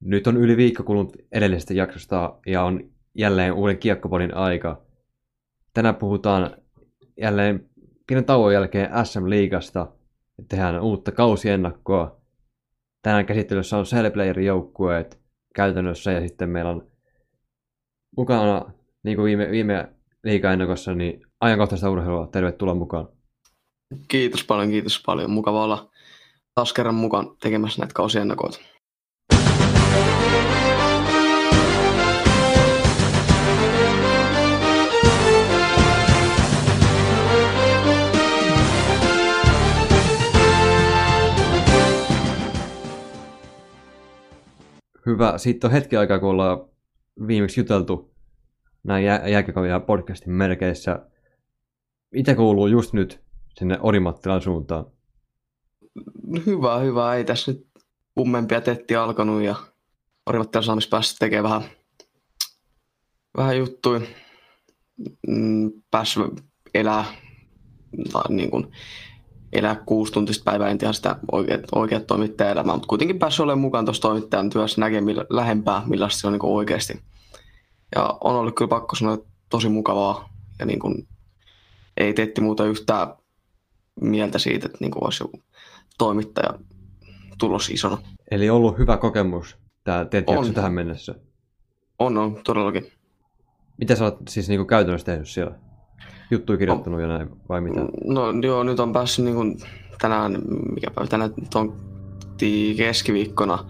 Nyt on yli viikko kulunut edellisestä jaksosta ja on jälleen uuden kiekkopodin aika. Tänään puhutaan jälleen pienen tauon jälkeen SM-liigasta tehdään uutta kausiennakkoa. Tänään käsittelyssä on Cellplayerin joukkueet käytännössä ja sitten meillä on mukana, niin kuin viime, viime liigaennakossa, niin ajankohtaista urheilua. Tervetuloa mukaan. Kiitos paljon, kiitos paljon. Mukava olla taas kerran mukaan tekemässä näitä kausiennakoita. Hyvä. Siitä on hetki aikaa, kun ollaan viimeksi juteltu näin jä- jälkikäteen podcastin merkeissä. Mitä kuuluu just nyt sinne Orimattilan suuntaan? Hyvä, hyvä. Ei tässä nyt kummempia tetti alkanut ja Orimattilan saamis päästä tekemään vähän, vähän juttuja. Mm, Päässyt elää, tai niin kuin, elää kuusi tuntista päivää, en tiedä sitä oikeat, oikeat toimittajaelämää, mutta kuitenkin päässyt olemaan mukaan tuossa toimittajan työssä näkemään lähempää, millaista se on niin oikeasti. Ja on ollut kyllä pakko sanoa, että tosi mukavaa ja niin kuin, ei teetti muuta yhtään mieltä siitä, että niin kuin olisi joku toimittaja tulos isona. Eli ollut hyvä kokemus tämä jakso tähän mennessä. On, on, todellakin. Mitä sä oot siis niinku käytännössä tehnyt siellä? Juttuja kirjoittanut on, ja näin, vai mitä? No joo, nyt on päässyt niin kuin tänään, mikä päivä tänään on keskiviikkona,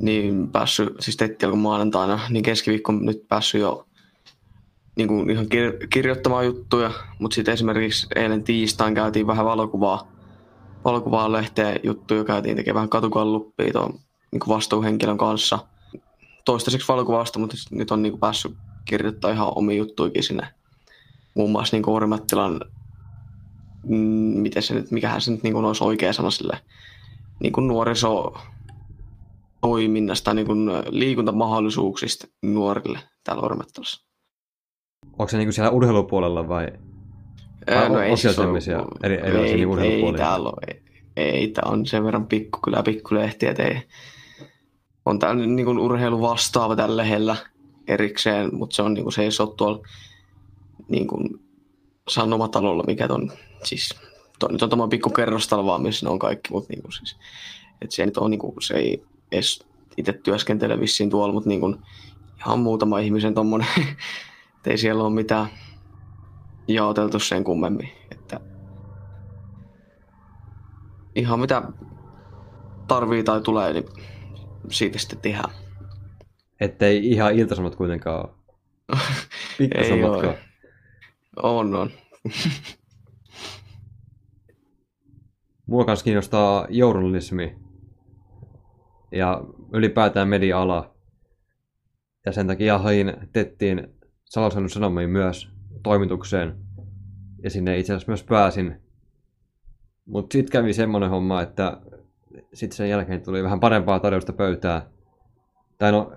niin päässyt, siis tetti alkoi maanantaina, niin keskiviikko nyt päässyt jo niin kuin ihan kir- kirjoittamaan juttuja, mutta sitten esimerkiksi eilen tiistain käytiin vähän valokuvaa, valokuvaa lehteen juttuja, käytiin tekemään katukalluppia tuon niin vastuuhenkilön kanssa. Toistaiseksi valokuvasta, mutta nyt on niin kuin päässyt kirjoittaa ihan omia juttuikin sinne. Muun muassa niin Orimattilan, mm, miten se nyt, mikähän se nyt niin kuin olisi oikea sana sille, niin kuin nuoriso toiminnasta, niin kuin liikuntamahdollisuuksista nuorille täällä Orimattilassa. Onko se niinku siellä urheilupuolella vai, vai no ei, siis on, eri, eri ei, niin ei täällä ole. Ei, ei tämä on sen verran pikkukylä pikkulehti, että ei, on täällä niin kuin urheilu vastaava tällä lähellä erikseen, mutta se on niin kuin, se ei ole tuolla niin kuin sanomatalolla, mikä on siis to, nyt on tämä pikku kerrostalo vaan, missä ne on kaikki, mutta niin kuin siis, että se, nyt on, niin kuin, se ei edes itse työskentele vissiin tuolla, mutta niin kuin, ihan muutama ihmisen tuommoinen että ei siellä ole mitään jaoteltu sen kummemmin. Että ihan mitä tarvii tai tulee, niin siitä sitten tehdään. Että ei ihan iltasomat kuitenkaan ole. ei ole. On, on. Mua kanssa kiinnostaa journalismi ja ylipäätään media-ala. Ja sen takia hain Tettiin Salosannut Sanomiin myös toimitukseen. Ja sinne itse asiassa myös pääsin. Mutta sitten kävi semmoinen homma, että sitten sen jälkeen tuli vähän parempaa tarjousta pöytää. Tai no,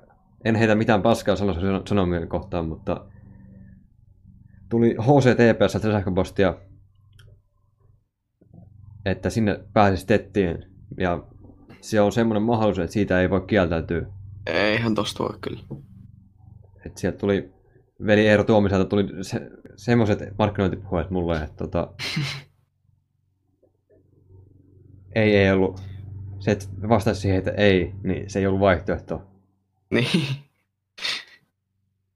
en heitä mitään paskaa Salosannut Sanomien kohtaan, mutta tuli HCTPS sähköpostia, että sinne pääsisi tettiin. Ja se on semmoinen mahdollisuus, että siitä ei voi kieltäytyä. Eihän tosta voi kyllä. Et sieltä tuli veli Eero Tuomiselta tuli se, semmoiset markkinointipuheet mulle, että tota, ei, ei ollut, se, että vastasi siihen, että ei, niin se ei ollut vaihtoehto. Niin.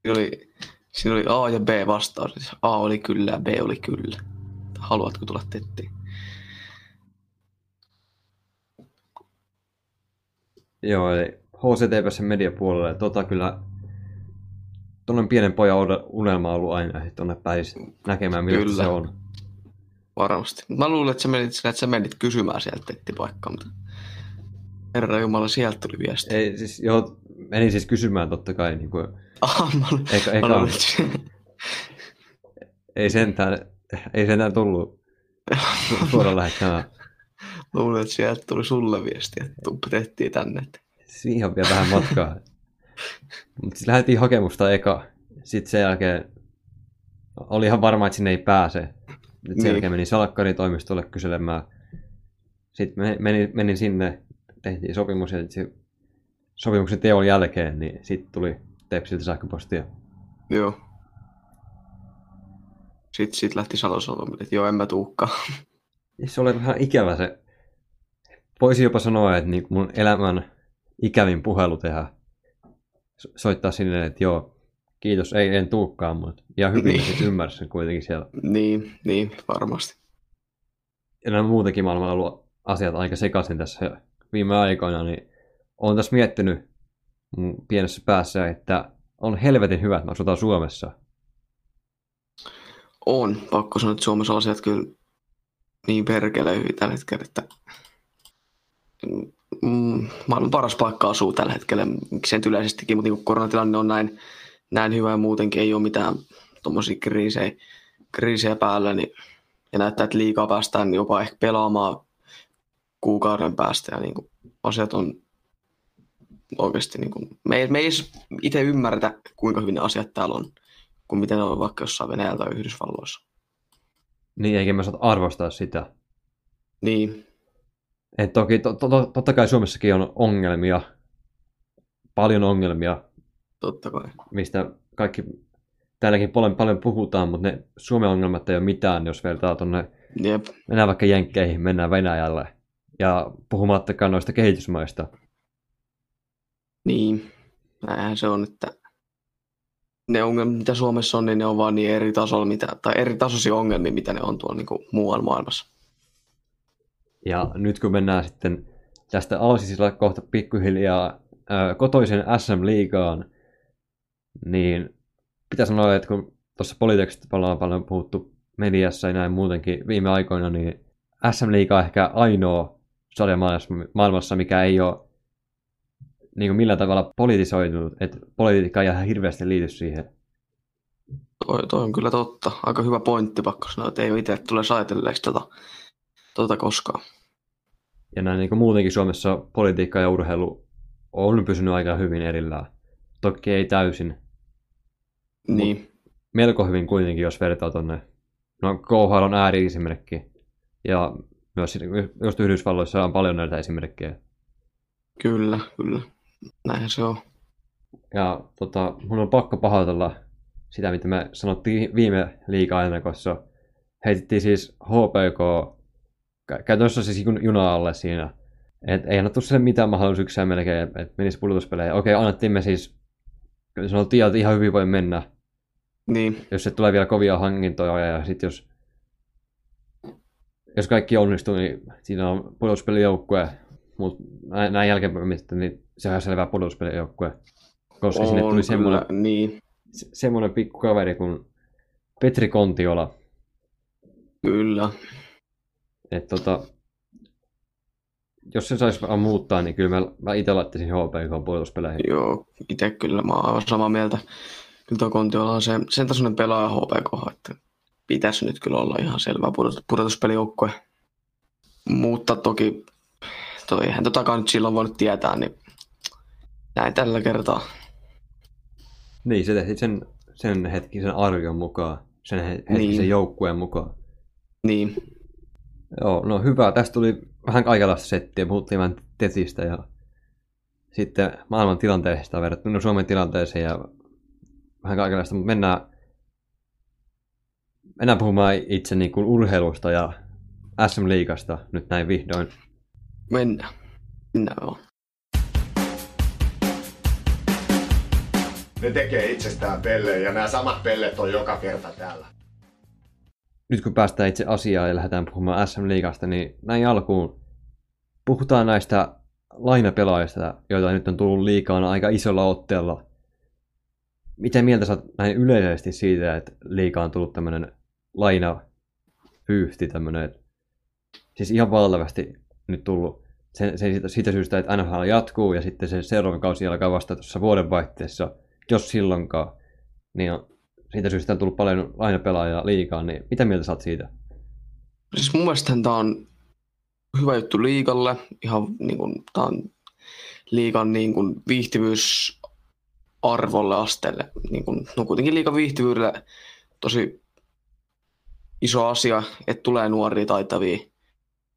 Oli, siinä oli A ja B vastaus. A oli kyllä ja B oli kyllä. Haluatko tulla tettiin? Joo, eli HCTVssä mediapuolelle. Tota kyllä tuollainen pienen pojan unelma ollut aina, että tuonne pääsisi näkemään, miltä se on. Varmasti. Mä luulen, että sä menit, että sä menit kysymään sieltä tettipaikkaa, mutta Herra Jumala, sieltä tuli viesti. Ei, siis, joo, menin siis kysymään totta kai. Niin kuin, ah, mä, eikä, eikä, mä ei sentään, ei sentään tullut suoraan lähettämään. Luulen, että sieltä tuli sulle viesti, että tehtiin tänne. Siihen on vielä vähän matkaa. Mutta sitten lähdettiin hakemusta eka. Sitten sen jälkeen oli ihan varma, että sinne ei pääse. Nyt sen niin. jälkeen menin Salkkarin toimistolle kyselemään. Sitten menin, menin sinne, tehtiin sopimus ja sitten sopimuksen teon jälkeen, niin sitten tuli Tepsiltä sähköpostia. Joo. Sitten sit lähti Salosalomille, että joo, en mä tuukkaan. Se oli vähän ikävä se. Voisi jopa sanoa, että niin mun elämän ikävin puhelu tehdä. Soittaa sinne, että joo, kiitos, ei en tuukkaan, mutta ihan hyvin niin. sitten ymmärsin kuitenkin siellä. Niin, niin, varmasti. Ja nämä muutenkin maailmalla ollut asiat aika sekaisin tässä viime aikoina, niin olen tässä miettinyt mun pienessä päässä, että on helvetin hyvä, että asutaan Suomessa. On, pakko sanoa, että Suomessa asiat kyllä niin perkele hyvin tällä hetkellä, että mm, maailman paras paikka asuu tällä hetkellä, miksei yleisestikin, mutta niin koronatilanne on näin, näin hyvä ja muutenkin ei ole mitään tuommoisia kriisejä, kriisejä päällä, niin, ja näyttää, että liikaa päästään jopa ehkä pelaamaan kuukauden päästä ja niin kuin, asiat on oikeasti, niin kuin, me, ei, me ei itse ymmärretä, kuinka hyvin ne asiat täällä on, kuin miten ne on vaikka jossain Venäjällä tai Yhdysvalloissa. Niin, eikä me saat arvostaa sitä. Niin. Et toki to, to, to, totta kai Suomessakin on ongelmia, paljon ongelmia. Totta kai. Mistä kaikki täälläkin paljon, paljon puhutaan, mutta ne Suomen ongelmat ei ole mitään, jos vertaa tuonne, mennään vaikka Jenkkeihin, mennään Venäjälle. Ja puhumattakaan noista kehitysmaista. Niin, näinhän se on, että ne ongelmat, mitä Suomessa on, niin ne on vaan niin eri tasolla, mitä, tai eri tasoisia ongelmia, mitä ne on tuolla niin kuin muualla maailmassa. Ja nyt kun mennään sitten tästä Alsisilla kohta pikkuhiljaa kotoisen SM-liigaan, niin pitää sanoa, että kun tuossa politiikasta ollaan paljon puhuttu mediassa ja näin muutenkin viime aikoina, niin SM-liiga on ehkä ainoa sarja maailmassa, mikä ei ole niin kuin millä tavalla politisoitunut, että politiikka ei ihan hirveästi liity siihen. Toi, toi on kyllä totta. Aika hyvä pointti pakko sanoa, että ei ole itse tule ajatelleeksi tota, tota koskaan. Ja näin niin kuin muutenkin Suomessa politiikka ja urheilu on pysynyt aika hyvin erillään. Toki ei täysin. Niin. melko hyvin kuitenkin, jos vertaa tuonne. No KHL on ääri-esimerkki. Ja myös just Yhdysvalloissa on paljon näitä esimerkkejä. Kyllä, kyllä. Näinhän se on. Ja tota, mun on pakko pahoitella sitä, mitä me sanottiin viime liiga ennakossa. Heitettiin siis HPK käytännössä siis juna alle siinä. Et ei annettu sille mitään mahdollisuuksia melkein, että menisi pudotuspelejä. Okei, annettiin me siis, sanottiin, että ihan hyvin voi mennä. Niin. Jos se tulee vielä kovia hankintoja ja sitten jos, jos kaikki onnistuu, niin siinä on pudotuspelijoukkue. Mutta näin jälkeenpäin niin se on selvä pudotuspelijoukkue. Koska on, sinne tuli semmoinen, niin. se, semmoinen pikku kaveri kuin Petri Kontiola. Kyllä. Et tota, jos se saisi vaan muuttaa, niin kyllä mä, mä itse laittaisin HPK pudotuspeleihin. Joo, itse kyllä mä oon samaa mieltä. Kyllä tuo Kontiola on se, sen tasoinen pelaaja HPK, että pitäisi nyt kyllä olla ihan selvä pudotuspelijoukkue. Mutta toki toi, eihän totakaan nyt silloin voinut tietää, niin näin tällä kertaa. Niin, se tehtiin sen, sen hetkisen arvion mukaan, sen hetkisen niin. joukkueen mukaan. Niin. Joo, no hyvä. Tästä tuli vähän kaikenlaista settiä. Puhuttiin vähän Tetistä ja sitten maailman tilanteesta verrattuna Suomen tilanteeseen ja vähän kaikenlaista. Mutta mennään, mennään puhumaan itse niin kuin urheilusta ja SM-liigasta nyt näin vihdoin. Mennään. Mennään joo. Ne tekee itsestään pellejä ja nämä samat pellet on joka kerta täällä. Nyt kun päästään itse asiaan ja lähdetään puhumaan SM-liigasta, niin näin alkuun puhutaan näistä lainapelaajista, joita nyt on tullut liikaan aika isolla otteella. Miten mieltä sä näin yleisesti siitä, että liikaan on tullut tämmöinen lainapyyhti, tämmöinen, siis ihan valtavasti nyt tullut se, se siitä, siitä syystä, että NHL jatkuu ja sitten se seuraava kausi alkaa vasta tuossa vuodenvaihteessa, jos silloinkaan, niin siitä syystä on tullut paljon lainapelaajia liikaa, niin mitä mieltä saat siitä? Siis mun mielestä tämä on hyvä juttu liikalle, ihan niin kuin, tämä on liikan niin kuin, viihtyvyysarvolle asteelle. Niin kuin, no kuitenkin liikan viihtyvyydelle tosi iso asia, että tulee nuoria taitavia,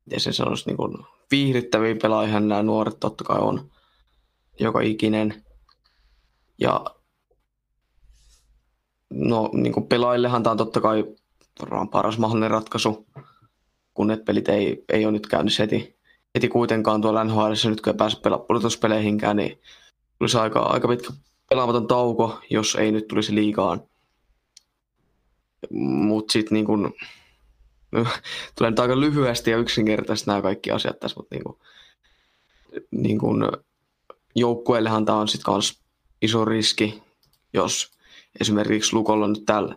miten se sanoisi, niin kuin, viihdyttäviä pelaajia nämä nuoret totta kai on. joka ikinen. Ja no niin kuin pelaajillehan tämä on totta kai varmaan paras mahdollinen ratkaisu, kun ne pelit ei, ei ole nyt käynnissä heti, heti kuitenkaan tuolla NHL, nyt kun ei pääse pelaamaan pudotuspeleihinkään, niin tulisi aika, aika pitkä pelaamaton tauko, jos ei nyt tulisi liikaan. Mutta sitten niin kun, tulee nyt aika lyhyesti ja yksinkertaisesti nämä kaikki asiat tässä, mutta niin kun, niin kun, joukkueellehan tämä on sitten myös iso riski, jos esimerkiksi Lukolla nyt täällä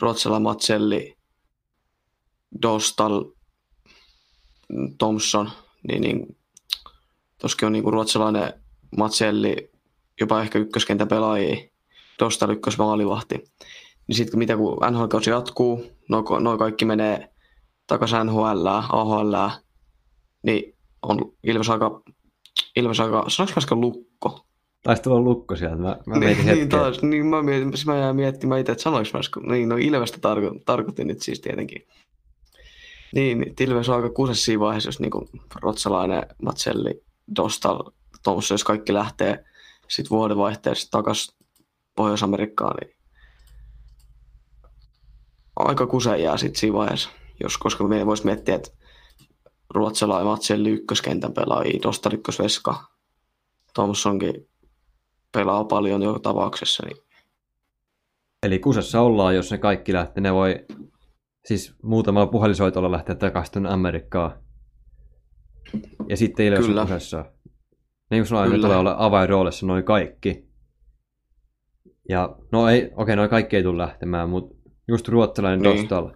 Rotsala, Matselli, Dostal, Thompson, niin, niin on niin ruotsalainen Matselli, jopa ehkä ykköskentän pelaajia, Dostal ykkösmaalivahti. Niin sitten mitä kun NHL-kausi jatkuu, noin no kaikki menee takaisin NHL, AHL, niin on Ilves aika, Ilves aika, sanoinko lukko? Taisi tulla lukko sieltä, mä, mä niin, niin, taas, niin mä, mietin, siis mä jäin miettimään itse, että sanoinko mä, niin no Ilvestä tarko, tarkoitin nyt siis tietenkin. Niin, niin Ilves on aika kusessa siinä vaiheessa, jos niin Rotsalainen, Matselli, Dostal, Thompson, jos kaikki lähtee sitten vuodenvaihteessa takaisin Pohjois-Amerikkaan, niin aika kuseen jää sitten siinä vaiheessa, jos, koska me voisi miettiä, että ruotsalainen Matselli ykköskentän pelaajia, Dostal ykkösveska, Thompsonkin pelaa paljon jo tapauksessa. Niin... Eli kusessa ollaan, jos ne kaikki lähtee. Ne voi siis muutamalla puhelisoitolla lähteä takaisin Amerikkaan. Ja sitten Ilves Kyllä. kusessa. Niin kuin sanoin, ne tulee olla avainroolissa noin kaikki. Ja no ei, okei, noin kaikki ei tule lähtemään, mutta just ruotsalainen niin. Dostal.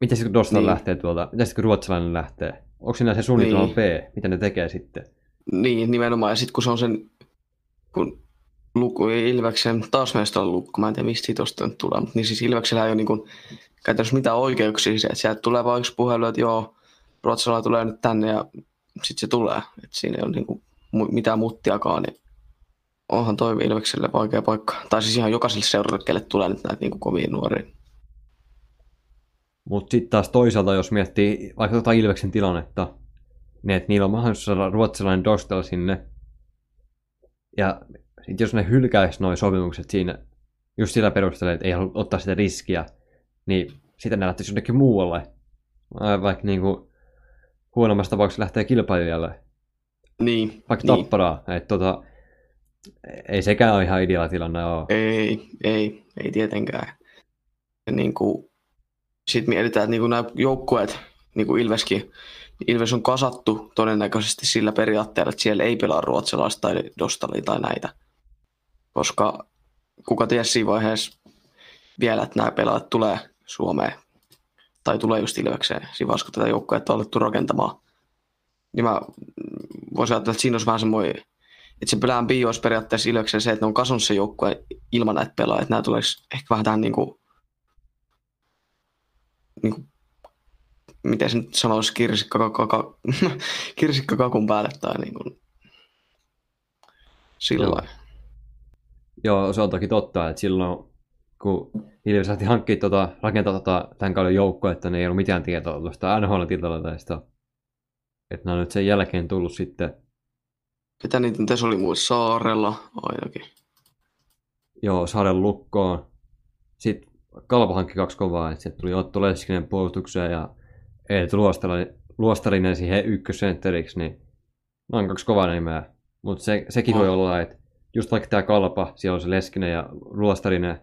Miten sitten kun Dostal niin. lähtee tuolta, miten sitten kun ruotsalainen lähtee? Onko siinä se suunnitelma niin. B, mitä ne tekee sitten? Niin, nimenomaan. Ja sitten kun se on sen kun luku, Ilveksen taas meistä on lukko, mä en tiedä mistä siitä nyt tulee, mutta niin siis Ilveksellä ei ole niin kuin, käytännössä mitään oikeuksia, että sieltä tulee vain yksi puhelu, että joo, Ruotsalla tulee nyt tänne ja sitten se tulee, että siinä ei ole niin kuin mitään muttiakaan, niin onhan toi Ilvekselle vaikea paikka. Tai siis ihan jokaiselle seuralle, kelle tulee nyt näitä niin kuin kovia nuoria. Mutta sitten taas toisaalta, jos miettii vaikka tota Ilveksen tilannetta, niin että niillä on mahdollisuus saada ruotsalainen Dostel sinne, ja sit jos ne hylkäisi noin sopimukset siinä just sillä perusteella, että ei halua ottaa sitä riskiä, niin sitten ne lähtisi jonnekin muualle. Vaikka niin kuin huonommassa tapauksessa lähtee kilpailijalle. Niin. Vaikka niin. tapparaa. Että tota, ei sekään ole ihan ideaali tilanne ole. Ei, ei, ei tietenkään. niin kuin, sitten mietitään, että niin kuin nämä joukkueet, niin kuin Ilveskin, Ilves on kasattu todennäköisesti sillä periaatteella, että siellä ei pelaa ruotsalaista tai dostali tai näitä. Koska kuka tiesi siinä vaiheessa vielä, että nämä pelaajat tulee Suomeen tai tulee just Ilvekseen. Siinä vaiheessa, kun tätä joukkoa on alettu rakentamaan. Niin mä voisin ajatella, että siinä olisi vähän semmoinen, että se pelään bio olisi periaatteessa Ilvekseen se, että ne on kasvanut se joukkue ilman näitä pelaajia. Että nämä tulisi ehkä vähän tähän niin kuin, niin kuin miten se nyt sanoisi, kirsikkakakun päälle tai niin kuin sillä Joo. Joo, se on toki totta, että silloin kun Ilves lähti hankkimaan tuota, rakentaa tuota, tämän kauden joukkoa, että ne ei ollut mitään tietoa tuosta NHL-tilanteesta. Että ne on nyt sen jälkeen tullut sitten. Ketä niitä tässä oli muissa Saarella ainakin? Joo, Saaren lukkoon. Sitten Kalpa hankki kaksi kovaa, että tuli Otto Leskinen puolustukseen ja Eetu Luostarinen, Luostarinen siihen ykkössentteriksi, niin ne on kaksi kovaa nimeä. Mutta se, sekin oh. voi olla, että just vaikka tämä Kalpa, siellä on se Leskinen ja Luostarinen,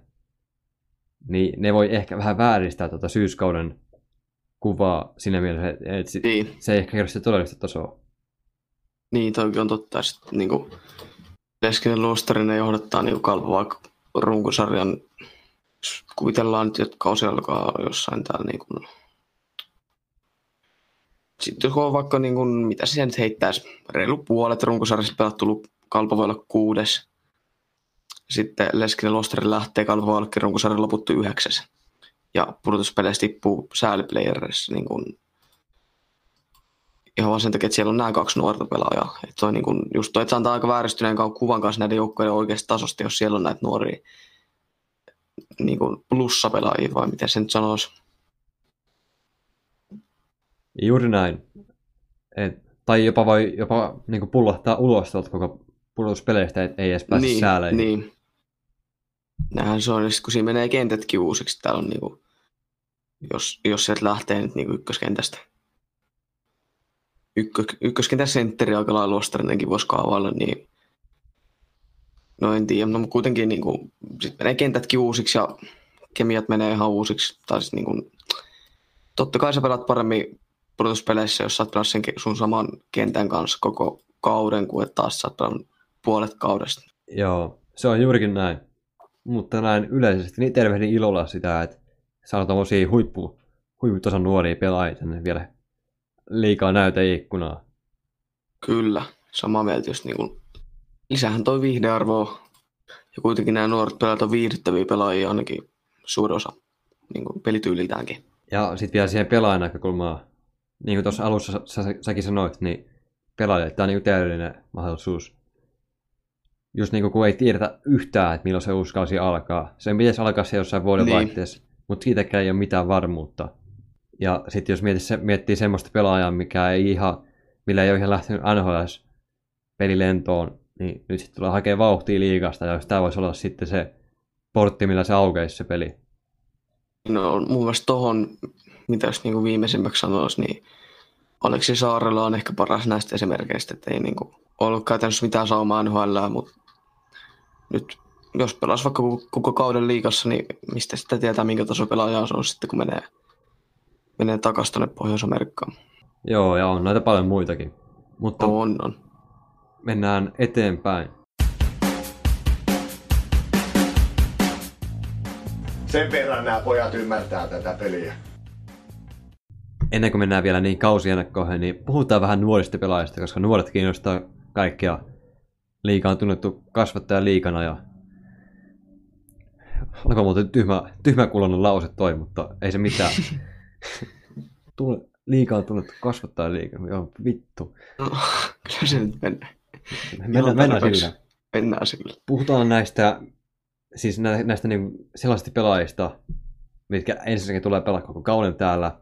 niin ne voi ehkä vähän vääristää tuota syyskauden kuvaa siinä mielessä, että niin. se ei ehkä kerro sitä todellista tasoa. Niin, toki on totta. Sitten, niin kuin Leskinen Luostarinen johdattaa niin Kalpa vaikka runkosarjan, kuvitellaan nyt, että kausi alkaa jossain täällä niin kuin sitten jos on vaikka, niin kuin, mitä se nyt heittäisi, reilu puolet runkosarjassa pelattu, Kalpa voi olla kuudes. Sitten Leskinen Losteri lähtee, Kalpa voi ollakin runkosarjan loputtu yhdeksäs. Ja pudotuspeleissä tippuu sääliplayerissa niin kuin, ihan vaan sen takia, että siellä on nämä kaksi nuorta pelaajaa. Että toi, niin kuin, just toi, että se antaa aika vääristyneen kuvan kanssa näiden joukkojen oikeasta tasosta, jos siellä on näitä nuoria niin kuin plussapelaajia, vai miten se nyt sanoisi. Juuri näin. Et Tai jopa voi jopa niin pullahtaa ulos tuolta koko pudotuspeleistä, et ei edes pääse niin, sääleihin. niin. Nähän se on, kun siinä menee kentätkin uusiksi, täällä on niinku, jos, jos sieltä lähtee nyt niinku ykköskentästä. Ykkö, ykköskentän sentteri aika lailla luostarinenkin voisi kaavailla, niin no en tiedä, no kuitenkin niinku, sit menee kentätkin uusiksi ja kemiat menee ihan uusiksi. Tai siis niinku, totta kai sä pelaat paremmin pudotuspeleissä, jos sä oot sen sun saman kentän kanssa koko kauden, kuin että taas sä oot puolet kaudesta. Joo, se on juurikin näin. Mutta näin yleisesti niin tervehdin ilolla sitä, että saa tommosia huippu, huipputason nuoria pelaajia tänne vielä liikaa näyteikkunaa. Kyllä, sama mieltä, jos niin kuin, lisähän toi viihdearvoa. Ja kuitenkin nämä nuoret pelaajat on viihdyttäviä pelaajia ainakin suurin osa niin kuin pelityyliltäänkin. Ja sitten vielä siihen pelaajan näkökulmaan, niin kuin tuossa alussa sä, sä, säkin sanoit, niin pelaajille tämä on niin täydellinen mahdollisuus. Just niin kuin kun ei tiedetä yhtään, että milloin se uusi kausi alkaa. Se pitäisi alkaa se jossain vuoden niin. vaihteessa, mutta siitäkään ei ole mitään varmuutta. Ja sitten jos miettii, miettii semmoista pelaajaa, mikä ei ihan, millä ei ole ihan lähtenyt NHS pelilentoon, niin nyt sitten tulee hakea vauhtia liigasta, ja jos tämä voisi olla sitten se portti, millä se aukeisi se peli. No mun mielestä tohon, mitä jos niin viimeisimmäksi sanoisi, niin Aleksi Saarella on ehkä paras näistä esimerkkeistä, että ei niin kuin ollut käytännössä mitään saumaa NHL, mutta nyt jos pelasi vaikka koko kauden liikassa, niin mistä sitten tietää, minkä taso pelaaja se on sitten, kun menee, menee takaisin tuonne Pohjois-Amerikkaan. Joo, ja on näitä paljon muitakin. Mutta on, on. Mennään eteenpäin. Sen verran nämä pojat ymmärtää tätä peliä. Ennen kuin mennään vielä niin kausiennakkoihin, niin puhutaan vähän nuorista pelaajista, koska nuoret kiinnostaa kaikkia. Liika on tunnettu kasvattaja liikana ja Oliko muuten tyhmä, tyhmäkulonen lause toi, mutta ei se mitään. Tule, liika on tunnettu kasvattaa liikaa. Joo, vittu. No, kyllä se nyt mennään. Mennään, mennään sillä. Mennään sillä. Puhutaan näistä, siis näistä, näistä niin sellaisista pelaajista, mitkä ensinnäkin tulee pelaa koko kauden täällä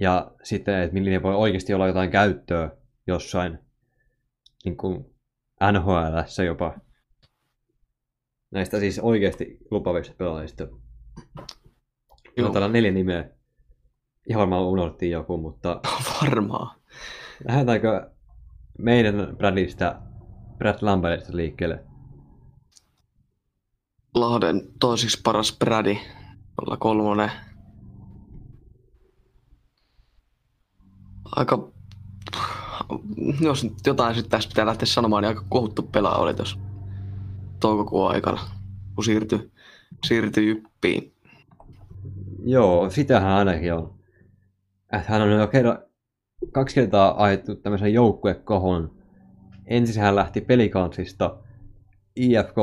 ja sitten, että millinen voi oikeasti olla jotain käyttöä jossain niin kuin nhl jopa. Näistä siis oikeasti lupavista pelaajista. Joo. Täällä on neljä nimeä. Ihan varmaan unohdettiin joku, mutta... Varmaan. Lähdetäänkö meidän Bradista, Brad Lambertista liikkeelle? Lahden toiseksi paras Bradi, 03 Aika, jos nyt jotain sitten tässä pitää lähteä sanomaan, niin aika kohuttu pelaa oli tuossa toukokuun aikana, kun siirtyi, siirtyi Jyppiin. Joo, sitähän ainakin on. Hän on jo kerran, kaksi kertaa ajettu tämmöisen joukkuekohon. Ensin hän lähti pelikansista IFK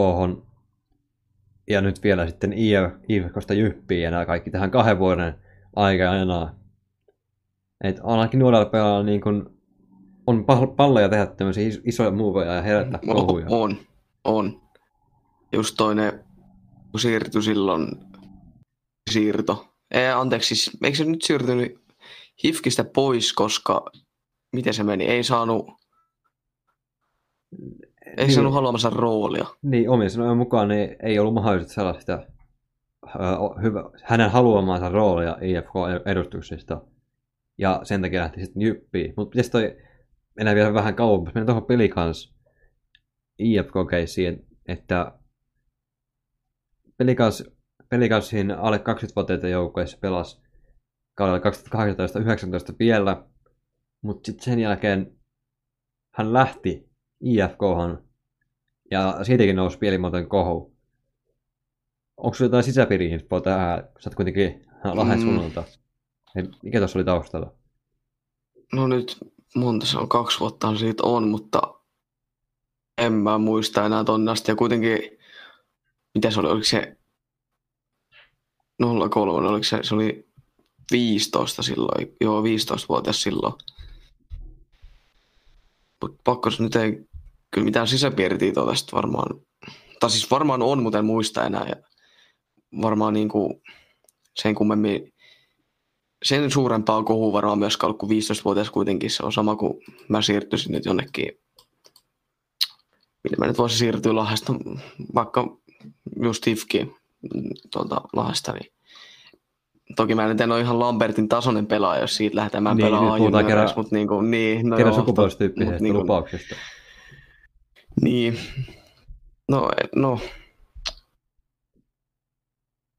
ja nyt vielä sitten IFKsta Jyppiin ja nämä kaikki tähän kahden vuoden aikana. Et ainakin nuorella pelaajalla niin kun on palloja tehdä tämmöisiä isoja muuveja ja herättää kohuja. On, on just toinen, kun siirtyi silloin siirto. Ei, anteeksi, siis, eikö se nyt siirtynyt Hifkistä pois, koska miten se meni? Ei saanut, ei niin, saanut haluamansa roolia. Niin, omien sanojen mukaan niin ei ollut mahdollista sellaista hyvä, hänen haluamansa roolia IFK-edustuksesta. Ja sen takia lähti sitten jyppiin. Mutta pitäisi toi mennä vielä vähän kauemmas. Mennään tuohon pelikans IFK-keissiin, että Pelikans, Pelikansin alle 20-vuotiaita joukkueissa pelasi kaudella 2018-2019 vielä, mutta sitten sen jälkeen hän lähti ifk ja siitäkin nousi pielimuotoinen kohu. Onko sinulla jotain sisäpiiriinfoa tähän, kun sä oot kuitenkin Lahden mm. suunnalta? Mikä tuossa oli taustalla? No nyt monta se on, kaksi vuotta siitä on, mutta en mä muista enää tonne asti. Ja kuitenkin mitä se oli, oliko se 03, oliko se, se oli 15 silloin, joo 15-vuotias silloin. Mutta pakko nyt ei kyllä mitään sisäpiiritietoa tästä varmaan, tai siis varmaan on, mutta en muista enää. Ja varmaan niin kuin sen kummemmin sen suurempaa kohua varmaan myöskään ollut kuin 15-vuotias kuitenkin. Se on sama kuin mä siirtyisin nyt jonnekin, minne mä nyt voisin siirtyä Lahdesta, vaikka just Tifki tuolta Lahdesta, niin Toki mä nyt en ole ihan Lambertin tasoinen pelaaja, jos siitä lähdetään. Mä Niin, pelaan kerran- mutta niin kuin, niin, no Kerran mut niinku- lupauksesta. Niin. No, no.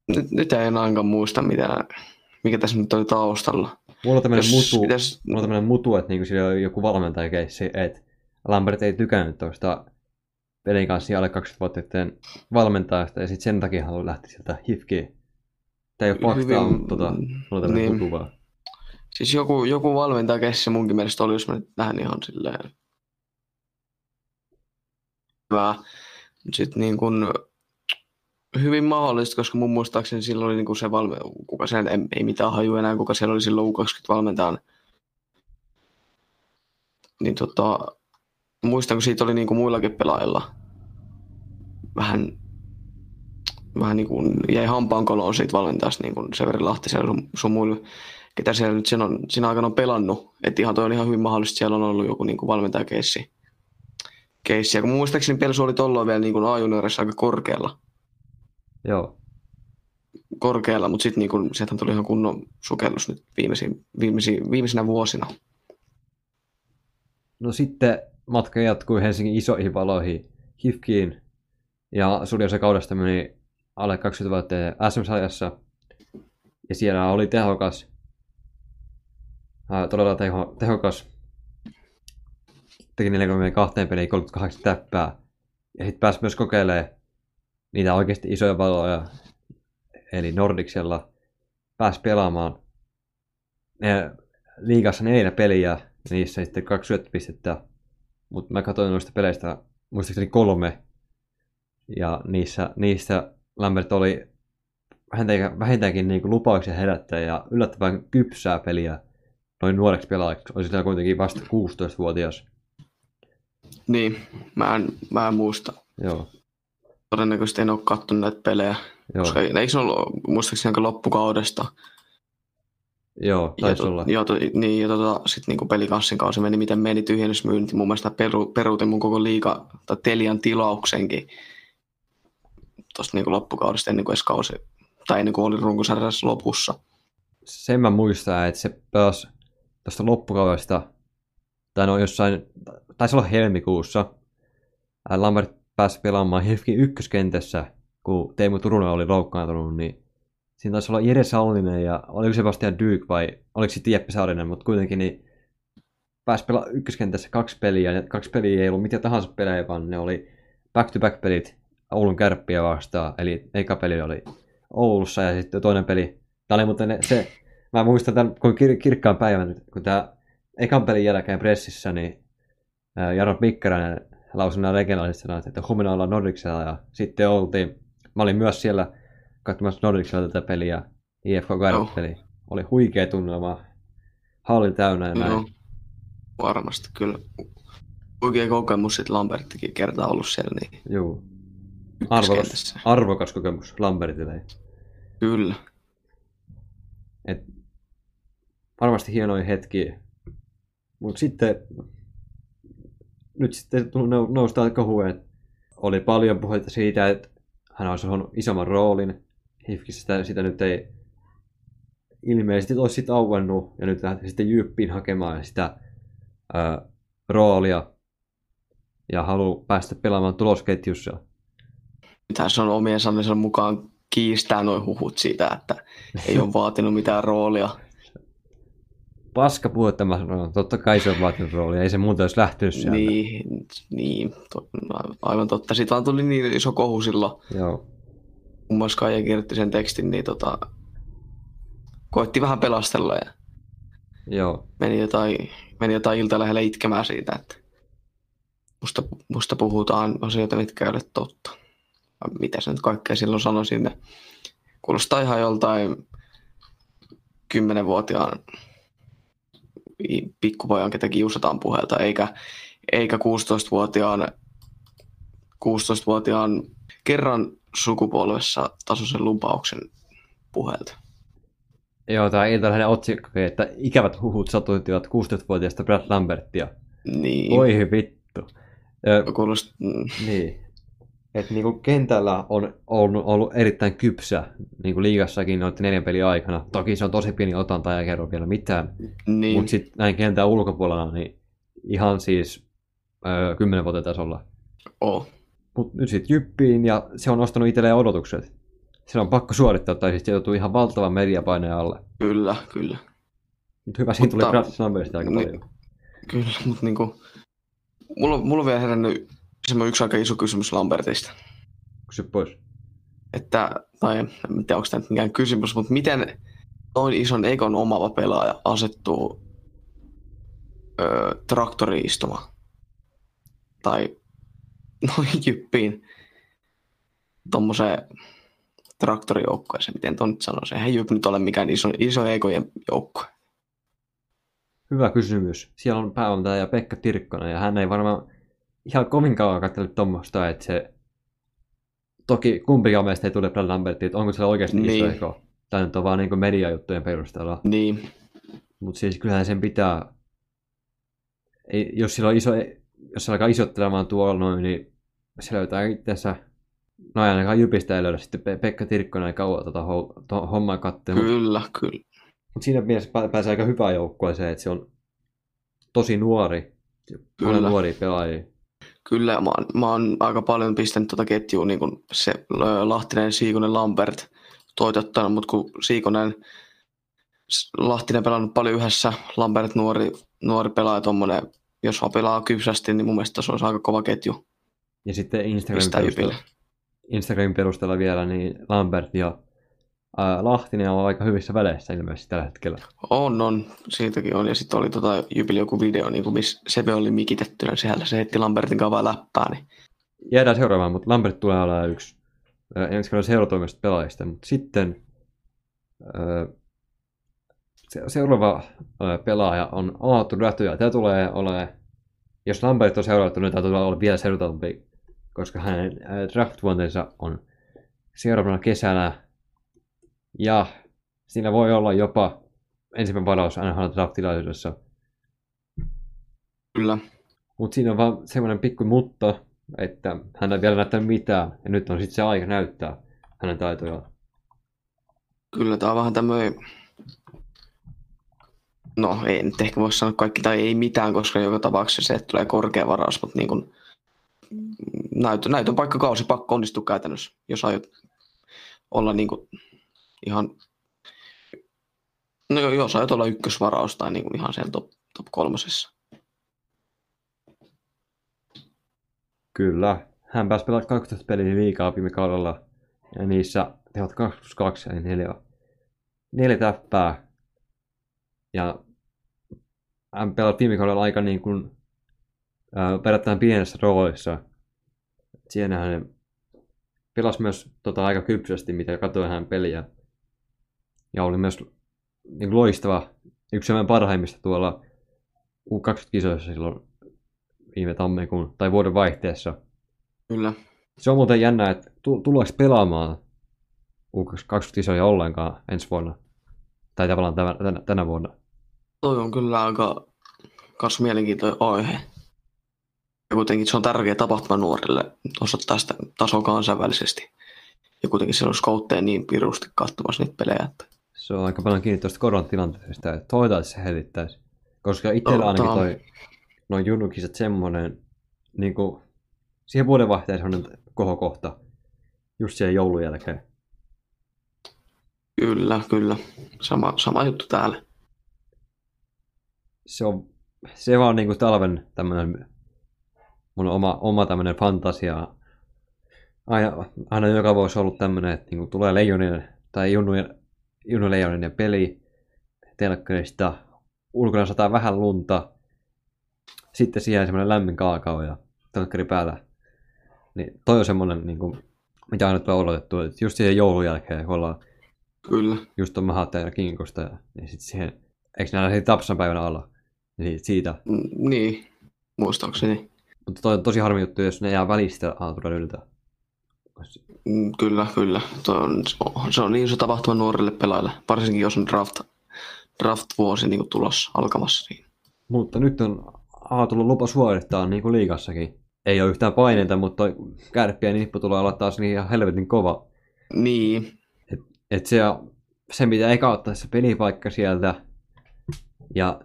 Nyt, nyt en ainakaan muista, mitä, mikä tässä nyt oli taustalla. Mulla on tämmöinen Jos mutu, pitäis- mulla on tämmöinen mutu, että niinku siellä on joku valmentajakeissi, että Lambert ei tykännyt tuosta pelin kanssa alle 20-vuotiaiden valmentajasta, ja sitten sen takia haluaa lähteä sieltä hifkiin. Tämä ei ole faktaa, Hyvin- mutta tota, mulla on tämmöinen niin. mutu vaan. Siis joku, joku valmentaja kessi munkin mielestä oli, jos mä nyt nähdään ihan silleen hyvää. Sitten niin kuin hyvin mahdollista, koska mun muistaakseni silloin oli niin kuin se valme, kuka siellä, ei, ei mitään haju enää, kuka siellä oli silloin U20 valmentajan. Niin tota, muistan, kun siitä oli niin kuin muillakin pelaajilla vähän, vähän niin kuin jäi hampaan koloon siitä valmentajasta, niin kuin Severi Lahtisen ja sun, sun muilla, ketä siellä nyt siinä, on, siinä aikana on pelannut. Että ihan toi on ihan hyvin mahdollista, siellä on ollut joku niin kuin valmentajakeissi. Keissi. Ja kun muistaakseni Pelsu oli tolloin vielä niin kuin aika korkealla. Joo. korkealla, mutta sitten niin sieltä tuli ihan kunnon sukellus nyt viimeisin, viimeisin, viimeisinä vuosina. No sitten matka jatkui Helsingin isoihin valoihin Hifkiin, ja Sulja se kaudesta meni alle 20 vuotta SM-sarjassa, ja siellä oli tehokas, ää, todella teho, tehokas, teki 42 peliin 38 täppää, ja sitten pääsi myös kokeilemaan niitä oikeasti isoja valoja, eli Nordicsella pääsi pelaamaan ne liigassa neljä peliä, ja niissä sitten kaksi syöttöpistettä, mutta mä katsoin noista peleistä muistaakseni kolme, ja niissä, niissä Lambert oli vähintäänkin, vähintäänkin niin lupauksen herättäjä ja yllättävän kypsää peliä noin nuoreksi pelaajaksi. Oli siellä kuitenkin vasta 16-vuotias. Niin, mä en, mä en muista. Joo, Todennäköisesti en ole katsonut näitä pelejä. joo, Koska eikö se ollut muistaakseni aika loppukaudesta? joo taisi ja, olla. ja, to, niin, ja tota, sitten niin pelikanssin kausi meni miten meni tyhjennysmyynti. Mun mielestä peru, peruutin mun koko liiga tai Telian tilauksenkin tuosta niin loppukaudesta ennen kuin edes kausi, tai ennen kuin oli runkosarjassa lopussa. Sen mä muistan, että se pelasi tuosta loppukaudesta, tai no jossain, taisi olla helmikuussa, Lambert pääsi pelaamaan Hilfkin ykköskentässä, kun Teemu Turunen oli loukkaantunut, niin siinä taisi olla Jere Sallinen ja oliko Sebastian Dyk vai oliko sitten Jeppe Saarinen, mutta kuitenkin niin pääsi pelaamaan ykköskentässä kaksi peliä, ja kaksi peliä ei ollut mitä tahansa pelejä, vaan ne oli back-to-back pelit Oulun kärppiä vastaan, eli eka peli oli Oulussa ja sitten toinen peli, tämä oli muuten se, mä muistan tämän kuin kir- kirkkaan päivän, kun tämä ekan pelin jälkeen pressissä, niin Jarno Mikkäräinen legendariset sanat, että huomenna ollaan Nordicsella ja sitten oltiin, mä olin myös siellä katsomassa Nordicsella tätä peliä, IFK Kärppeli. Oli huikea tunnelma, halli täynnä ja näin. Joo, varmasti kyllä. Oikein kokemus sitten Lamberttikin kertaa ollut siellä, niin Juu. Arvokas, arvokas kokemus Lambertille. Kyllä. Et varmasti hienoja hetkiä. Mutta sitten nyt sitten tuli nou- nousta kohuun, että oli paljon puhetta siitä, että hän olisi saanut isomman roolin. Hifkissä sitä, nyt ei ilmeisesti olisi sitten auennut ja nyt lähti sitten Jyppiin hakemaan sitä ää, roolia ja haluaa päästä pelaamaan tulosketjussa. Se on omien sanansa mukaan kiistää noin huhut siitä, että ei ole vaatinut mitään roolia. Paska puhetta mä sanon, totta kai se on vaatinut roolia, ei se muuten olisi lähtenyt sieltä. Niin, niin to, aivan totta. Sitten vaan tuli niin iso kohu silloin, Joo. kun muassa Kaija kirjoitti sen tekstin, niin tota, koitti vähän pelastella ja Joo, meni jotain, meni jotain ilta lähellä itkemään siitä, että musta, musta puhutaan asioita, mitkä ei ole totta. Mitä se nyt kaikkea silloin sanoi sinne. Kuulostaa ihan joltain kymmenenvuotiaan pikkupojan, ketä kiusataan puhelta, eikä, eikä 16-vuotiaan, 16-vuotiaan kerran sukupolvessa tasoisen lupauksen puhelta. Joo, tämä iltalähden otsikko, että ikävät huhut satuttivat 16-vuotiaasta Brad Lambertia. Niin. Oi vittu. Ö, Kuulost... mm, niin. Et niinku kentällä on ollut, ollut erittäin kypsä, niinku liigassakin noiden neljän pelin aikana. Toki se on tosi pieni otanta ja kerro vielä mitään. Niin. Mutta sitten näin kentän ulkopuolella, niin ihan siis öö, 10 vuoden tasolla. Oh. Mutta nyt sitten jyppiin ja se on nostanut itselleen odotukset. Se on pakko suorittaa, tai siis se joutuu ihan valtavan mediapaineen alle. Kyllä, kyllä. Mutta hyvä, siinä tuli Mutta- Brad Lambertista aika Niin. paljon. Kyllä, mutta niinku... Mulla, on- mulla on vielä herännyt semmoinen yksi aika iso kysymys Lambertista. Kysy pois. Että, tai en tiedä, onko tämä nyt mikään kysymys, mutta miten noin ison ekon omaava pelaaja asettuu öö, traktoriin istumaan? Tai noin jyppiin tommoseen traktorijoukkoeseen, miten ton nyt sanoisi. Eihän jyp nyt ole mikään iso, iso ekojen joukko. Hyvä kysymys. Siellä on päävalmentaja Pekka Tirkkonen, ja hän ei varmaan ihan kovin kauan katselle tuommoista, että se... Toki kumpikaan meistä ei tule Brad Lambertiin, että onko se oikeasti niin. iso eko. Tämä nyt on vaan niin mediajuttujen perusteella. Niin, Mutta siis kyllähän sen pitää... Ei, jos sillä on iso, jos se alkaa isottelemaan tuolla noin, niin se löytää itsensä... No ainakaan Jypistä ei löydä sitten Pe- Pekka Tirkkonen ei kauan tuota ho- to- hommaa katsella. kyllä, kyllä. Mutta siinä mielessä pää- pääsee aika hyvään joukkueeseen, että se on tosi nuori. Kyllä. Kyllä. nuoria pelaajia. Kyllä, mä oon, mä oon aika paljon pistänyt tuota ketjua, niin kuin se Lahtinen, Siikonen, Lambert toitottanut, mutta kun Siikonen, Lahtinen pelannut paljon yhdessä, Lambert nuori, nuori pelaaja tommonen, jos vaan pelaa kypsästi, niin mun mielestä se olisi aika kova ketju Ja sitten Instagramin perusteella. Instagramin perusteella vielä, niin Lambert ja Lahtinen on aika hyvissä väleissä ilmeisesti tällä hetkellä. On, on, siitäkin on. Ja sitten oli tota Jypille joku video, niin kuin missä Seve oli mikitettynä siellä, se heitti Lambertin kavaa läppää, niin Jäädään seuraavaan, mutta Lambert tulee olemaan yksi ensi kauden seuratoimista pelaajista. Mutta sitten se, seuraava pelaaja on Aatu Räty, ja tämä tulee olemaan, jos Lambert on seurattu, niin tämä tulee olla vielä seuratumpi, koska hänen draft-vuotensa on seuraavana kesänä, ja siinä voi olla jopa ensimmäinen varaus NHL draft-tilaisuudessa. kyllä. Mutta siinä on vaan semmoinen pikku mutta, että hän ei vielä näyttänyt mitään, ja nyt on sitten se aika näyttää hänen taitojaan. Kyllä tämä on vähän tämmöinen, no ei nyt ehkä voi sanoa kaikki tai ei mitään, koska joka tapauksessa se, että tulee korkea varaus, mutta niin kuin näytön, näytön paikkakausi pakko onnistua käytännössä, jos aiot olla niin kuin ihan, no jos aiot olla ykkösvaraus tai niin kuin ihan siellä top, top kolmosessa. Kyllä. Hän pääsi pelaamaan 12 peliä liikaa viime kaudella, ja niissä tehot 2 plus 2 eli 4, 4 täppää. Ja hän pelasi viime kaudella aika niin kuin, verrattain pienessä roolissa. Siinä hän pelasi myös tota, aika kypsästi, mitä katsoin hän peliä. Ja oli myös niin kuin loistava, yksi semmoinen parhaimmista tuolla U20-kisoissa silloin viime tammikuun tai vuoden vaihteessa. Kyllä. Se on muuten jännä, että tu- tuleeko pelaamaan U20-kisoja ollenkaan ensi vuonna. Tai tavallaan tänä, tänä, tänä vuonna. Toi on kyllä aika kans mielenkiintoinen aihe. Ja kuitenkin se on tärkeä tapahtuma nuorille osoittaa sitä tasoa kansainvälisesti. Ja kuitenkin siellä on skoutteja niin pirusti katsomassa niitä pelejä. Että... Se on aika paljon kiinni tuosta koronatilanteesta, että toivotaan, se hetittäisi. Koska itsellä ainakin toi, noin junnukisat semmonen, niin kuin, siihen vuodenvaihteeseen semmonen kohokohta, just siihen joulun jälkeen. Kyllä, kyllä. Sama, sama juttu täällä. Se on, se vaan niin kuin talven tämmönen, mun oma, oma tämmönen fantasia. Aina, aina joka vuosi ollut tämmönen, että niin kuin tulee leijonien tai junnujen, junnuleijonien peli telkkarista. Ulkona sataa vähän lunta. Sitten siihen semmoinen lämmin kaakao ja telkkari päällä. Niin toi on semmonen, niin kuin, mitä aina tulee odotettu. Että just siihen joulun jälkeen, kun ollaan Kyllä. just on Mahatta ja Kinkosta. Ja, niin sitten siihen, eikö näillä siitä Tapsan päivänä alla? Niin siitä. Mm, niin, muistaakseni. Mutta toi on tosi harmi juttu, jos ne jää välistä Aaltoradyltä. Mm, Kyllä, kyllä. Tuo on, se on niin iso tapahtuma nuorille pelaajille, varsinkin jos on draft, draft-vuosi niin tulossa alkamassa. Niin. Mutta nyt on A tullut lupa suorittaa niin kuin liigassakin. Ei ole yhtään paineita, mutta kärppien nippu tulee olla taas niin ihan helvetin kova. Niin, Et se, sen pitää eka ottaa se pelipaikka sieltä. Ja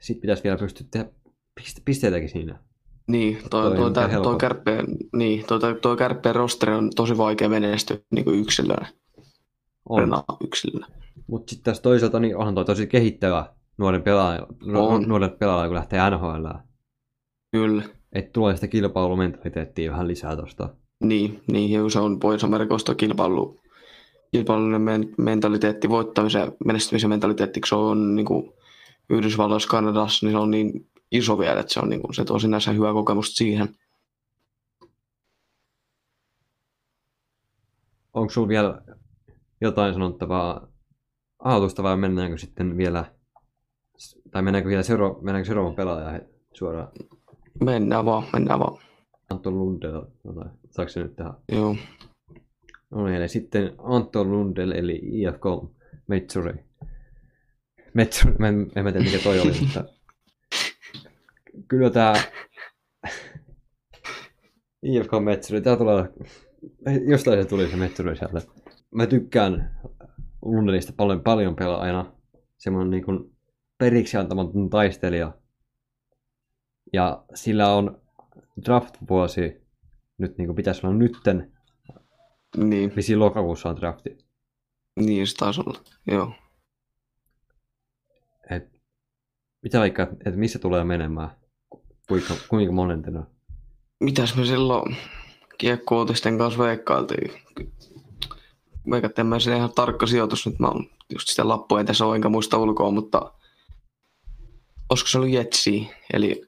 sit pitäisi vielä pystyä tehdä piste, pisteitäkin siinä. Niin toi, Toi toi, toi, toi, helppo. toi, kärppien, niin, toi, toi, kärppien rosteri on tosi vaikea menestyä niin kuin yksilönä, On. yksilönä. Mutta sitten tässä toisaalta niin onhan toi tosi kehittävä nuoren pelaaja, On. nuoren pelaaja kun lähtee NHL. Kyllä. Että tulee sitä kilpailumentaliteettia vähän lisää tosta. Niin, niin se on Pohjois-Amerikasta kilpailu, kilpailullinen men- mentaliteetti, voittamisen, menestymisen mentaliteetti, kun se on niin kuin Yhdysvalloissa, Kanadassa, niin se on niin iso vielä, että se, on, niin kuin, se tuo sinänsä hyvää kokemusta siihen. Onko sulla vielä jotain sanottavaa aloitusta vai mennäänkö sitten vielä, tai mennäänkö vielä seuraava, mennäänkö seuraavan pelaajan suoraan? Mennään vaan, mennään vaan. Antto Lundell, jotain. saako se nyt tehdä? Joo. No niin, eli sitten Antto Lundell, eli IFK Metsuri. Metsuri, mä en, en mä tiedä mikä toi oli, mutta kyllä tää IFK Metsuri, tää tulee, jostain se tuli se Metsuri sieltä. Mä tykkään Lundellista paljon, paljon pelaajana. Semmoinen niin kuin periksi antamaton taistelija. Ja sillä on draft-vuosi, nyt niin kuin pitäisi olla nytten, Niin, Vissiin lokakuussa on drafti. niin se taisi olla. Joo. Et, mitä vaikka, että missä tulee menemään? Kuinka, kuinka monentena? Mitäs me silloin kiekko-uutisten kanssa veikkailtiin? Veikattiin, mä sen ihan tarkka sijoitus, nyt mä oon just sitä lappua en tässä ole, enkä muista ulkoa, mutta olisiko se ollut Jetsi, eli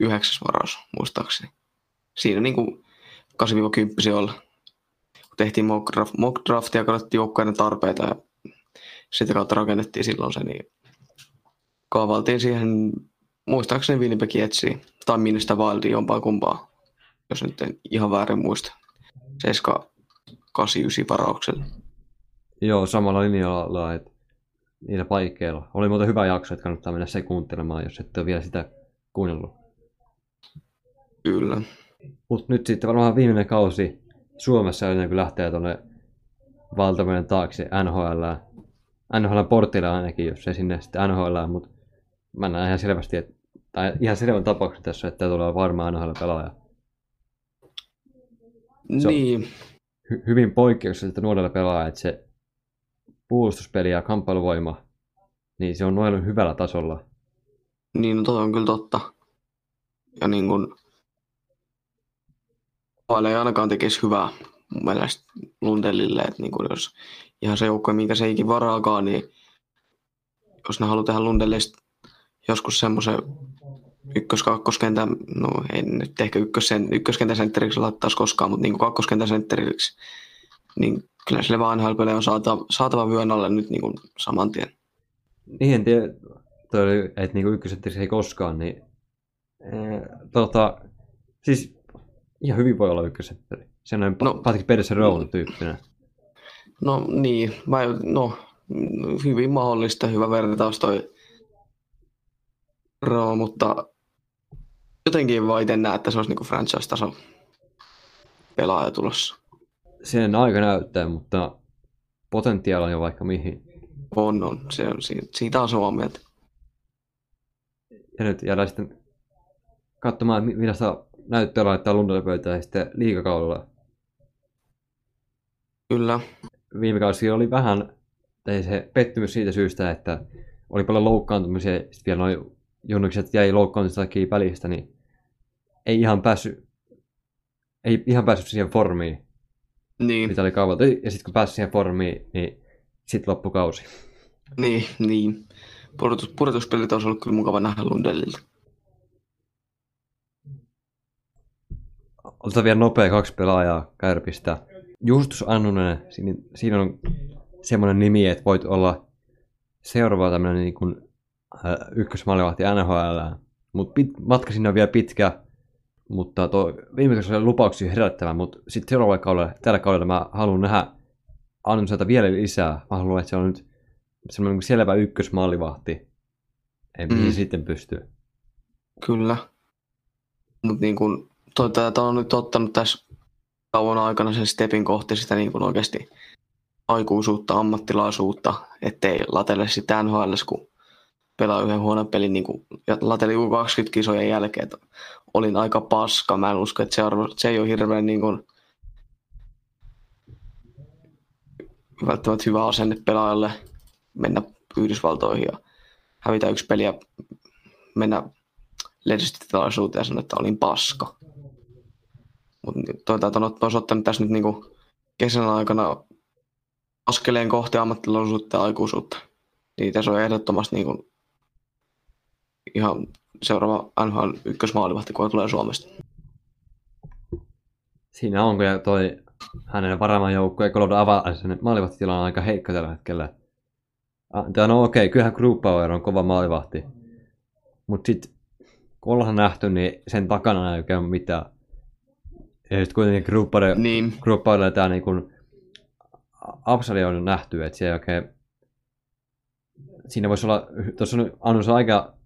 yhdeksäs varaus, muistaakseni. Siinä niinku 8-10 olla. Kun tehtiin mock, draft, mock draftia ja katsottiin joukkueiden tarpeita ja sitä kautta rakennettiin silloin se, niin kaavaltiin siihen muistaakseni Winnipeg Jetsiin tai Minnesota Wildiin jompaa kumpaa, jos nyt en ihan väärin muista. 7 89 varauksella. Joo, samalla linjalla, että niillä paikkeilla. Oli muuten hyvä jakso, että kannattaa mennä se kuuntelemaan, jos et ole vielä sitä kuunnellut. Kyllä. Mutta nyt sitten varmaan viimeinen kausi Suomessa ennen kuin lähtee tuonne valtameren taakse NHL. NHL portilla ainakin, jos ei sinne sitten NHL, mutta mä näen ihan selvästi, että, tai ihan selvän tapauksen tässä, että tämä tulee varmaan NHL-pelaaja. Se on- Niin, hy- hyvin poikkeuksellista nuorelle pelaaja, että se puolustuspeli ja kamppailuvoima, niin se on noin hyvällä tasolla. niin no toi on kyllä totta. Ja niin kun ei ainakaan tekisi hyvää mun mielestä Lundellille, että niin kun jos ihan se joukko, minkä se ikin varaakaan, niin jos ne haluaa tehdä Lundellista joskus semmoisen ykkös-kakkoskentän, no ei nyt ehkä ykkösen, ykköskentän sentteriksi laittaisi koskaan, mutta niin kuin kakkoskentän sentteriksi, niin kyllä sille vaan nhl on saatava, saatava vyön alle nyt niin kuin saman tien. Niin en tiedä, toi oli, että niinku ykkösetterissä ei koskaan, niin ee, tota, siis ihan hyvin voi olla ykkösetteri. Se on No. Patrick Pedersen rooli tyyppinen. No niin, mä, no, hyvin mahdollista, hyvä vertaus toi Roo, mutta jotenkin vaan itse näe, että se olisi niinku franchise-taso pelaaja tulossa. Sen aika näyttää, mutta potentiaali on jo vaikka mihin. On, on. Se on siitä, on samaa mieltä. Ja nyt jäädään sitten katsomaan, mi- millaista näyttöä laittaa pöytään sitten liikakaudella. Kyllä, Viime kausi oli vähän tai se pettymys siitä syystä, että oli paljon loukkaantumisia, ja sitten vielä noin junnukset jäi loukkaantumisen takia välistä, niin ei ihan päässyt, ei ihan päässyt siihen formiin, niin, mitä oli kauan. Ja sitten kun pääsi siihen formiin, niin sitten loppukausi. niin, niin. Pudotus, pudotuspelit olisi ollut kyllä mukava nähdä Lundellilta. Otetaan vielä nopea kaksi pelaajaa Kärpistä. Justus Annunen, siinä, siinä on semmoinen nimi, että voit olla seuraava tämmöinen niin kuin, ykkösmaalivahti NHL. Mutta pit, matka sinne on vielä pitkä. mutta tuo viime kaudella oli lupauksia herättävä, mutta sitten seuraavalla kaudella, tällä kaudella mä haluan nähdä Annunselta vielä lisää. Mä haluan, että se on nyt semmoinen selvä ykkösmaalivahti. Ei mihin Mm. sitten pystyy. Kyllä. Mutta niin kun, toi, tää on nyt ottanut tässä kauan aikana sen stepin kohti sitä niin kun oikeasti aikuisuutta, ammattilaisuutta, ettei latele sitä NHL, kun pelaa yhden huonon pelin niin kun, ja lateli U20-kisojen jälkeen, että olin aika paska. Mä en usko, että se, arvo, se ei ole hirveän niin kun, välttämättä hyvä asenne pelaajalle mennä Yhdysvaltoihin ja hävitä yksi peli ja mennä lehdistötilaisuuteen ja sanoa, että olin paska. Mutta toisaalta on olisi ottanut tässä nyt niinku kesän aikana askeleen kohti ammattilaisuutta ja aikuisuutta. Niin tässä on ehdottomasti niinku ihan seuraava NHL ykkösmaalivahti, kun tulee Suomesta. Siinä on kyllä toi hänen varaman joukko ja Colorado Avalanchen maalivahtitila on aika heikko tällä hetkellä. Tää no okei, kyllähän Grubauer on kova maalivahti. Mutta sitten kun ollaan nähty, niin sen takana ei oikein ole mitään. Ja sitten kuitenkin Grubauer, Niin, Grubauerilla tämä niin kun Absali on nähty, että se ei oikein... Siinä voisi olla, tuossa on Annus aika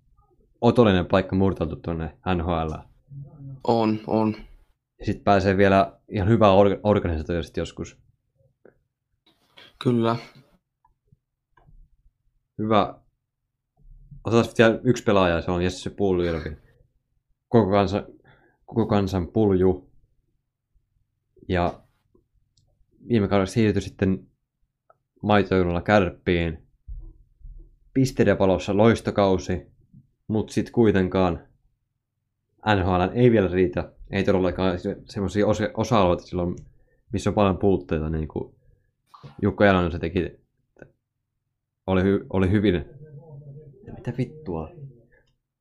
otollinen paikka murtautu tuonne NHL. on, on. Ja sitten pääsee vielä ihan hyvää orga- organisaatiosta joskus. Kyllä. Hyvä. Otetaan sitten vielä yksi pelaaja, se on Jesse Puljujärvi. Koko kansan, koko kansan pulju. Ja viime kaudella siirtyi sitten maitoilulla kärppiin. Pisteiden valossa loistokausi, mutta sitten kuitenkaan NHL ei vielä riitä. Ei todellakaan semmoisia osa- osa-alueita silloin, missä on paljon puutteita, niin kuin Jukka Jalonen se teki oli, hy, oli hyvin... Mitä vittua?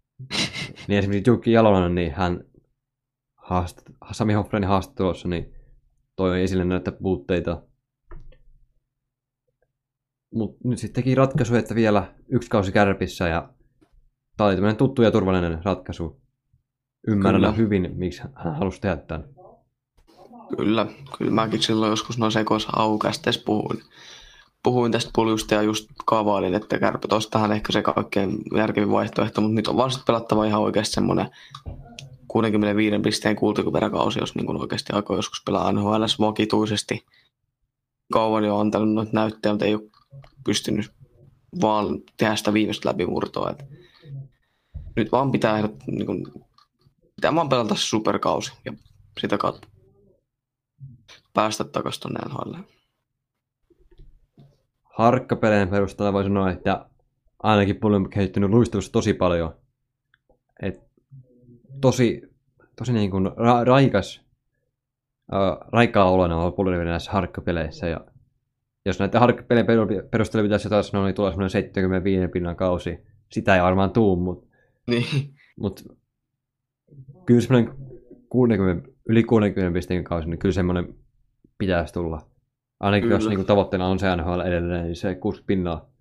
niin esimerkiksi Jukki Jalonen, niin hän haast, Sami Hoffrenin haastattelussa niin toi esille näitä puutteita. Mutta nyt sitten teki ratkaisu, että vielä yksi kausi kärpissä ja tämä oli tämmöinen tuttu ja turvallinen ratkaisu. Ymmärrän Kyllä. hyvin, miksi hän halusi tehdä tämän. Kyllä, kyllä mäkin silloin joskus noin sekoissa aukasteessa puhuin. Puhuin tästä puljusta ja just kaavailin, että kärpät olisi tähän ehkä se kaikkein järkevin vaihtoehto, mutta nyt on vaan sitten pelattava ihan oikeasti semmoinen 65 pisteen kultakypäräkausi, jos niin oikeasti aikoo joskus pelaa NHL vakituisesti. Kauan jo antanut noita näyttöjä, mutta ei ole pystynyt vaan tehdä sitä viimeistä läpimurtoa. Et nyt vaan pitää, niin kuin, pitää vaan pelata superkausi ja sitä kautta päästä takaisin tuonne NHL. harkkapeleen perusteella voi sanoa, että ainakin Pulli on kehittynyt luistelussa tosi paljon. Et tosi, tosi niin kuin ra- raikas, äh, raikaa oloinen on Pulli näissä harkkapeleissä. Ja jos näitä harkkapelien peru- perusteella pitäisi jotain sanoa, niin tulee semmoinen 75 pinnan kausi. Sitä ei varmaan tuu, mutta Niin, mut, kyllä semmoinen 60, yli 60 pisteen kausi, niin kyllä semmoinen pitäisi tulla. Ainakin jos Kyllä. niin tavoitteena on se NHL edelleen, niin se 60 pinnaa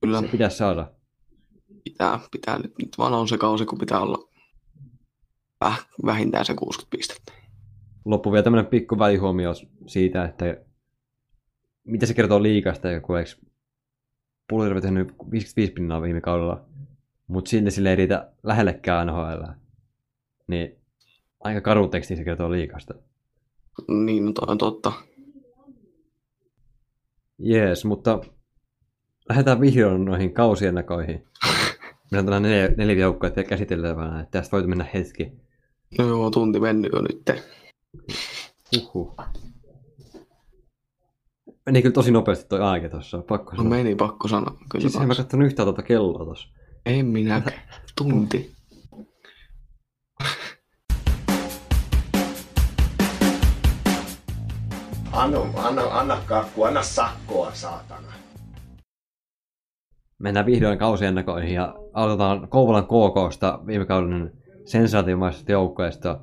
kyllä se pitäisi saada. pitää, pitää nyt, nyt vaan on se kausi, kun pitää olla väh, vähintään se 60 pistettä. Loppu vielä tämmöinen pikku välihuomio siitä, että mitä se kertoo liikasta, kun eikö Pulirvi tehnyt 55 pinnaa viime kaudella, mutta silti sille ei riitä lähellekään NHL. Niin aika karu teksti se kertoo liikasta. Niin, no toi on totta. Jees, mutta lähdetään vihdoin noihin kausiennakoihin. Meillä on tällainen neljä, neljä joukkoa vielä käsiteltävänä, että tästä voi mennä hetki. No joo, tunti mennyt jo nyt. Uhuh. Meni kyllä tosi nopeasti toi aika tuossa, pakko No sanoa. meni pakko sanoa. Kyllä Siis en mä katsonut yhtään tuota kelloa tuossa. En minäkään. Tunti. Anna, anna, anna kakku, anna sakkoa, saatana. Mennään vihdoin kausiennakoihin ja aloitetaan Kouvolan KKsta viime kauden sensaatiomaisesta joukkueesta.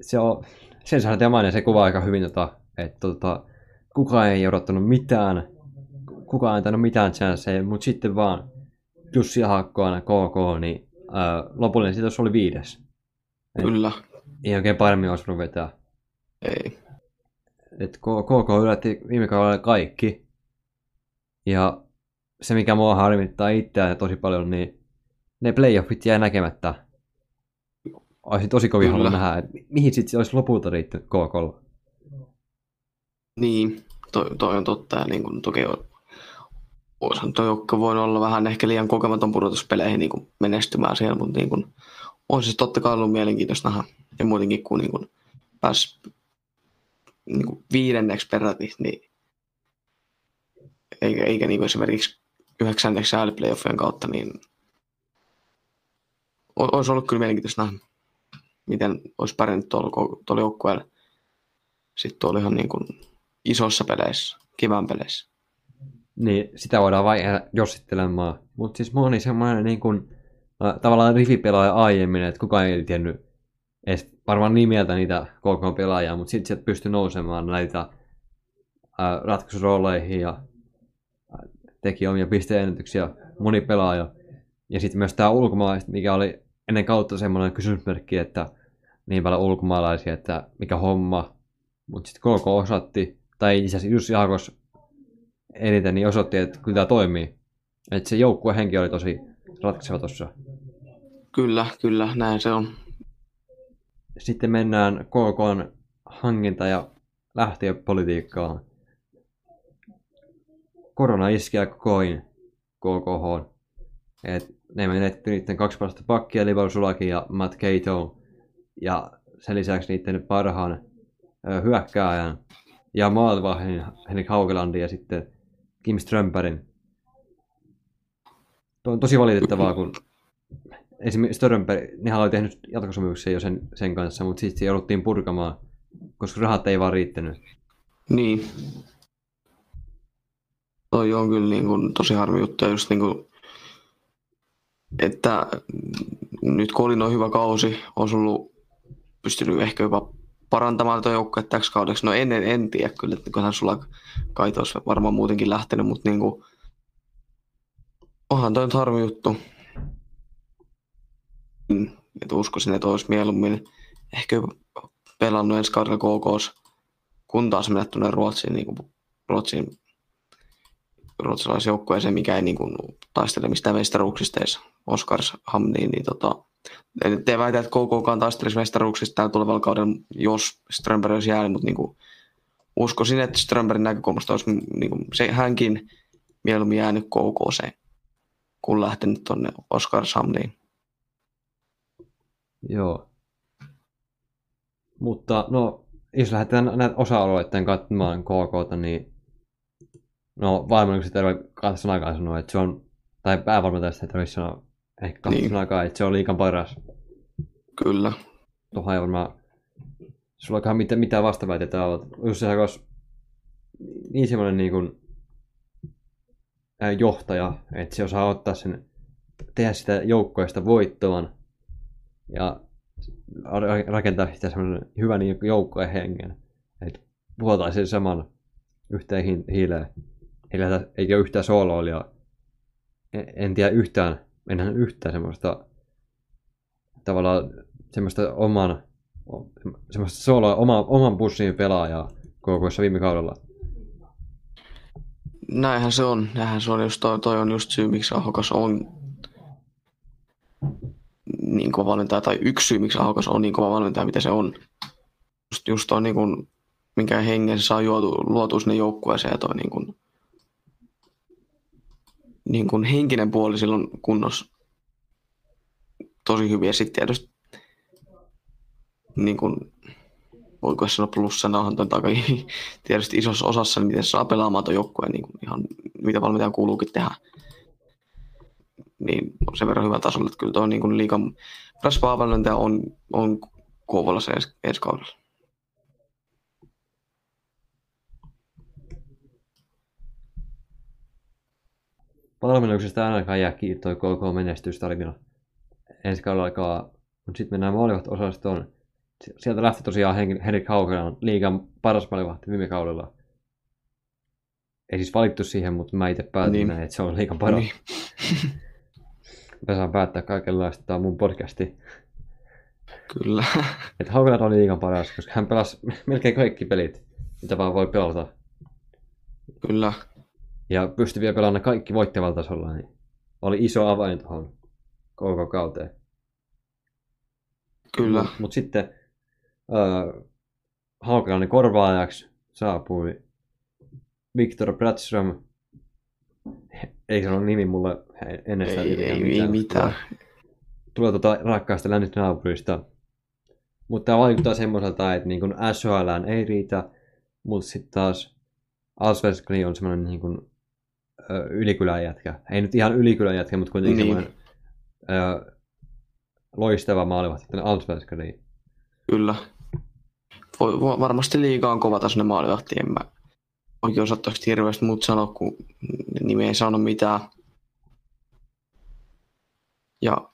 Se on sensaatiomainen, se kuvaa aika hyvin, tota, että tota, kukaan ei odottanut mitään, kukaan antanut mitään chanceja, mutta sitten vaan Jussi Hakkoana KK, niin ää, lopullinen sitos oli viides. Kyllä. Ei oikein paremmin olisi voinut vetää. Ei. Et KK yllätti viime kaudella kaikki. Ja se, mikä mua harmittaa itseään tosi paljon, niin ne playoffit jäi näkemättä. Olisi tosi kovin halunnut nähdä, että mihin sitten olisi lopulta riittänyt KK. Niin, toi, toi on totta. Ja niin kuin, toki on, olisihan toi joukko voinut olla vähän ehkä liian kokematon pudotuspeleihin niin kuin menestymään siellä, mutta niin kuin, on siis totta kai ollut mielenkiintoista nähdä. Ja muutenkin kun niin kuin, pääsi niin kuin viidenneksi peräti, niin eikä, eikä niin kuin esimerkiksi yhdeksänneksi ääliplayoffien kautta, niin olisi ollut kyllä mielenkiintoista nähdä, miten olisi pärjännyt tuolla, tuolla joukkueella. Sitten tuolla ihan niin kuin isossa peleissä, kivän peleissä. Niin sitä voidaan vain jossittelemaan. Mutta siis mulla oli semmoinen niin kuin, äh, tavallaan rivipelaaja aiemmin, että kukaan ei tiennyt edes varmaan nimeltä niitä KK-pelaajia, mutta sitten sieltä pystyi nousemaan näitä äh, ratkaisurooleihin ja äh, teki omia pisteennätyksiä moni pelaaja. Ja sitten myös tämä ulkomaalaiset, mikä oli ennen kautta semmoinen kysymysmerkki, että niin paljon ulkomaalaisia, että mikä homma. Mutta sitten KK osatti, tai itse asiassa Jussi Haakos eniten niin osoitti, että kyllä tämä toimii. Että se joukkuehenki oli tosi ratkaiseva tuossa. Kyllä, kyllä, näin se on. Sitten mennään KK hankinta- ja lähtiöpolitiikkaan. Korona iski aika koin KKH. Et ne menetti niiden kaksi parasta pakkia, Lival Sulaki ja Matt Cato. Ja sen lisäksi niiden parhaan hyökkääjän ja maalivahden Henrik Haukelandin ja sitten Kim Strömperin. Tuo on tosi valitettavaa, kun esimerkiksi Strömper, nehän oli tehnyt jatkosopimuksen jo sen, sen kanssa, mutta sitten jouduttiin purkamaan, koska rahat ei vaan riittänyt. Niin. Toi on kyllä niin kuin tosi harmi juttu. Just niin kuin, että nyt kun oli noin hyvä kausi, olisi ollut pystynyt ehkä jopa parantamaan tuo joukkoa täksi kaudeksi. No en, en, en tiedä kyllä, että kunhan sulla Kaito olisi varmaan muutenkin lähtenyt, mutta niin kuin, onhan toi nyt harmi juttu. Mm, Että uskoisin, että olisi mieluummin ehkä pelannut ensi kaudella KKs, kun taas mennä tuonne Ruotsiin, niin kuin Ruotsin ruotsalaisjoukkueeseen, mikä ei niin kuin, taistele mistään mestaruuksista edes Oskarshamniin, niin tota, en nyt väitä, että KKkaan taistelisi mestaruuksista tulevalla kaudella, jos Strömberg olisi jäänyt, mutta niin kuin, uskoisin, että Strömbergin näkökulmasta olisi niin kuin, se, hänkin mieluummin jäänyt KKC, kun lähtenyt tuonne Oskarshamniin. Joo. Mutta no, jos lähdetään näitä osa-alueiden katsomaan KKta, niin no valmennukset ei kahta sanakaan sanoa, että se on, tai päävalmentajasta ei tarvitse sanoa ehkä Niin. sanakaan, että se on liikan paras. Kyllä, Tuohon ei varmaan, sulla mitään, mitään vastaväitetä ole. Jussi Hakos, niin semmoinen niin kuin, johtaja, että se osaa ottaa sen, tehdä sitä joukkoista voittavan ja ra- rakentaa sitä semmoinen hyvän joukkojen hengen. Että puhutaan sen saman yhteen hi- hiileen. Ei, ei ole yhtään sooloilijaa. En, en tiedä yhtään, en nähnyt yhtään semmoista tavallaan semmoista oman semmoista solo, oma, oman bussin pelaajaa KKssa viime kaudella. näinhän se on. Näinhän se on, just toi, toi on just syy, miksi Ahokas on niin kova valmentaja, tai yksi syy, miksi Ahokas on niin kova valmentaja, mitä se on. Just, just toi, niin kuin, minkä hengen se saa juotu, luotua sinne joukkueeseen, ja toi niin kuin, niin kuin henkinen puoli silloin kunnossa tosi hyvin. Ja sitten tietysti niin kuin, voiko sanoa plussana, onhan toi aika tietysti isossa osassa, niin miten se saa pelaamaan tuon joukkueen, niin kuin ihan mitä valmentajan kuuluukin tehdä. Niin on sen verran hyvä tasolla, että kyllä tuo niin liikan on, on Kouvolassa ensi, ensi kaudella. Valmennuksesta ainakaan jää kiinni toi KK menestystarina. Ensi kaudella alkaa, mutta sitten mennään maalivahti-osastoon. Si- Sieltä lähti tosiaan Hen- Henrik Haukelan liigan paras maalivahti viime kaudella. Ei siis valittu siihen, mutta mä itse päätin Niin. näin, että se on liigan paras. Niin. mä saan päättää kaikenlaista, tämä on mun podcasti. Kyllä. Että Haukeland oli liigan paras, koska hän pelasi melkein kaikki pelit, mitä vaan voi pelata. Kyllä. Ja pystyi vielä pelaamaan kaikki voittavalla tasolla, niin oli iso avain tuohon koko kauteen. Kyllä. Mutta mut sitten äh, Haukelandin korvaajaksi saapui Viktor Bratström. Ei sano nimi mulle ennen sitä Ei, yhtään ei, ei mitään. Tulee tuota rakkaasta länsinaapurista. Mutta tämä vaikuttaa semmoiselta, että niin SHL ei riitä, mutta sitten taas Allsvenskani on semmoinen niin kuin, ylikylän jätkä. Ei nyt ihan ylikylän jätkä, mutta kuitenkin Niin. semmoinen ö, loistava maalivahti tänne Allsvenskaniin. Kyllä. Voi, voi, varmasti liiga on kova tasoinen maalivahti. En mä oikein osattaisi hirveästi muuta sanoa, kun nimi ei sano mitään. Ja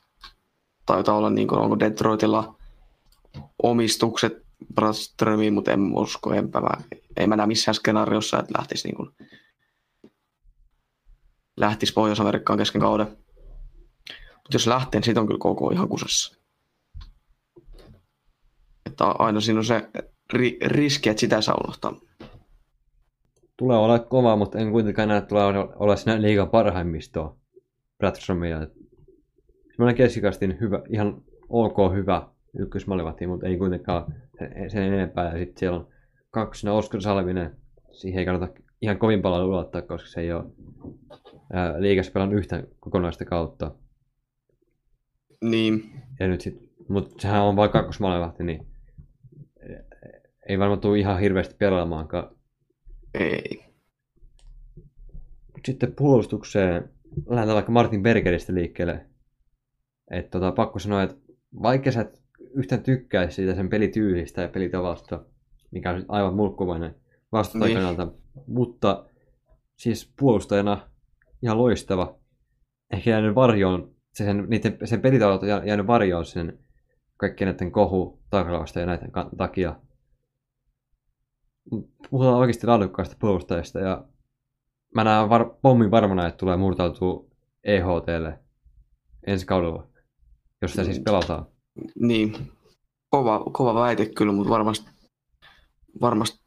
taitaa olla, niin kuin, onko Detroitilla omistukset Braströmiin, mutta en usko, enpä mä, ei mä näe missään skenaariossa, että lähtisi, niin kuin, lähtisi Pohjois-Amerikkaan kesken kauden. Mutta jos lähtee, niin siitä on kyllä koko ihan kusessa. Että aina siinä on se ri- riski, että sitä saa unohtaa. Tulee olla kova, mutta en kuitenkaan näe, että tulee olla siinä liigan parhaimmistoa Bratströmiä. Semmoinen keskikastin hyvä, ihan ok hyvä ykkösmalivahti, mutta ei kuitenkaan sen, enempää. Ja sitten siellä on kaksina Oskar Salvinen. Siihen ei kannata ihan kovin paljon luottaa, koska se ei ole ää, liigassa pelannut yhtä kokonaista kautta. Niin, Ja nyt sit, mutta sehän on vain kakkosmalivahti, niin ei varmaan tule ihan hirveästi pelaamaankaan. ei. Sitten puolustukseen lähdetään vaikka Martin Bergeristä liikkeelle. Et tota, pakko sanoa, että vaikka sä et yhtään tykkäisi siitä sen pelityylistä ja pelitavasta, mikä on aivan mulkkuvainen vastustajan Niin. kannalta, mutta siis puolustajana ihan loistava. Ehkä jäänyt varjoon, se sen, niiden, sen pelitavat on jää- jäänyt varjoon sen kaikkien näiden kohu taklausta ja näiden takia. Puhutaan oikeasti laadukkaasta puolustajasta ja mä näen var- pommin varmana, että tulee murtautua EHTlle ensi kaudella, jos sitä siis pelataan. Niin, kova, kova väite kyllä, mutta varmasti, varmasti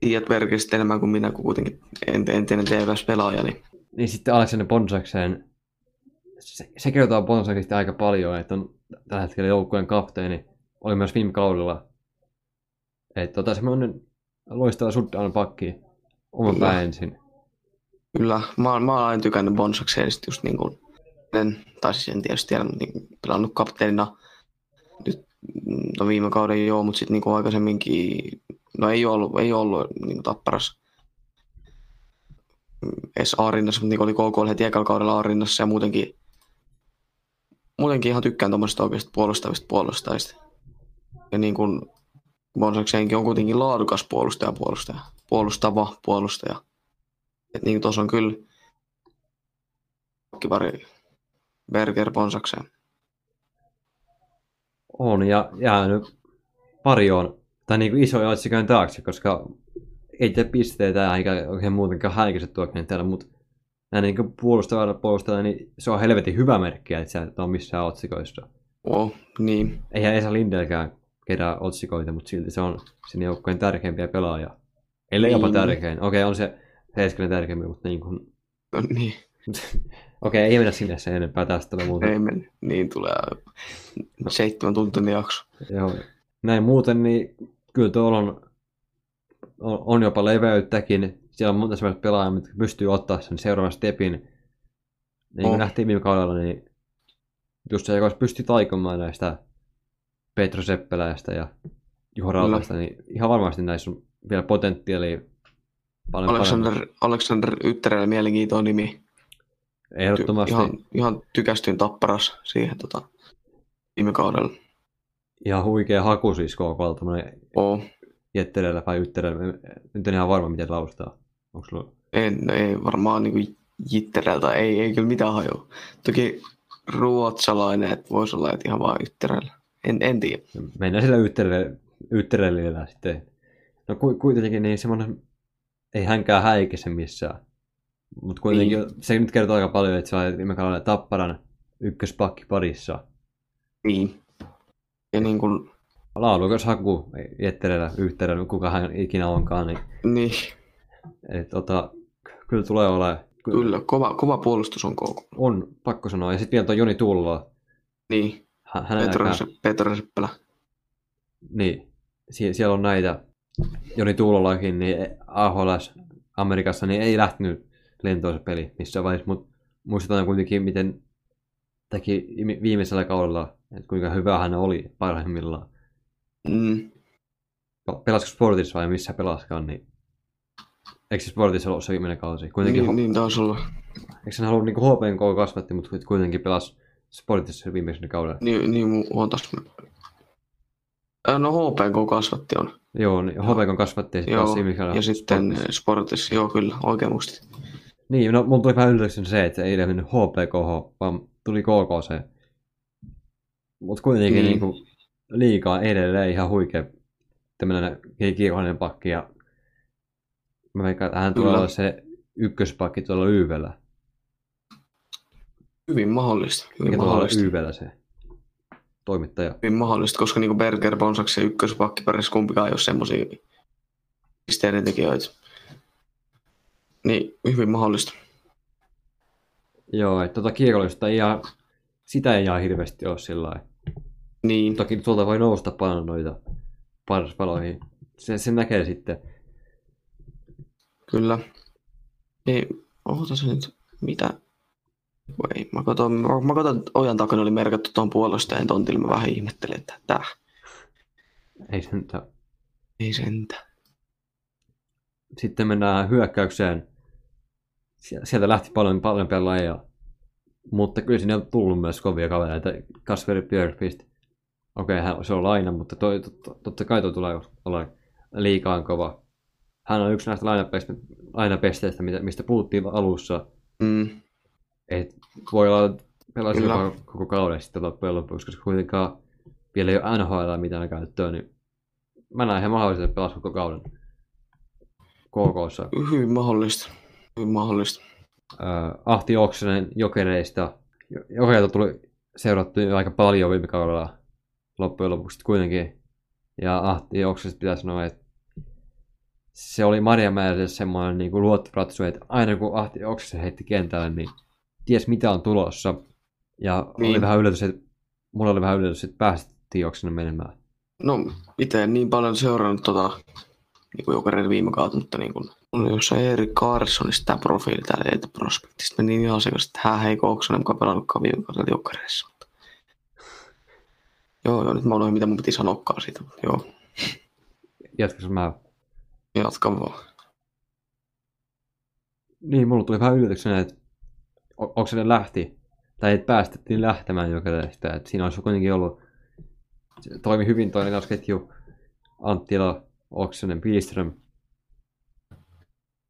tiedät Bergeristä enemmän kuin minä, kun kuitenkin ent- entinen TVS-pelaaja. Niin, Niin sitten Aleksander Bonsakseen, se, se kertoo Bonsaksesta aika paljon, että on tällä hetkellä joukkueen kapteeni, oli myös viime kaudella. Että tota, semmoinen loistava shutdown pakki, oma Kyllä. pää ensin. kyllä, mä, oon- mä oon aina tykännyt Bonsakseista just niin kuin, en, tai siis en tietysti tiedä, mutta niin, pelannut kapteenina nyt, no viime kauden joo, mutta sitten niin aikaisemminkin, no ei ollut, ei ollut niin kuin tapparas mm, edes A-rinnassa, mutta niin oli KK heti kaudella A-rinnassa ja muutenkin, muutenkin ihan tykkään tuommoisista oikeasti puolustavista puolustajista. Ja niin kuin Bonsakseenkin on kuitenkin laadukas puolustaja, puolustaja, puolustava puolustaja. Et niin tuossa on kyllä kivari Berger Bonsakseen. On ja jäänyt varjoon, tai niin kuin isoja otsikoiden taakse, koska ei tee pisteitä eikä oikein muutenkaan häikäise tuo kentällä, mutta näin niin puolustavalla puolustajalla, niin se on helvetin hyvä merkki, että sä et ole missään otsikoissa. Oh, niin, Eihän Esa Lindelkään kerää otsikoita, mutta silti se on sen joukkojen tärkeimpiä pelaajia. Ellei jopa Niin. tärkein. Okei, on se Heiskanen tärkeimmin, mutta niin kuin... no, niin, Okei, ei mennä sinne sen enempää tästä tulee muuta. ei mene. Niin tulee seitsemän tuntinen jakso. Joo. Näin muuten, niin kyllä tuolla on, on, jopa leveyttäkin. Siellä on monta sellaista pelaajaa, mitkä pystyy ottaa sen seuraavan stepin. Niin kuin On. nähtiin viime kaudella, niin just se, joka pystyy taikomaan näistä Petro Seppeläistä ja Juho Rautaista, niin ihan varmasti näissä on vielä potentiaalia paljon Alexander, paremmin. Alexander Ytterellä mielenkiintoinen nimi. Ty- Ehdottomasti ihan, ihan tykästyin tapparas siihen tota, viime kaudella. ihan huikea haku siis koko tämmöinen Oo. Jetterellä vai Ytterellä. Nyt en ihan varma, miten laustaa. Onko sulla En, ei varmaan niin Jittereltä, ei, ei kyllä mitään hajua. Toki ruotsalainen, että voisi olla että ihan vaan Ytterellä. En, en tiedä. Mennään sillä Ytterellillä sitten. No ku- kuitenkin niin semmoinen, ei hänkään häikäise missään. Mutta kuitenkin Niin. se nyt kertoo aika paljon, että se viime kaudella Tapparan ykköspakki parissa. Niin. Ja niin kuin, Laulukas haku Jetterellä yhteydellä, kuka hän ikinä onkaan, niin niin, et, tota, kyllä tulee olemaan, ky- kyllä, kova, kova puolustus on KK. on pakko sanoa. Ja sitten vielä tuo Joni Tullola, Niin, Hä- Petro, hänelläkään, Se, Petro Seppälä. niin, sie- siellä on näitä, Joni Tullolakin, niin AHLS Amerikassa, niin ei lähtenyt lentoon se peli missään vaiheessa, mutta muistetaan kuitenkin, miten teki viimeisellä kaudella, että kuinka hyvä hän oli parhaimmillaan. Mm, Pelasiko Sportissa vai missä pelaskaan, niin eikö se Sportissa ollut se viimeinen kausi? Kuitenkin, niin, niin, niin taisi olla. eikö hän ollut niin HPNK kasvatti, mutta kuitenkin pelasi Sportissa sen viimeisen kauden. Niin, niin ootas. Ää, No HPK kasvatti on. Joo, niin HPNK kasvatti ja sitten Joo, ja sitten Sportissa. Sportissa, joo kyllä, oikein muistit. Niin, no mun tuli vähän yllätyksenä se, että ei mennyt HPKH, vaan tuli KKC. Mutta kuitenkin Niin. niin. niin liikaa edelleen ihan huikea tämmöinen kiikollinen pakki ja mä veikkaan, että hän tulee olla se ykköspakki tuolla Yvellä. Hyvin mahdollista. Hyvin Mikä mahdollista. Yvellä se toimittaja. Hyvin mahdollista, koska niin Berger, Bonsaks ja ykköspakki parissa kumpikaan ei ole semmoisia pisteiden tekijöitä. Niin, hyvin mahdollista. Joo, että tota kiekollista ei ihan, sitä ei ihan hirveästi ole sillä lailla. Niin, Toki tuolta voi nousta paljon noita parspaloihin. Se, se näkee sitten. kyllä. Ei, oota se nyt, mitä? Ei, mä katson, mä, mä katson ojan takana oli merkattu tuon puolustajan tontille, mä vähän ihmettelin, että tää, Ei se nyt ole. ei sentä. Sitten mennään hyökkäykseen. Sie- Sieltä lähti paljon, paljon pelaajia. Mutta kyllä sinne on tullut myös kovia kavereita. Kasperi Björkvist. Okei, hän se on laina, mutta toi, totta, totta kai tuo tulee olla liikaan kova. Hän on yksi näistä lainapesteistä, mistä puhuttiin alussa. Mm, Et voi olla pelasi jopa koko kauden sitten loppujen lopuksi, koska kuitenkaan vielä ei ole NHL mitään käyttöä, niin mä näen ihan mahdollisesti, että pelasi koko kauden KKssa. hyvin mahdollista. Hyvin mahdollista. Äh, Ahti Oksanen Jokereista. Jo- Jokereita tuli seurattu aika paljon viime kaudella loppujen lopuksi kuitenkin. Ja Ahti Oksasesta pitää sanoa, että se oli Marjamäelle semmoinen niin kuin luottoratsu, että aina kun Ahti Oksasen heitti kentälle, niin ties mitä on tulossa. Ja niin. oli Niin. vähän yllätys, että mulla oli vähän yllätys, että päästettiin Oksanen menemään. No, itse en niin paljon seurannut tota, niin kuin jokainen viime kautta, mutta niin kuin, oli jossain Erik Carsonista tämä profiili täällä Prospektista. Meni ihan sekaisin, että hän heikko Oksanen, joka on pelannutkaan viime jokareissa. Joo, joo, nyt mä unohdin, mitä mun piti sanoakaan siitä. mutta Joo, Jatkas mä. jatka vaan. Niin, mulla tuli vähän yllätyksenä, että O- Oksanen lähti, tai että päästettiin lähtemään Jokereista. Että siinä olisi kuitenkin ollut, se toimi hyvin toinen ketju Anttila, Oksanen, Pilström.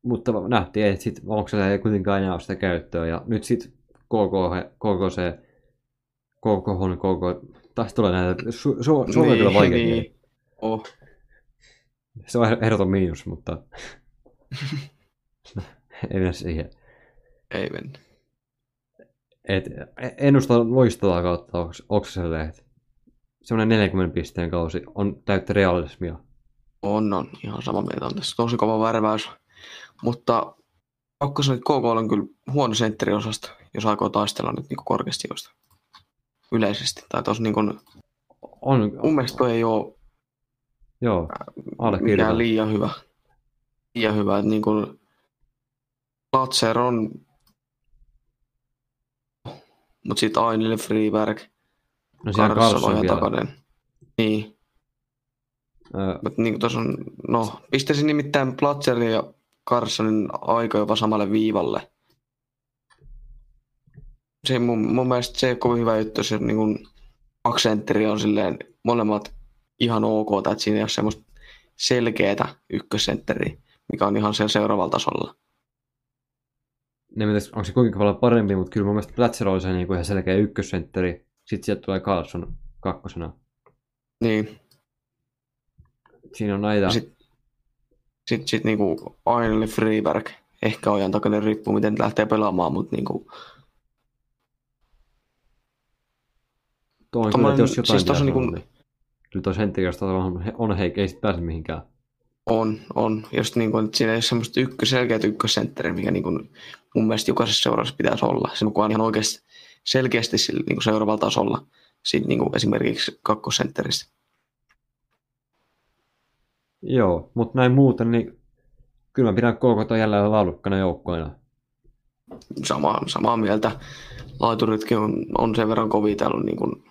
Mutta nähtiin, että sitten Oksanen ei kuitenkaan enää ole sitä käyttöä. Ja nyt sitten KK, KKC, KK, KK, taas tulee näitä, su, su, Suomi on kyllä vaikea niin. niin. Oh, Se on ehdoton miinus, mutta ei mennä siihen. ei mennä. Et ennustan loistavaa kautta että semmoinen 40 pisteen kausi on täyttä realismia. On, on. Ihan sama mieltä on tässä. Tosi kova värväys. Mutta pakko sanoa, että KK on kyllä huono sentteriosasta, jos aikoo taistella nyt niin korkeasti josta yleisesti. Tai tuossa niin kuin, On, mun mielestä toi ei ole joo, mikään liian hyvä. Liian hyvä. Että niin kuin Latser on, mutta sitten Ainille Freeberg, No on vielä. takainen. Niin, Ö, mutta niin kuin on, no, pistäisin nimittäin Platzerin ja Carssonin aika jopa samalle viivalle. Se mun, mun mielestä se kovin hyvä juttu, jos niin kuin kaksi sentteriä on silleen molemmat ihan ok, tai että siinä ei ole semmoista selkeätä ykkössentteriä, mikä on ihan siellä seuraavalla tasolla. ne mitäs, onko se kuinka paljon parempi, mutta kyllä mun mielestä Platzer oli se niinku ihan selkeä ykkössentteri. Sitten sieltä tulee Carlson kakkosena. Niin, Siinä on näitä, sitten sit, sit niinku Ainille Freeberg, ehkä ojan takainen riippuu miten lähtee pelaamaan, mutta niinku, Tuo on kyllä, jos jotain siis pitäisi niinku- olla, niin kyllä tuossa Hentikasta on, on heikki, ei sit pääse mihinkään. On, on. Just niin kuin, että siinä ei ole semmoista ykkö, selkeät ykkössentteriä, mikä niin kuin mun mielestä jokaisessa seurassa pitäisi olla. Se on ihan oikeasti selkeästi sillä niin kuin seuraavalla tasolla siitä niin kuin esimerkiksi kakkosentteristä. Joo, mutta näin muuten, niin kyllä mä pidän KK jälleen laadukkana joukkoina. Sama, samaa mieltä. Laituritkin on, on sen verran kovitellut niin kuin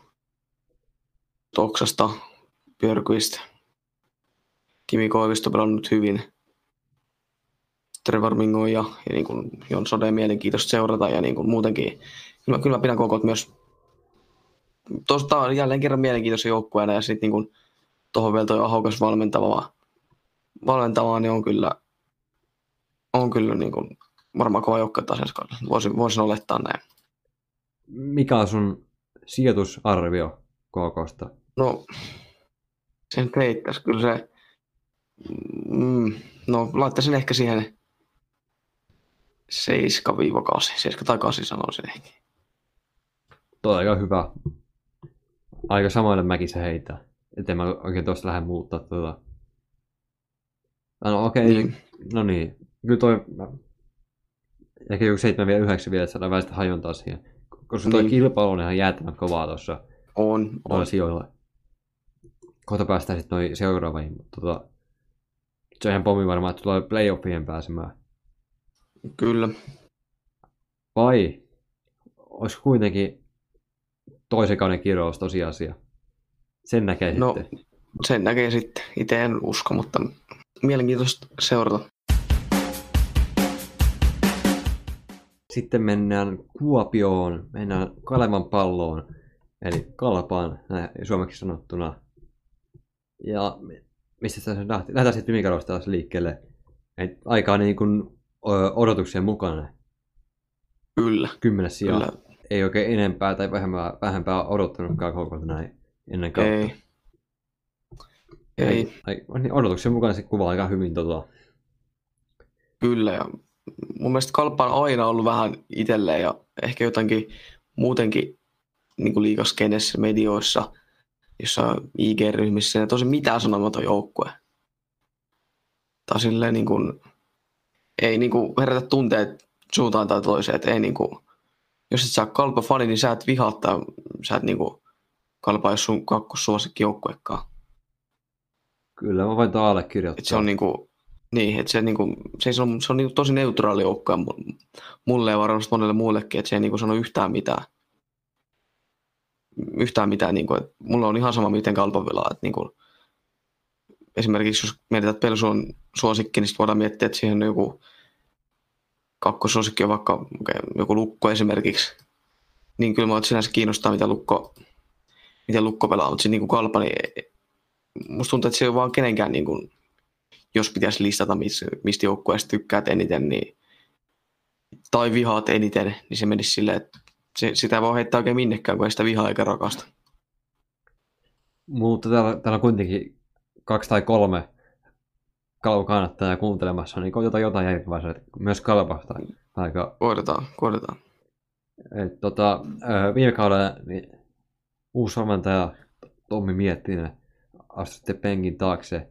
Toksasta, Björkvist, Kimi Koivisto pelannut hyvin. Trevor Mingo ja, ja niin kuin Jon Sode mielenkiintoista seurata ja niin kuin muutenkin. Kyllä, kyllä mä pidän kokot myös tuosta jälleen kerran mielenkiintoisen joukkueena ja sitten niin tuohon vielä toi ahokas valmentavaa, valmentavaa, niin on kyllä, on kyllä niin kuin varmaan kova joukkue taas voisin, voisin olettaa näin. Mikä on sun sijoitusarvio KKsta? No, sen peittäisi kyllä se, mm, no laittaisin ehkä siihen 7-8, 7 tai 8 sanoisin ehkä. Tuo on aika hyvä. Aika samoille mäkin se heitä. Että en mä oikein tuosta lähde muuttaa tuota. No okei, okay. Niin. no niin. Kyllä toi, ehkä joku 7 vielä 9 vielä, että saadaan vähän sitä hajontaa siihen. Koska toi Niin. kilpailu on ihan jäätävän kovaa tuossa On, on. sijoilla. Kohta päästään sitten noin seuraaviin, mutta tota, se on ihan pommi varmaan, että tulee playoffien pääsemään. Kyllä. Vai olisi kuitenkin toisen kauden kirous tosiasia? Sen näkee No. sitten. Sen näkee sitten. Itse en usko, mutta mielenkiintoista seurata. Sitten mennään Kuopioon, mennään Kalevan palloon, eli Kalpaan näin suomeksi sanottuna. Ja mistä tässä lähti? Lähdetään sitten Mikarosta taas liikkeelle. Et aika niin kuin odotuksien mukana. Kyllä, Kymmenes sijaan. kyllä. Ei oikein enempää tai vähempää, vähempää odottanutkaan koko näin ennen kautta. Ei. Ei, Ai, niin odotuksen mukaan se kuvaa aika hyvin tota. kyllä. Ja mun mielestä Kalpa on aina ollut vähän itselleen ja ehkä jotenkin muutenkin niin kuin liikaskenessä, medioissa, jossain IG-ryhmissä, ja tosi mitään sanomaton joukkue. Tai silleen niin kuin, ei niin kuin herätä tunteet suuntaan tai toiseen, että ei niin kuin, jos et sä ole Kalpa-fani, niin sä et vihaa tai sä et niin kuin, Kalpa jos sun kakkossuosikki joukkuekaan. Kyllä mä voin allekirjoittaa. Et se on niinku, niin, että se, niinku, se on, se on niinku tosi neutraali joukkue mu- mulle ja varmasti monelle muullekin, että se ei niinku sano yhtään mitään. Yhtään mitään, niinku, että mulla on ihan sama miten kalpa pelaa. Että niinku, esimerkiksi jos mietitään, että Pelsu on suosikki, niin voidaan miettiä, että siihen on joku kakkossuosikki on vaikka okay, joku lukko esimerkiksi. Niin kyllä mä sinänsä kiinnostaa, mitä lukko, miten lukko pelaa, mutta sitten niinku kalpa, niin musta tuntuu, että se ei ole vaan kenenkään, niin kuin, jos pitäisi listata, miss, mistä joukkueesta tykkäät eniten, niin, tai vihaat eniten, niin se menisi silleen, että se, sitä voi heittää oikein minnekään, kun ei sitä vihaa eikä rakasta. Mutta täällä, täällä on kuitenkin kaksi tai kolme kalvo kannattajaa kuuntelemassa, niin koitetaan jotain järkevää myös kalpasta aika. Koitetaan, koitetaan. Et, tota, viime kaudella niin uusi valmentaja Tommi Miettinen astui penkin taakse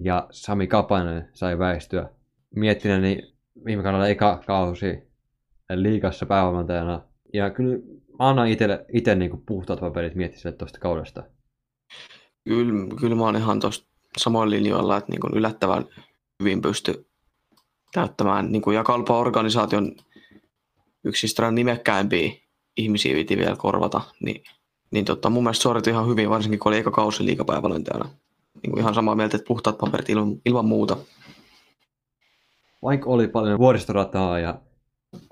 ja Sami Kapanen sai väistyä. Miettinen niin viime kaudella eka kausi liikassa päävalmentajana. Ja kyllä mä annan itse niin puhtaat paperit Miettiselle tuosta kaudesta. Kyllä, kyllä mä oon ihan tuossa samoin linjoilla, että niin kuin yllättävän hyvin pysty täyttämään niin kuin ja kalpa-organisaation yksi historian nimekkäimpiä ihmisiä piti vielä korvata, niin, niin tota, mun mielestä suorittui ihan hyvin, varsinkin kun oli eka kausi liikapäivälentäjänä. Niin kuin ihan samaa mieltä, että puhtaat paperit ilman, ilman muuta. vaikka oli paljon vuoristorataa ja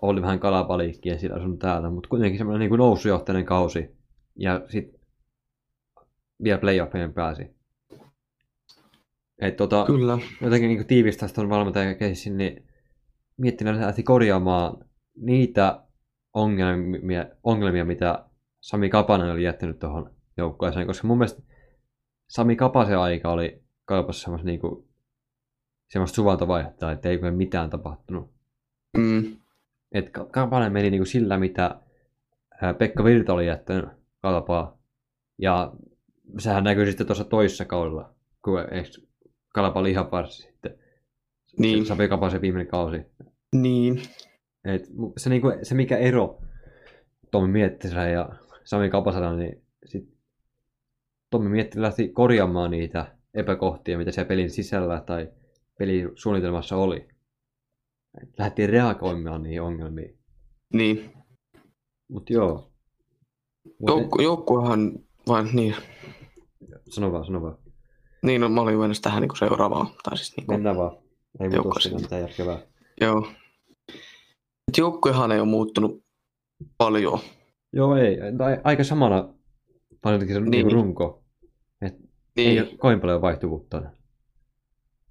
oli vähän kalapaliikkia sillä sun täällä, mutta kuitenkin semmoinen niin kuin nousujohtainen kausi. Ja sitten vielä playoffien pääsi. Et tota, Kyllä. jotenkin niin tiivistää tuon valmentajan keissin, niin Miettinen lähti korjaamaan niitä ongelmia, ongelmia, mitä Sami Kapanen oli jättänyt tuohon joukkueeseen, koska mun mielestä Sami Kapasen aika oli kaupassa semmoista niinku, semmoista suvantovaihetta, että ei ole mitään tapahtunut. Mm, Et Ka- Kapanen meni niinku sillä, mitä Pekka Virta oli jättänyt kalpaa. Ja sehän näkyy sitten tuossa toisessa kaudella, kun Kalpa oli ihan varsin sitten. Niin. Se Sapi Kapasen viimeinen kausi. Niin, Et se, niinku, se mikä ero Tommi Miettisellä ja Sami Kapasella, niin sit Tommi Miettilä lähti korjaamaan niitä epäkohtia, mitä siellä pelin sisällä tai pelin suunnitelmassa oli. Et lähti reagoimaan niihin ongelmiin. niin. Mutta joo. Mut Joukku, joukkuehan vain, niin, Sano vaan, sano vaan. niin no, mä olin menossa tähän niin seuraavaan. Tai siis, niin kuin, Mennään vaan. Ei muuta siinä mitään järkevää. joo. Et joukkuehan ei ole muuttunut paljon. Joo, ei. Tai aika samana se Niin. niin. runko. Et Niin. Ei ole kovin paljon vaihtuvuutta.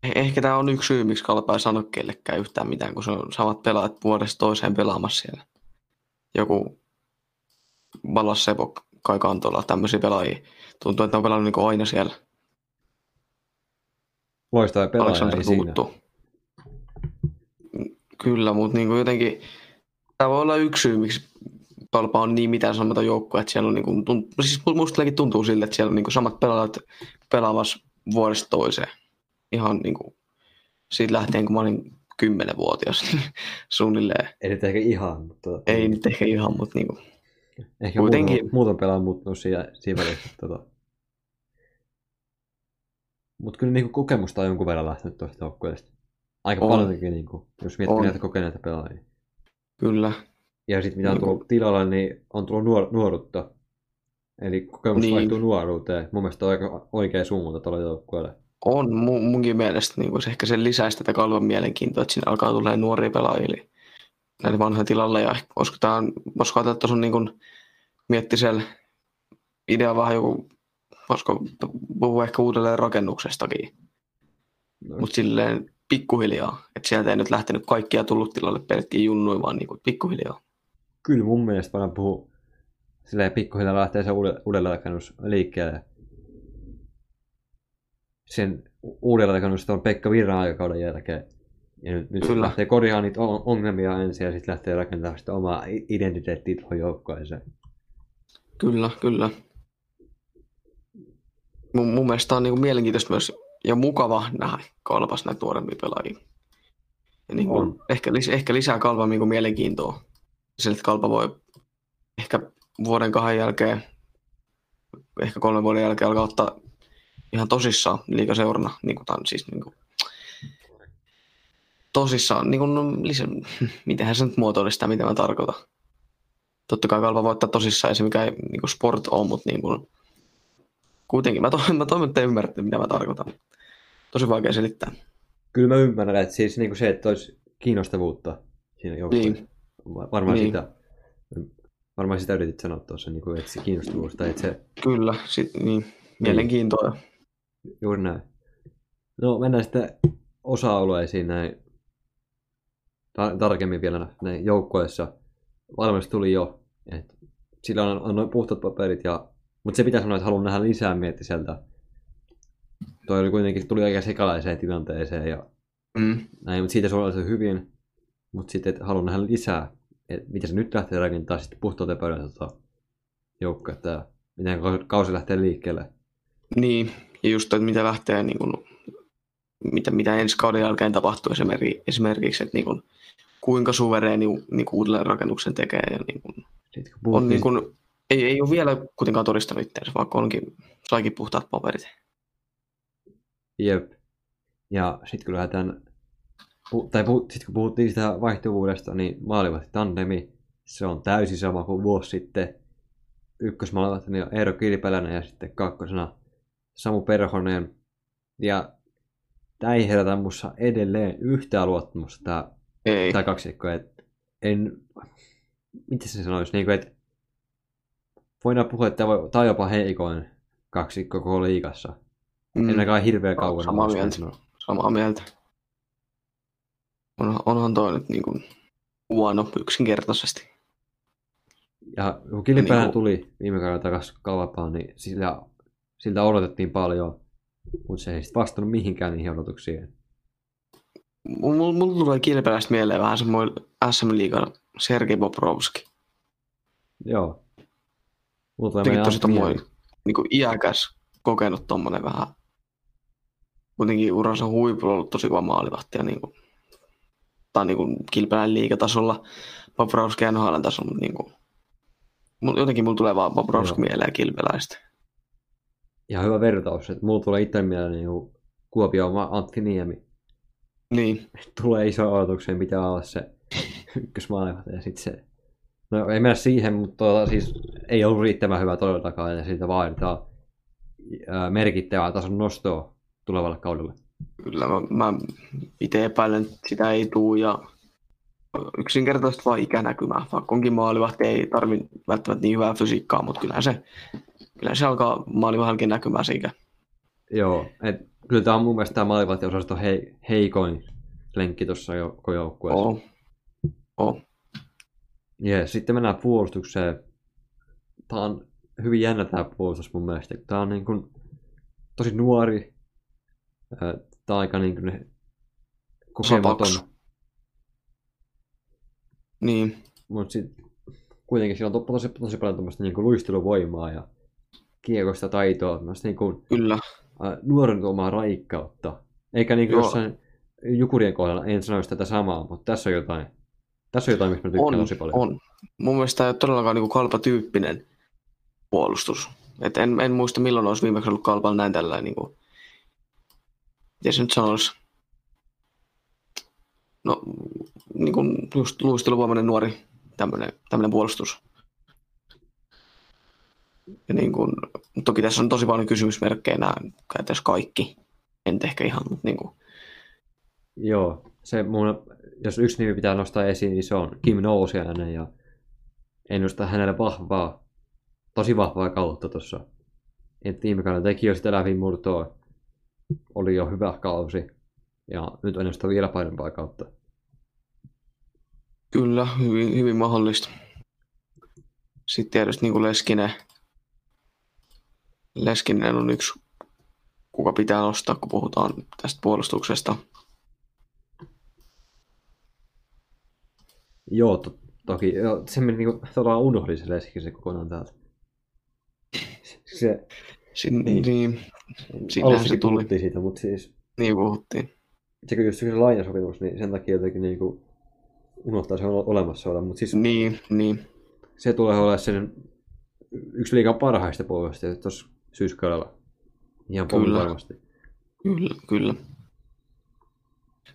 Eh- Ehkä tämä on yksi syy, miksi Kalpa ei sano kellekään yhtään mitään, kun se on samat pelaajat vuodesta toiseen pelaamassa siellä. Joku Ballas Sepo, Kai Kantola, tämmöisiä pelaajia. Tuntuu, että on pelannut niin aina siellä. Loistava pelaaja, Aleksander ei siinä. Kyllä, mutta niin jotenkin tämä voi olla yksi syy, miksi Kalpa on niin mitään sanomaton joukkue, että siellä on niin kuin, tunt, siis musta jotenkin tuntuu siltä, että siellä on niin kuin samat pelaajat pelaamassa vuodesta toiseen. Ihan niin kuin, siitä lähtien, kun mä olin kymmenenvuotias suunnilleen. Ei nyt ehkä ihan, mutta Ei nyt ehkä ihan, mutta niin kuin, ehkä kuitenkin- muuten, muuten pelaa muuttunut siinä, siinä välissä. Tota. Mutta kyllä niinku kokemusta on jonkun verran lähtenyt tuosta joukkueesta. Aika On. paljonkin, niinku, jos miettii On. näitä kokeneita pelaajia. kyllä. Ja sitten mitä on Niinku- tullut tilalle, niin on tullut nuor- nuoruutta. Eli kokemus Niin. niin. vaihtuu nuoruuteen. Mun mielestä on aika oikea suunta tuolla joukkueelle. On mun, munkin mielestä niin se ehkä se lisäisi tätä kalvan mielenkiintoa, että siinä alkaa tulee nuoria pelaajia näille vanhoille tilalle. Ja ehkä- olisiko tämä, voisiko ajatella, että on niin kuin, mietti siellä idea vähän joku, voisiko puhua ehkä uudelleen rakennuksestakin, No, mutta silleen pikkuhiljaa, että sieltä ei nyt lähtenyt kaikkia tullut tilalle pelkkiä junnuja, vaan niin kuin pikkuhiljaa. kyllä mun mielestä voidaan puhua silleen pikkuhiljaa lähtee se uude- uudelleenrakennus liikkeelle. Sen u- uudelleenrakennus on Pekka Virran aikakauden jälkeen. Ja nyt, nyt Kyllä. lähtee korjaamaan niitä on- ongelmia ensin ja sitten lähtee rakentamaan sitä omaa identiteettiä tuohon joukkueeseen. Kyllä, kyllä. Mun, mun mielestä on niin kuin mielenkiintoista myös ja mukava nähdä kalpas näitä nuorempia pelaajia. Ja niin kuin, ehkä, lis- ehkä lisää kalpan niin mielenkiintoa. Sillä, että kalpa voi ehkä vuoden kahden jälkeen, ehkä kolmen vuoden jälkeen alkaa ottaa ihan tosissaan liikaseurana. Niin kuin, tää on siis niin kuin, tosissaan, niin kuin, no, lisä, mitenhän se nyt muotoilisi sitä, mitä mä tarkoitan. Totta kai kalpa voi ottaa tosissaan, ei se mikä ei niin kuin sport on, mutta niin kuin, kuitenkin mä, to, mä toivon, että te ymmärrätte, mitä mä tarkoitan. Tosi vaikea selittää. Kyllä mä ymmärrän, että siis niinku se, että olisi kiinnostavuutta siinä joukkueessa. Niin. Va- Varmaan Niin. sitä. Varmaan sitä yritit sanoa tuossa, niin kuin, että se kiinnostavuus, tai että se Kyllä, sit, niin, mielenkiintoa. Juuri näin. No mennään sitten osa-alueisiin näin tar- tarkemmin vielä näin joukkueessa. Valmennus tuli jo, että sillä on, on noin puhtaat paperit, ja, mutta se pitää sanoa, että haluan nähdä lisää miettiseltä. Toi oli kuitenkin, tuli aika sekalaiseen tilanteeseen ja Mm. näin, mutta siitä se oli hyvin. Mutta sitten, että haluan nähdä lisää, että miten se nyt lähtee rakentamaan sitten puhtaalta pöydältä tota joukkuetta ja miten kausi lähtee liikkeelle. Niin, ja just, että mitä lähtee, niin kuin, mitä, mitä ensi kauden jälkeen tapahtuu esimerkiksi, että niin kuin, kuinka suvereeni niin kuin uudelleen rakennuksen tekee. Ja niin kuin, on niin kuin, ei, ei ole vielä kuitenkaan todistanut itseänsä, vaikka onkin, saikin puhtaat paperit. Jep. Ja sitten kun lähdetään, pu- tai pu, sit kun puhuttiin sitä vaihtuvuudesta, niin maalivahti tandemi, se on täysin sama kuin vuosi sitten. Ykkösmaalivahti on Eero Kilpeläinen ja sitten kakkosena Samu Perhonen. Ja tämä ei herätä minussa edelleen yhtään luottamusta tämä, Ei, tämä kaksikko. Et en, miten se sanoisi, niin kuin, että voidaan puhua, että tämä on jopa heikoin kaksikko koko liigassa. mm, En ainakaan hirveän kauan. Samaa mieltä. no- samaa mieltä. On, onhan toi nyt niin kuin, huono yksinkertaisesti. Ja kun Kilpeläinen Niinku- tuli viime kaudella takaisin Kalvapaan, niin siltä, siltä odotettiin paljon, mutta se ei sitten vastannut mihinkään niihin odotuksiin. Mulla mul tulee kilpeläistä mieleen vähän semmoinen SM-liigan Sergei Bobrovski. Joo. Mulla tulee meidän tosi tommoinen. niin iäkäs, kokenut tommonen vähän, kuitenkin uransa huipulla ollut tosi kova maalivahti ja niin kuin, tai niin kuin kilpelän liikatasolla, Bobrovski ja NHL tasolla, mutta niin kuin, jotenkin mulla tulee vaan Bobrovski mieleen kilpeläistä. Ihan hyvä vertaus, että mulla tulee itse mieleen niin Kuopio oma Antti Niemi. Niin, Tulee iso odotukseen, mitä olla se ykkösmaalivahti ja sitten se... No ei mennä siihen, mutta tuota, siis ei ollut riittävän hyvä todellakaan ja siitä vaaditaan ää, merkittävää tason nostoa tulevalle kaudelle. kyllä mä, mä itse epäilen, että sitä ei tuu ja yksinkertaisesti vaan ikänäkymää. Vaikka onkin maalivahti, ei tarvi välttämättä niin hyvää fysiikkaa, mutta kyllähän se, kyllähän se alkaa maalivahdellakin näkymään se ikä. Joo, et, kyllä tämä on mun mielestä tämä maalivahtiosasto hei, heikoin lenkki tuossa jo, koko joukkueessa. Oo. Oo. Ja sitten mennään puolustukseen. Tämä on hyvin jännä tämä puolustus mun mielestä. Tämä on niin kuin tosi nuori. Tämä on aika niin kuin kokematon. Niin, Mutta sitten kuitenkin sillä on to- tosi, tosi paljon niin kuin luisteluvoimaa ja kiekosta taitoa. Tämmöistä niin kuin, kyllä. nuoren tuomaa raikkautta. Eikä niin kuin Joo. jossain jukurien kohdalla, en sanoisi tätä samaa, mutta tässä on jotain. Tässä on jotain, mistä mä tykkään On, tosi paljon. on. Mun mielestä tämä ei ole todellakaan niin kalpatyyppinen puolustus. Et en, en muista milloin olisi viimeksi ollut kalpalla näin tällainen, niin kuin, miten se nyt sanoisi, no niin kuin just luisteluvoimainen nuori tämmöinen, tämmöinen puolustus. Ja niin kuin, toki tässä on tosi paljon kysymysmerkkejä nämä käytännössä kaikki. En ehkä ihan, mutta niin kuin, Joo, se mun, jos yksi nimi pitää nostaa esiin, niin se on Kim Nousiainen ja ennustaa hänelle vahvaa, tosi vahvaa kautta tuossa. Et viime kaudella teki jo sitä läpimurtoa, oli jo hyvä kausi ja nyt ennustaa vielä parempaa kautta. Kyllä, hyvin, hyvin mahdollista. Sitten tietysti niin kuin Leskinen. Leskinen on yksi, kuka pitää nostaa, kun puhutaan tästä puolustuksesta. Joo, to, toki. Joo, se meni niinku, todella unohdin se leski se kokonaan täältä. Se, Sin, Niin. niin. niin, Siinähän se tuli. puhuttiin siitä, mutta siis niin puhuttiin. se kun just se lainasopimus, niin sen takia jotenkin niinku unohtaa se on olemassa olla, mutta siis Niin, niin. se tulee olemaan sen yksi liikan parhaista puolustajista tuossa syyskaudella. Ihan Kyllä. varmasti. Kyllä, kyllä.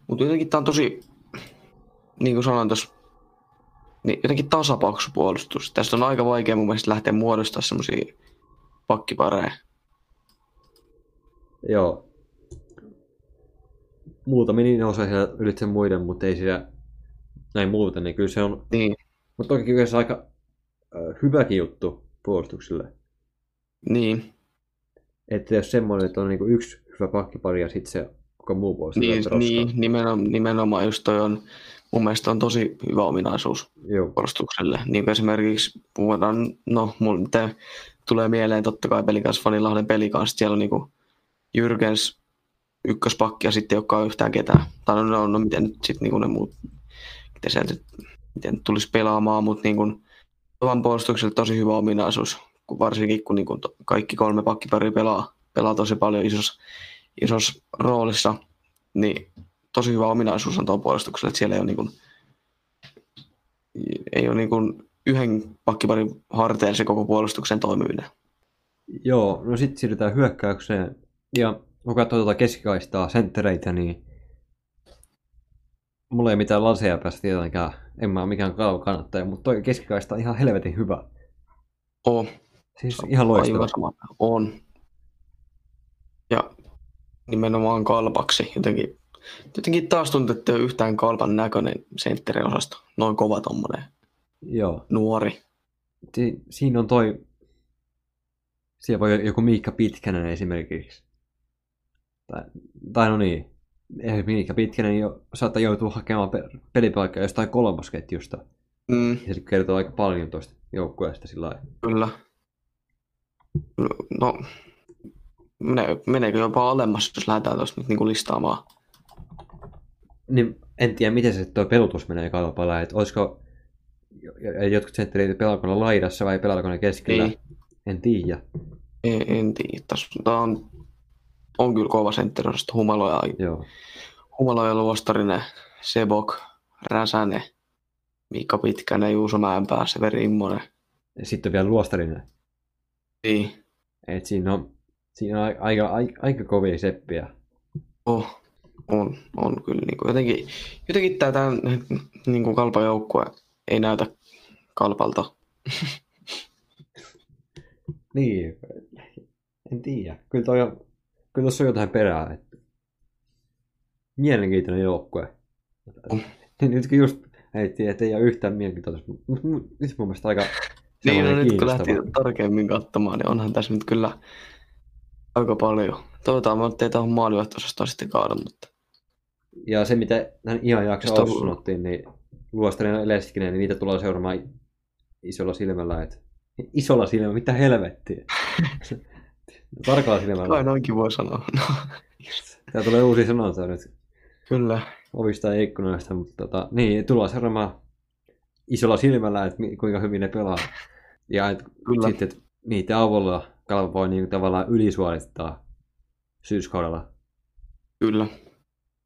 Mutta jotenkin tämä on tosi, niin kuin sanoin tuossa, niin jotenkin tasapaksu puolustus. Tästä on aika vaikea mun mielestä lähteä muodostaa semmoisia pakkipareja. Joo. Muutamia niin osa siellä ylitse muiden, mutta ei siellä näin muuten, niin kyllä se on, Niin, mutta toki kyllä se on aika hyväkin juttu puolustukselle. niin, Että jos semmoinen, että on niinku yksi hyvä pakkipari ja sitten se koko muu puolustus niin, niin nimenomaan, nimenomaan just toi on, mun mielestä on tosi hyvä ominaisuus Joo, puolustukselle. Niin kuin esimerkiksi puhutaan, no mulle nyt tulee mieleen totta kai pelikans Fanilahden pelikans, siellä on niinku Jyrgens ykköspakki ja sitten ei olekaan yhtään ketään. Tai no, no, no miten nyt sitten niinku ne muut, miten sieltä miten tulisi pelaamaan, mutta niinku, oman puolustukselle tosi hyvä ominaisuus, varsinkin kun niinku to- kaikki kolme pakkiparia pelaa, pelaa tosi paljon isossa, isossa roolissa, niin tosi hyvä ominaisuus on tuon puolustukselle, että siellä ei ole, niinku, ei ole niinku yhden pakkiparin harteilla se koko puolustuksen toimiminen. Joo no sitten siirrytään hyökkäykseen. Ja kun katsoo tuota keskikaistaa, senttereitä, niin mulla ei mitään laseja päästä tietenkään. En mä ole mikään kalvo kannattaja, mutta toi keskikaista on ihan helvetin hyvä. On. Siis ihan loistava. On. Ja nimenomaan kalpaksi. Jotenkin, jotenkin taas tuntuu, että ei ole yhtään kalpan näköinen sentteriosasto. Noin kova tommonen Joo. nuori. Si- siinä on toi... Siellä voi joku Miikka Pitkänen esimerkiksi. Tai, tai no niin. Eihän Miikka Pitkänen jo, saattaa joutua hakemaan pe- pelipaikkaa jostain kolmosketjusta. Mm, Ja se kertoo aika paljon tuosta joukkueesta sillä lailla. kyllä. No, mene, meneekö jopa alemmas, jos lähdetään tuosta nyt niinku listaamaan? Niin en tiedä, miten se tuo pelutus menee kalpalla. Että olisiko jotkut senttereitä pelaako ne laidassa vai pelaako ne keskellä. Niin. En tiedä. En, en tiedä. Tämä on, on kyllä kova sentteriosasto. Humalo ja, Joo. Humalo ja Luostarinen, Sebok, Räsänen, Mika Pitkänen, Juuso Mäenpää, Severi Immonen. Ja sitten on vielä luostarinen. Niin. Et siinä on, siinä on ai- aika, aika, aika kovia seppiä. Oh, on, on kyllä. Niin kuin jotenkin, jotenkin tämä tämän, niin kuin kalpan joukkue ei näytä kalpalta. Niin, en tiedä. Kyllä, toi on, kyllä tuossa on jotain perää. Että... Mielenkiintoinen joukkue. Nytkin just heitti, että ei ole yhtään mielenkiintoista. Mutta nyt mun mielestä aika Niin, no nyt kun lähti tarkemmin katsomaan, niin onhan tässä nyt kyllä aika paljon. Toivotaan, että ei tähän maalivahtosastoon sitten kaada, mutta Ja se, mitä näin ihan jakso Sitä on- sanottiin, niin Luostarinen ja Leskinen, niin niitä tulee seuraamaan isolla silmällä. Että... Isolla silmällä, mitä helvettiä. Tarkalla silmällä. kai noinkin voi sanoa. No, Tää tulee uusi sanonta nyt kyllä. ovista ja ikkunoista, mutta tota, niin, tullaan seuraamaan isolla silmällä, että kuinka hyvin ne pelaa. Ja et, Kyllä. sitten, että niiden avulla Kalpa voi niin tavallaan ylisuorittaa syyskaudella. Kyllä.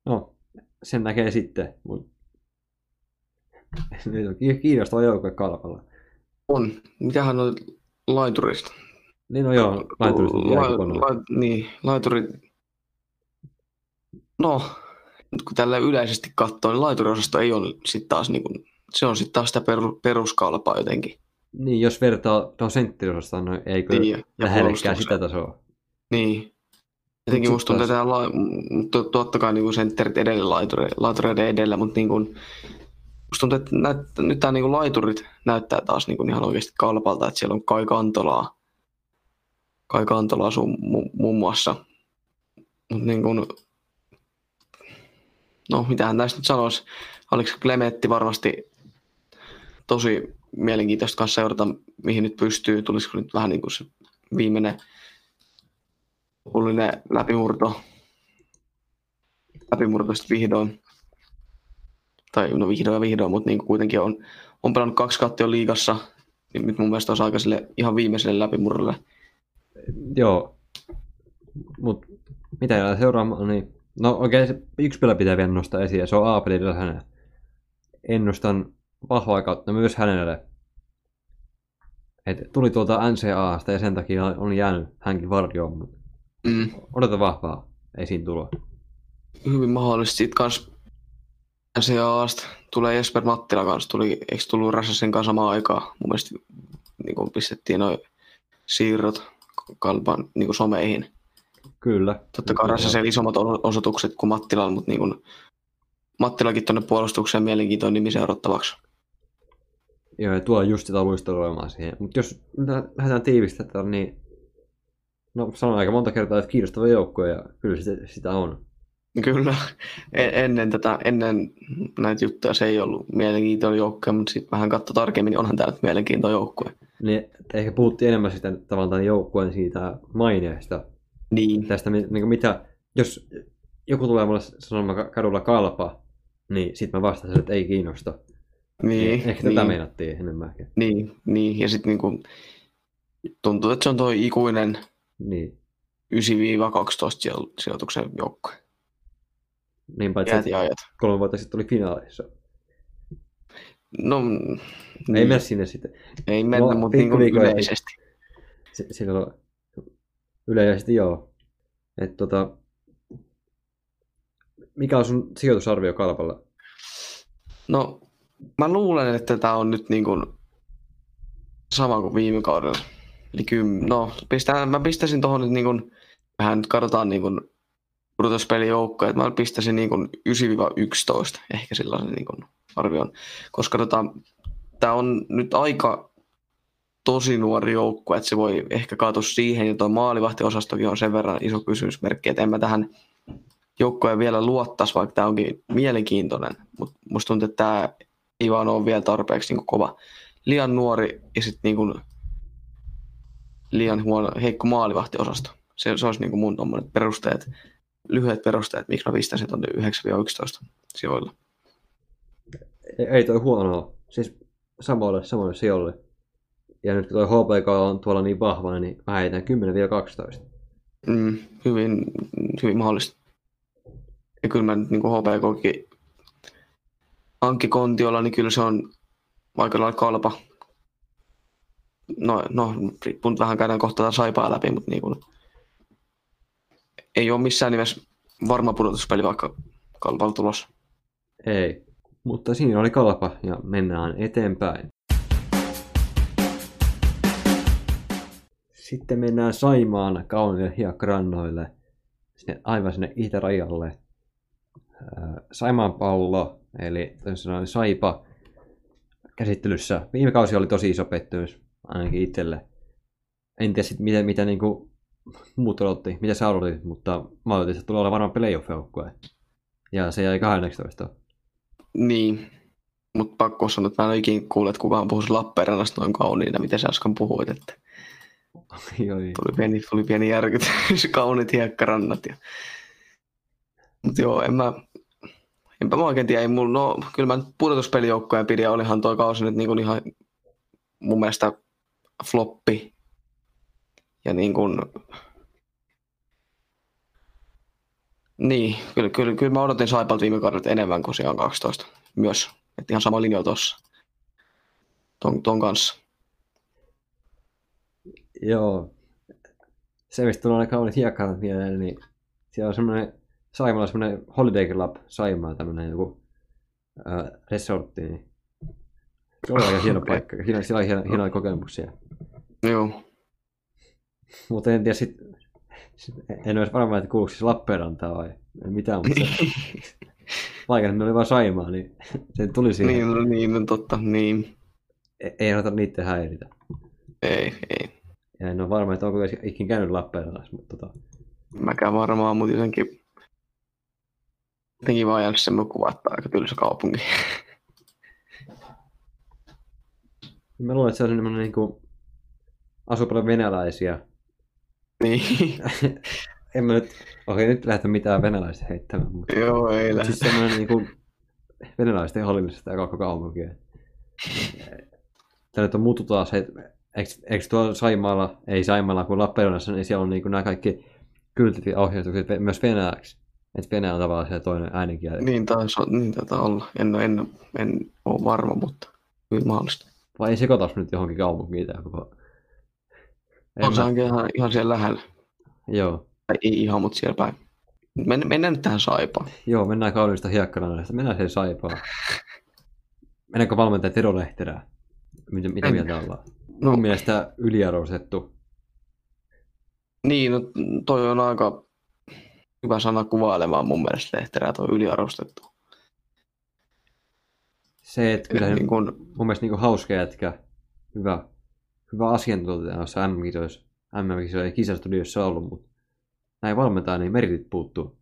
No, sen näkee sitten, mutta nyt on ki- kiinnostava joukkue Kalpalla. On. Mitähän on laiturista? Niin no joo, laiturista La- la- niin, laituri... No, nyt kun tällä yleisesti katsoo, niin laituriosasto ei ole sitten taas niin kuin, se on sitten taas sitä peru, peruskalpaa jotenkin. Niin, jos vertaa tuohon sentteriosastaan, no ei kyllä Niin, lähellekään sitä tasoa. Niin. Jotenkin musta tuntuu, että la, mutta totta kai niin sentterit edellä laitureiden edellä, mutta niin kuin, musta tuntuu, että näyt, nyt tämä niin laiturit näyttää taas niin kuin ihan oikeasti kalpalta, että siellä on Kai Kantolaa, Kai Kantolaa sun, mu, muun muassa. Mutta niin kuin, no mitähän näistä nyt sanoisi, Aleksi Klemetti varmasti tosi mielenkiintoista kanssa seurata, mihin nyt pystyy, tulisiko nyt vähän niin kuin se viimeinen lopullinen läpimurto. Läpimurto sitten vihdoin. Tai no vihdoin ja vihdoin, mutta niin kuitenkin on, on pelannut kaksi kautta jo liigassa. Niin nyt mun mielestä olisi aika sille ihan viimeiselle läpimurrolle. Joo. Mut mitä jää seuraamaan, niin... No oikein yksi pelä pitää vielä nostaa esiin, ja se on Aapeli. Ennustan vahvaa kautta myös hänelle. Et tuli tuolta NCAasta ja sen takia on jäänyt hänkin varjoon, mutta Mm. odota vahvaa esiin tuloa. Hyvin mahdollisesti. Sitten kans NCAasta tulee Jesper Mattila kanssa. Tuli, eikö tullut Räsäsen kanssa samaan aikaan? Mun mielestä niin kun pistettiin noin siirrot kalpan niin kuin someihin. Kyllä. Totta kai Räsäsen isommat osoitukset kuin Mattilalla, mutta niin kuin Mattilakin tuonne puolustukseen mielenkiintoinen nimi seurattavaksi. Joo, ja tuo just sitä luisteluomaa siihen. Mutta jos lä- lähdetään tiivistämään, niin no sanon aika monta kertaa, että kiinnostava joukko ja kyllä sitä, sitä on. Kyllä. En- Ennen, tätä, ennen näitä juttuja se ei ollut mielenkiintoinen joukkue, mutta sitten vähän katso tarkemmin, niin onhan tämä nyt mielenkiintoinen joukkue. Niin ehkä puhuttiin enemmän sitä tavallaan joukkueen siitä maineesta. Niin. Tästä, niin mitä, jos joku tulee mulle sanomaan ka- kadulla kalpa, niin sitten mä vastasin, että ei kiinnosta. Niin, Ehkä niin, tätä meinattiin enemmänkin. niin, niin, ja sitten niinku, tuntuu, että se on tuo ikuinen Niin. 9-12 sijo- sijoituksen joukkue. Niin paitsi, että ja ajat. kolme vuotta sitten oli finaalissa. No, Niin. niin, Ei mene sinne sitten. ei mennä, No, mutta niinku yleisesti. S- Silloin yleisesti joo. Et tota, mikä on sun sijoitusarvio kalpalla? No, mä luulen, että tämä on nyt niin kuin sama kuin viime kaudella. Eli kym... no, pistän, mä pistäisin tuohon nyt niin kuin, vähän nyt katsotaan niin kuin että mä pistäisin niin kuin 9-11, ehkä sellaisen niin kuin arvion. Koska tota, tämä on nyt aika tosi nuori joukkue, että se voi ehkä kaatua siihen, ja tuo maalivahtiosastokin on sen verran iso kysymysmerkki, että en mä tähän joukkoja vielä luottaisi, vaikka tämä onkin mielenkiintoinen, mutta musta tuntuu, että tämä ei vaan ole vielä tarpeeksi niin kova. Liian nuori ja sitten niin liian huono, heikko maalivahtiosasto. Se, se olisi niin mun tommonen perusteet, lyhyet perusteet, miksi mä pistäisin tuonne 9-11 sijoilla. Ei, ei toi huonoa. Siis samoille, samoille sijoille. Ja nyt kun tuo HPK on tuolla niin vahva, niin mä heitän 10-12. Mm, hyvin, hyvin mahdollista. Ja kyllä mä nyt niin HPKkin Ankki Kontiolla, niin kyllä se on aika lailla kalpa. No, no riippuu vähän käydään kohta saipaa läpi, mutta niin kuin, ei ole missään nimessä varma pudotuspeli, vaikka kalpalla tulos. Ei, mutta siinä oli kalpa ja mennään eteenpäin. Sitten mennään Saimaan kauniille hiekkarannoille, sinne, aivan sinne itärajalle. Ää, Saimaan pallo, eli sanoen Saipa, käsittelyssä. Viime kausi oli tosi iso pettymys, ainakin itselle. En tiedä sitten, mitä, mitä niinku muut odotti, mitä sä odotit, mutta mä odotin, että tulee olla varmaan playoff joukkue Ja se jäi 12. Niin, mutta pakko sanoa, että mä en ole ikinä kuullut, että kukaan puhuisi Lappeenrannasta noin kauniina, mitä sä äsken puhuit. Että Joo, tuli pieni, tuli pieni järkytys, kauniit hiekkarannat. Ja... Mutta joo, en mä, enpä mä oikein tiedä, ei mulla, no kyllä mä pudotuspelijoukkojen pidin ja olihan toi kausi nyt niin kuin ihan mun mielestä floppi. Ja niin kuin, niin, kyllä, kyllä, kyllä mä odotin Saipalta viime kaudelta enemmän kuin siellä 12 myös. Että ihan sama linja tuossa ton, ton kanssa. Joo. Se, mistä tulee aika kaunis hiekkarat mieleen, niin siellä on semmoinen Saimalla semmoinen Holiday Club Saimaa, tämmöinen joku äh, resortti, niin se on aika hieno paikka. Hieno, siellä on hieno, hienoja kokemuksia. Joo. Mutta en tiedä sit, sit en olisi varma, että kuuluuko siis Lappeenrantaa vai mitään, mutta se, vaikka ne oli vaan Saimaa, niin se tuli siihen. niin, no, niin, no totta, niin. Ei, ei anneta niitä häiritä. Ei, ei. Ja en ole varma, että onko ikinä käynyt Lappeenrannassa, mutta tota, Mäkään varmaan, mutta jotenkin, jotenkin vaan jäänyt semmoinen kuva, että aika tylsä kaupunki. mä luulen, että se on semmoinen niin kuin, asuu paljon venäläisiä. niin, en mä nyt, okei nyt lähdetä mitään venäläistä heittämään, mutta joo, ei Mut lähde. siis semmoinen niin kuin, venäläisten hallinnassa tämä koko kaupunki. Tämä nyt on muuttu taas, että eikö, eikö tuolla Saimaalla, ei Saimaalla kuin Lappeenrannassa, niin siellä on niin kuin nämä kaikki kyltit ja ohjeistukset myös venäjäksi. Että venäjä on tavallaan se toinen äidinkieli. Niin taisi niin taitaa olla. En, en, en ole varma, mutta hyvin mahdollista. Vai ei sekoitas nyt johonkin kaupunkiin tämä koko... En On se mä- ihan, ihan siellä lähellä. Joo. Tai ei ihan, mutta siellä päin. Men, mennään nyt tähän saipaan. Joo, mennään kauniista hiekkarannasta. Mennään siihen saipaan. Mennäänkö valmentaja Tero Lehterää? Mitä, mitä En. mieltä ollaan? No. Mun mielestä yliarvostettu. Niin, no toi on aika hyvä sana kuvailemaan mun mielestä Lehterää, toi yliarvostettu. Se, että kyllä niin kun, mun mielestä niin hauska jätkä, hyvä, hyvä asiantuntija noissa MM-kisoissa. MM-kisoissa ei kisastudiossa ollut, mutta näin valmentaa, niin meritit puuttuu.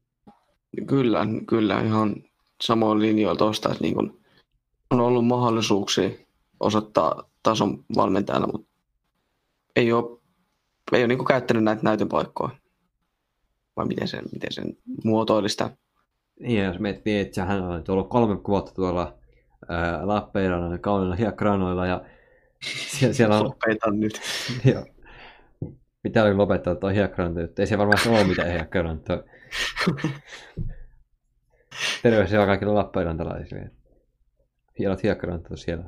kyllä, kyllä, ihan samoin linjoilla tuosta, että niin kun, on ollut mahdollisuuksia osoittaa tason valmentajana, mutta ei ole, ei ole niin käyttänyt näitä näytön paikkoja. Vai miten sen, miten sen muotoilisi sitä? Niin, jos miettii, että hän on ollut kolme vuotta tuolla ää, Lappeenrannan kauniilla hiekkaranoilla ja siellä, siellä on Lopetan nyt. Joo. Mitä oli lopettaa tuo hiekkaranta juttu? Ei se varmaan ole mitään hiekkarantaa. Terveisiä kaikille Lappeenrantalaisille. Hienot hiekkarantat siellä.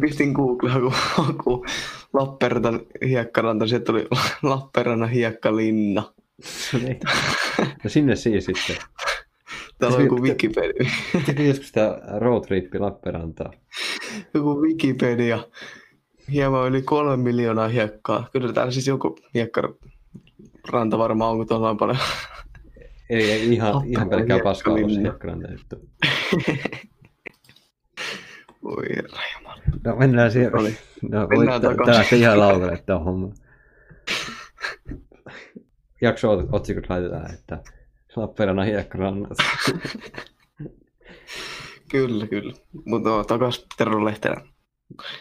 Pistin Googleen, kun, kun Lappeenrannan hiekkaranta, sieltä tuli Lappeenrannan hiekkalinna. No sinne siis sitten. Täällä on joku Wikipedia. Sitten joskus sitä roadtrippi Lappeenrantaa. Joku Wikipedia. Hieman yli kolme miljoonaa hiekkaa. Kyllä täällä siis joku hiekkaranta varmaan on, kun tuolla on paljon. Ei, ei ihan, ihan pelkkää paskaa se hiekkalinna. hiekkaranta. Voi herra. No mennään siihen. Oli. No, Mennään voit takaisin. tästä ihan laukalle tämä homma. Jakso otsikot laitetaan, että Lappeenrannan hiekkarannat. Kyllä, kyllä. Mutta takas Tero Lehterä.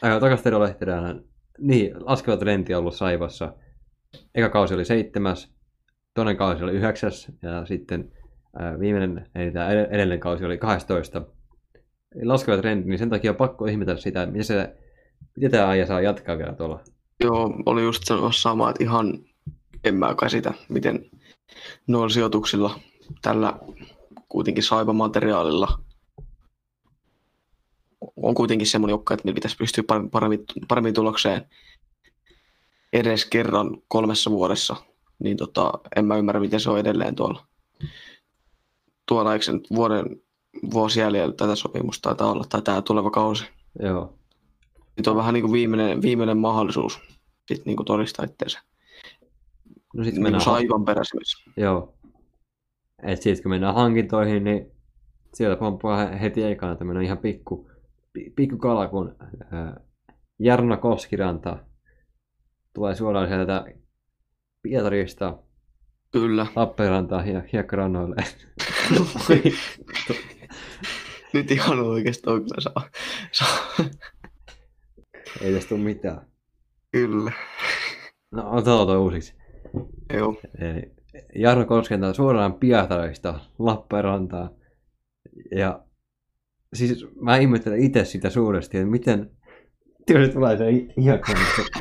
Äh, takas Tero Lehterään. Niin, laskeva trendi on ollut Saivassa. Eka kausi oli seitsemäs, toinen kausi oli yhdeksäs ja sitten äh, viimeinen, eli tämä ed- edellinen kausi oli 12. laskeva trendi, niin sen takia on pakko ihmetellä sitä, miten, se, miten tämä aija saa jatkaa vielä tuolla. Joo, oli just sanomassa sama, että ihan en mä käsitä, miten noilla sijoituksilla, tällä kuitenkin saipa-materiaalilla on kuitenkin semmoinen joukko, että niillä pitäisi pystyä paremmin, paremmin, tulokseen edes kerran kolmessa vuodessa. Niin tota, en mä ymmärrä, miten se on edelleen tuolla. Tuolla eikö nyt vuoden, vuosi jäljellä tätä sopimusta taitaa olla, tai tämä tuleva kausi. Joo. Nyt on vähän niin kuin viimeinen, viimeinen mahdollisuus sit niin kuin todistaa itseensä. No sitten Niin mennään, kuin aivan peräisemmässä. joo. Et sitten kun mennään hankintoihin, niin sieltä pomppaa he- heti ekana tämmöinen ihan pikku, pi- pikku kala, kun ää, Jarno Koskiranta tulee suoraan sieltä Pietarista Kyllä. Lappeenrantaan ja hiekkarannoille. Nyt ihan oikeasti on kyllä saa. saa. Ei tästä tule mitään. Kyllä. No, otetaan toi uusiksi. Joo. Eli Jarno Koskenta suoraan Pietarista Lappeenrantaan. Ja siis mä ihmettelen itse sitä suuresti, että miten tyyli tulee se mutta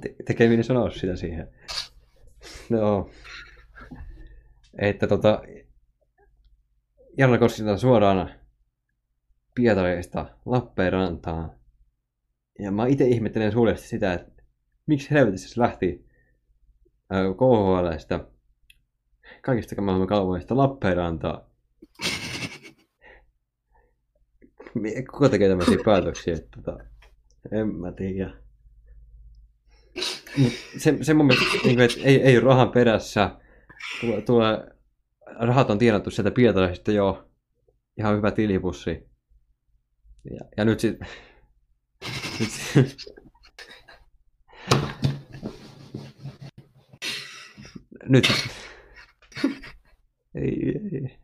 te- tekeminen sanoa sitä siihen. No, että tota, Jarno Koskenta suoraan Pietarista Lappeenrantaan. Ja mä itse ihmettelen suuresti sitä, että miksi helvetissä se lähti KHLstä kaikista maailman kaupoista Lappeenrantaa. Mi- Kuka tekee tämmöisiä päätöksiä? Että, tota, en mä tiedä. Mut se, se mun mielestä, niin kuin, että ei, ei rahan perässä. Tulee, tulee, rahat on tienattu sieltä Pietarista jo. Ihan hyvä tilipussi. Ja, ja nyt sitten... Nyt sit, nyt... ei, ei.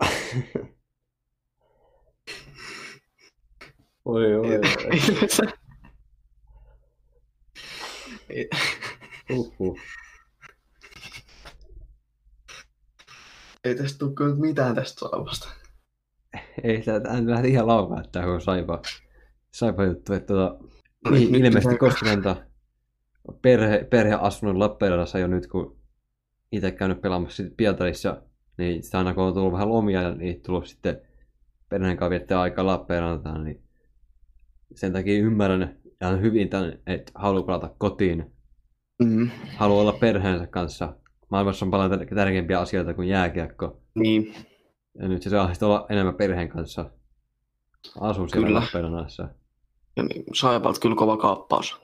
Oi, oi, oi. Ei- Uhuh. Ei tästä tule kyllä mitään tästä saavasta. Ei, tämä lähti ihan laukaa, tämä koko saipa, saipa juttu. Että No niin, ilmeisesti Koskenenta perhe, perhe asunut Lappeenrannassa jo nyt, kun itse käynyt pelaamassa Pietarissa, niin sitä aina kun on tullut vähän lomia ja niitä tullut sitten perheen kanssa viettää aikaa Lappeenrantaan, niin sen takia ymmärrän ihan hyvin tämän, että haluaa palata kotiin, Mm, haluaa olla perheensä kanssa. Maailmassa on paljon tär- tärkeämpiä asioita kuin jääkiekko. niin, Ja nyt se saa olla enemmän perheen kanssa. Asuu siellä Kyllä. Lappeenrannassa. ja niin, Saipalta kyllä kova kaappaus.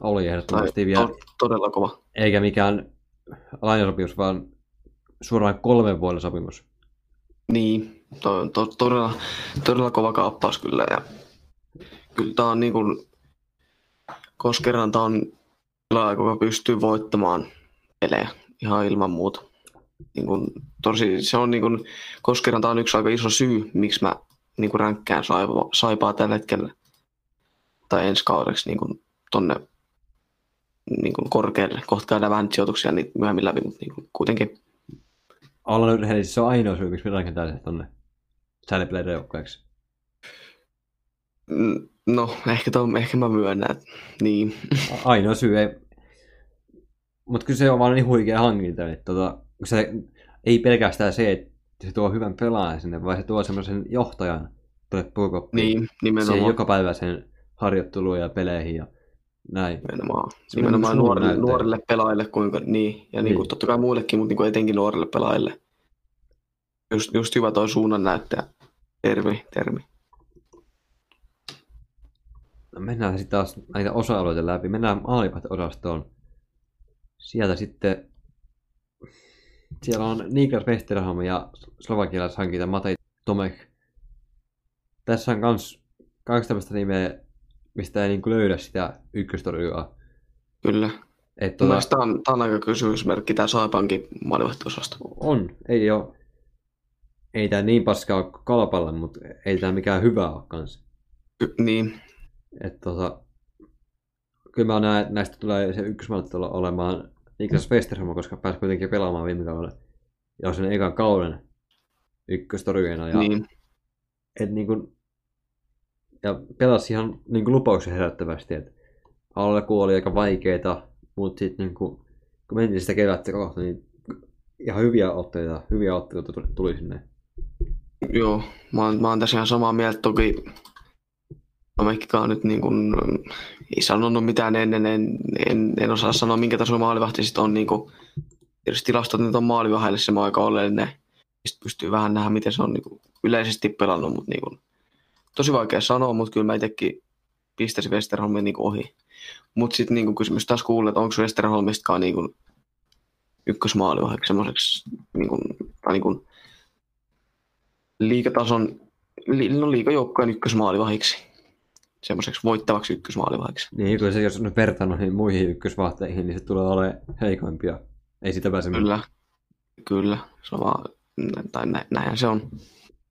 Oli Tai, ehdottomasti vielä, to, todella kova. eikä mikään lainasopimus, vaan suoraan kolmen vuoden sopimus. Niin, to, to, todella, todella kova kaappaus kyllä. Ja kyllä tämä on niin kuin, Koskeranta on pelaaja, joka pystyy voittamaan pelejä ihan ilman muuta. Niin kuin, tosi, se on niin kuin, Koskeranta on yksi aika iso syy, miksi mä niin kuin ränkkään saipa, saipaa tällä hetkellä. Tai ensi kaudeksi niin kuin, tonne niin kuin korkealle. Kohta käydään vähän sijoituksia niitä myöhemmin läpi, mutta niin kuin, kuitenkin Olla nyt rehellisesti, se on ainoa syy, miksi me rakentaa se tonne säälipeleiden joukkueeksi. Mm, No, ehkä, ton, ehkä mä myönnän, että niin. Ainoa syy ei... Mutta kyllä se on vaan niin huikea hankinta, että tota, se ei pelkästään se, että se tuo hyvän pelaajan sinne, vaan se tuo semmoisen johtajan tuonne puukoppiin. Niin, Siihen nimenomaan. joka päivä sen harjoitteluun ja peleihin ja näin. Nimenomaan, Se nimenomaan nuorille, nuorille pelaajille, kuinka, niin, ja niin. Niin. Niin totta kai muillekin, mutta niin kuin etenkin nuorille pelaajille. Just, just hyvä toi suunnan näyttäjä. Termi, termi. No mennään sitten taas näitä osa-alueita läpi. Mennään maalivat-osastoon. Sieltä sitten siellä on Niklas Westerholm ja slovakialaishankinta Matej Tomek. Tässä on kans kaksi tämmöistä nimeä, mistä ei niinku löydä sitä ykköstorjua. Kyllä. Et tota, Tämä on, tää on aika kysymysmerkki, tämä Saipankin maalivahtiosasto. on, ei oo, ei tää niin paskaa ole kalpalla, mutta ei tää mikään hyvä ole kans. Y- niin, Et tota, kyllä mä näen, että näistä tulee se ykkösmaltti olemaan Niklas Westerholm, koska pääsi kuitenkin pelaamaan viime kaudella. Ja sen ekan kauden ykköstorjujana. Ja niin, et niin kuin, ja pelasi ihan niin kuin lupauksen herättävästi, että alku oli aika vaikeita, mutta sitten niin kuin, kun mentiin sitä kevättä kohta, niin ihan hyviä otteita, hyviä otteita tuli- tuli sinne. Joo, mä oon, mä oon tässä ihan samaa mieltä. Toki Amekkikaan nyt niin kuin, ei sanonut mitään ennen, en, en, en osaa sanoa minkä tasolla maalivahti sitten on. Niin kuin, tietysti tilastot nyt on maalivahdille se aika oleellinen. Sitten pystyy vähän nähdä, miten se on niin kuin, yleisesti pelannut, mutta niin kuin, tosi vaikea sanoa, mutta kyllä mä itsekin pistäisin Westerholmin niin ohi. Mutta sitten niin kysymys taas kuulee, että onko Westerholmistakaan niin kuin, ykkösmaalivahdeksi semmoiseksi niin kuin, tai niin kuin, liikatason, li, no liikajoukkojen ykkösmaalivahiksi. Semmoiseksi voittavaksi ykkösmaalivahiksi. Niin, kun se jos nyt vertaa noihin muihin ykkösvahteihin, niin se tulee olemaan heikoimpia. Ei sitä pääse Kyllä, kyllä. Se on vaan, tai nä, näinhän se on.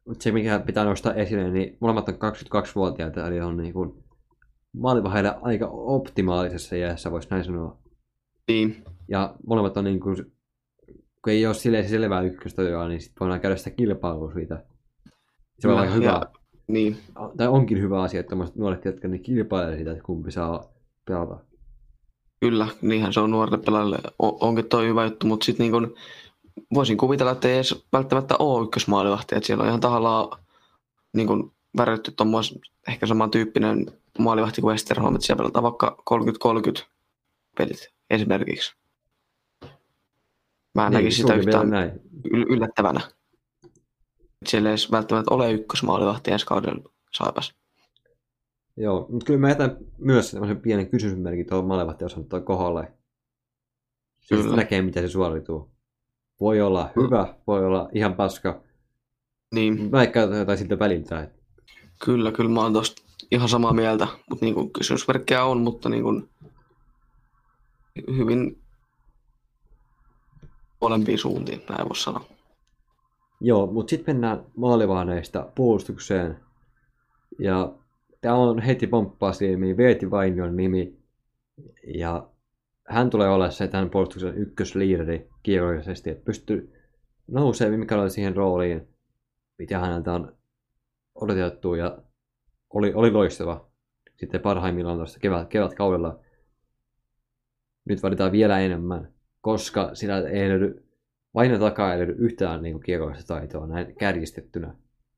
Mutta se, mikä pitää nostaa esille, niin molemmat on 22-vuotiaita, eli on niin kuin maalivahdeille aika optimaalisessa iässä, voisi näin sanoa. Niin, Ja molemmat on niin kuin, kun ei ole silleen selvää ykköstöjää, niin sitten voidaan käydä sitä kilpailua siitä. Se on Kyllä, aika hyvä, ja- niin, tai onkin hyvä asia, että tämmöiset nuoret jätkät niin kilpailee siitä, että kumpi saa pelata. kyllä. Niinhän se on nuorille pelaajille. Onkin toi hyvä juttu, mutta sitten niin kun, voisin kuvitella, että ei edes välttämättä ole ykkösmaalivahti. Että siellä on ihan tahallaan niin kun, värjätty tuommois ehkä samantyyppinen maalivahti kuin Westerholm, että siellä pelataan vaikka 30-30 pelit esimerkiksi. Mä en niin, näkisi sitä yhtään näin. yl- yllättävänä. Siellä ei edes välttämättä ole ykkösmaalivahti ensi kaudella saipas. Joo, mutta kyllä mä jätän myös tämmöisen pienen kysymysmerkin tuohon maalevahti osan kohdalle. Siis Kyllä. näkee, miten se suorituu. Voi olla hyvä, voi olla ihan paska. Niin, Vaikka jotain siltä väliltä. että kyllä, kyllä mä oon tosta ihan samaa mieltä. Mutta niin kysymysmerkkejä on, mutta niin kuin hyvin molempiin suuntiin, näin voisi sanoa. Joo, mutta sitten mennään maalivahdeista puolustukseen. Ja tämä on heti pomppaa silmiin Veeti Vainion nimi. Ja hän tulee olla se tämän puolustuksen ykkösliideri kiekollisesti, että pystyy nousemaan mikä siihen rooliin, mitä häneltä on odotettu ja oli, oli loistava sitten parhaimmillaan tuossa kevät, kevätkaudella. Nyt vaaditaan vielä enemmän, koska sillä ei löydy Vaino takaa ei löydy yhtään niin kiekollista taitoa näin kärjistettynä.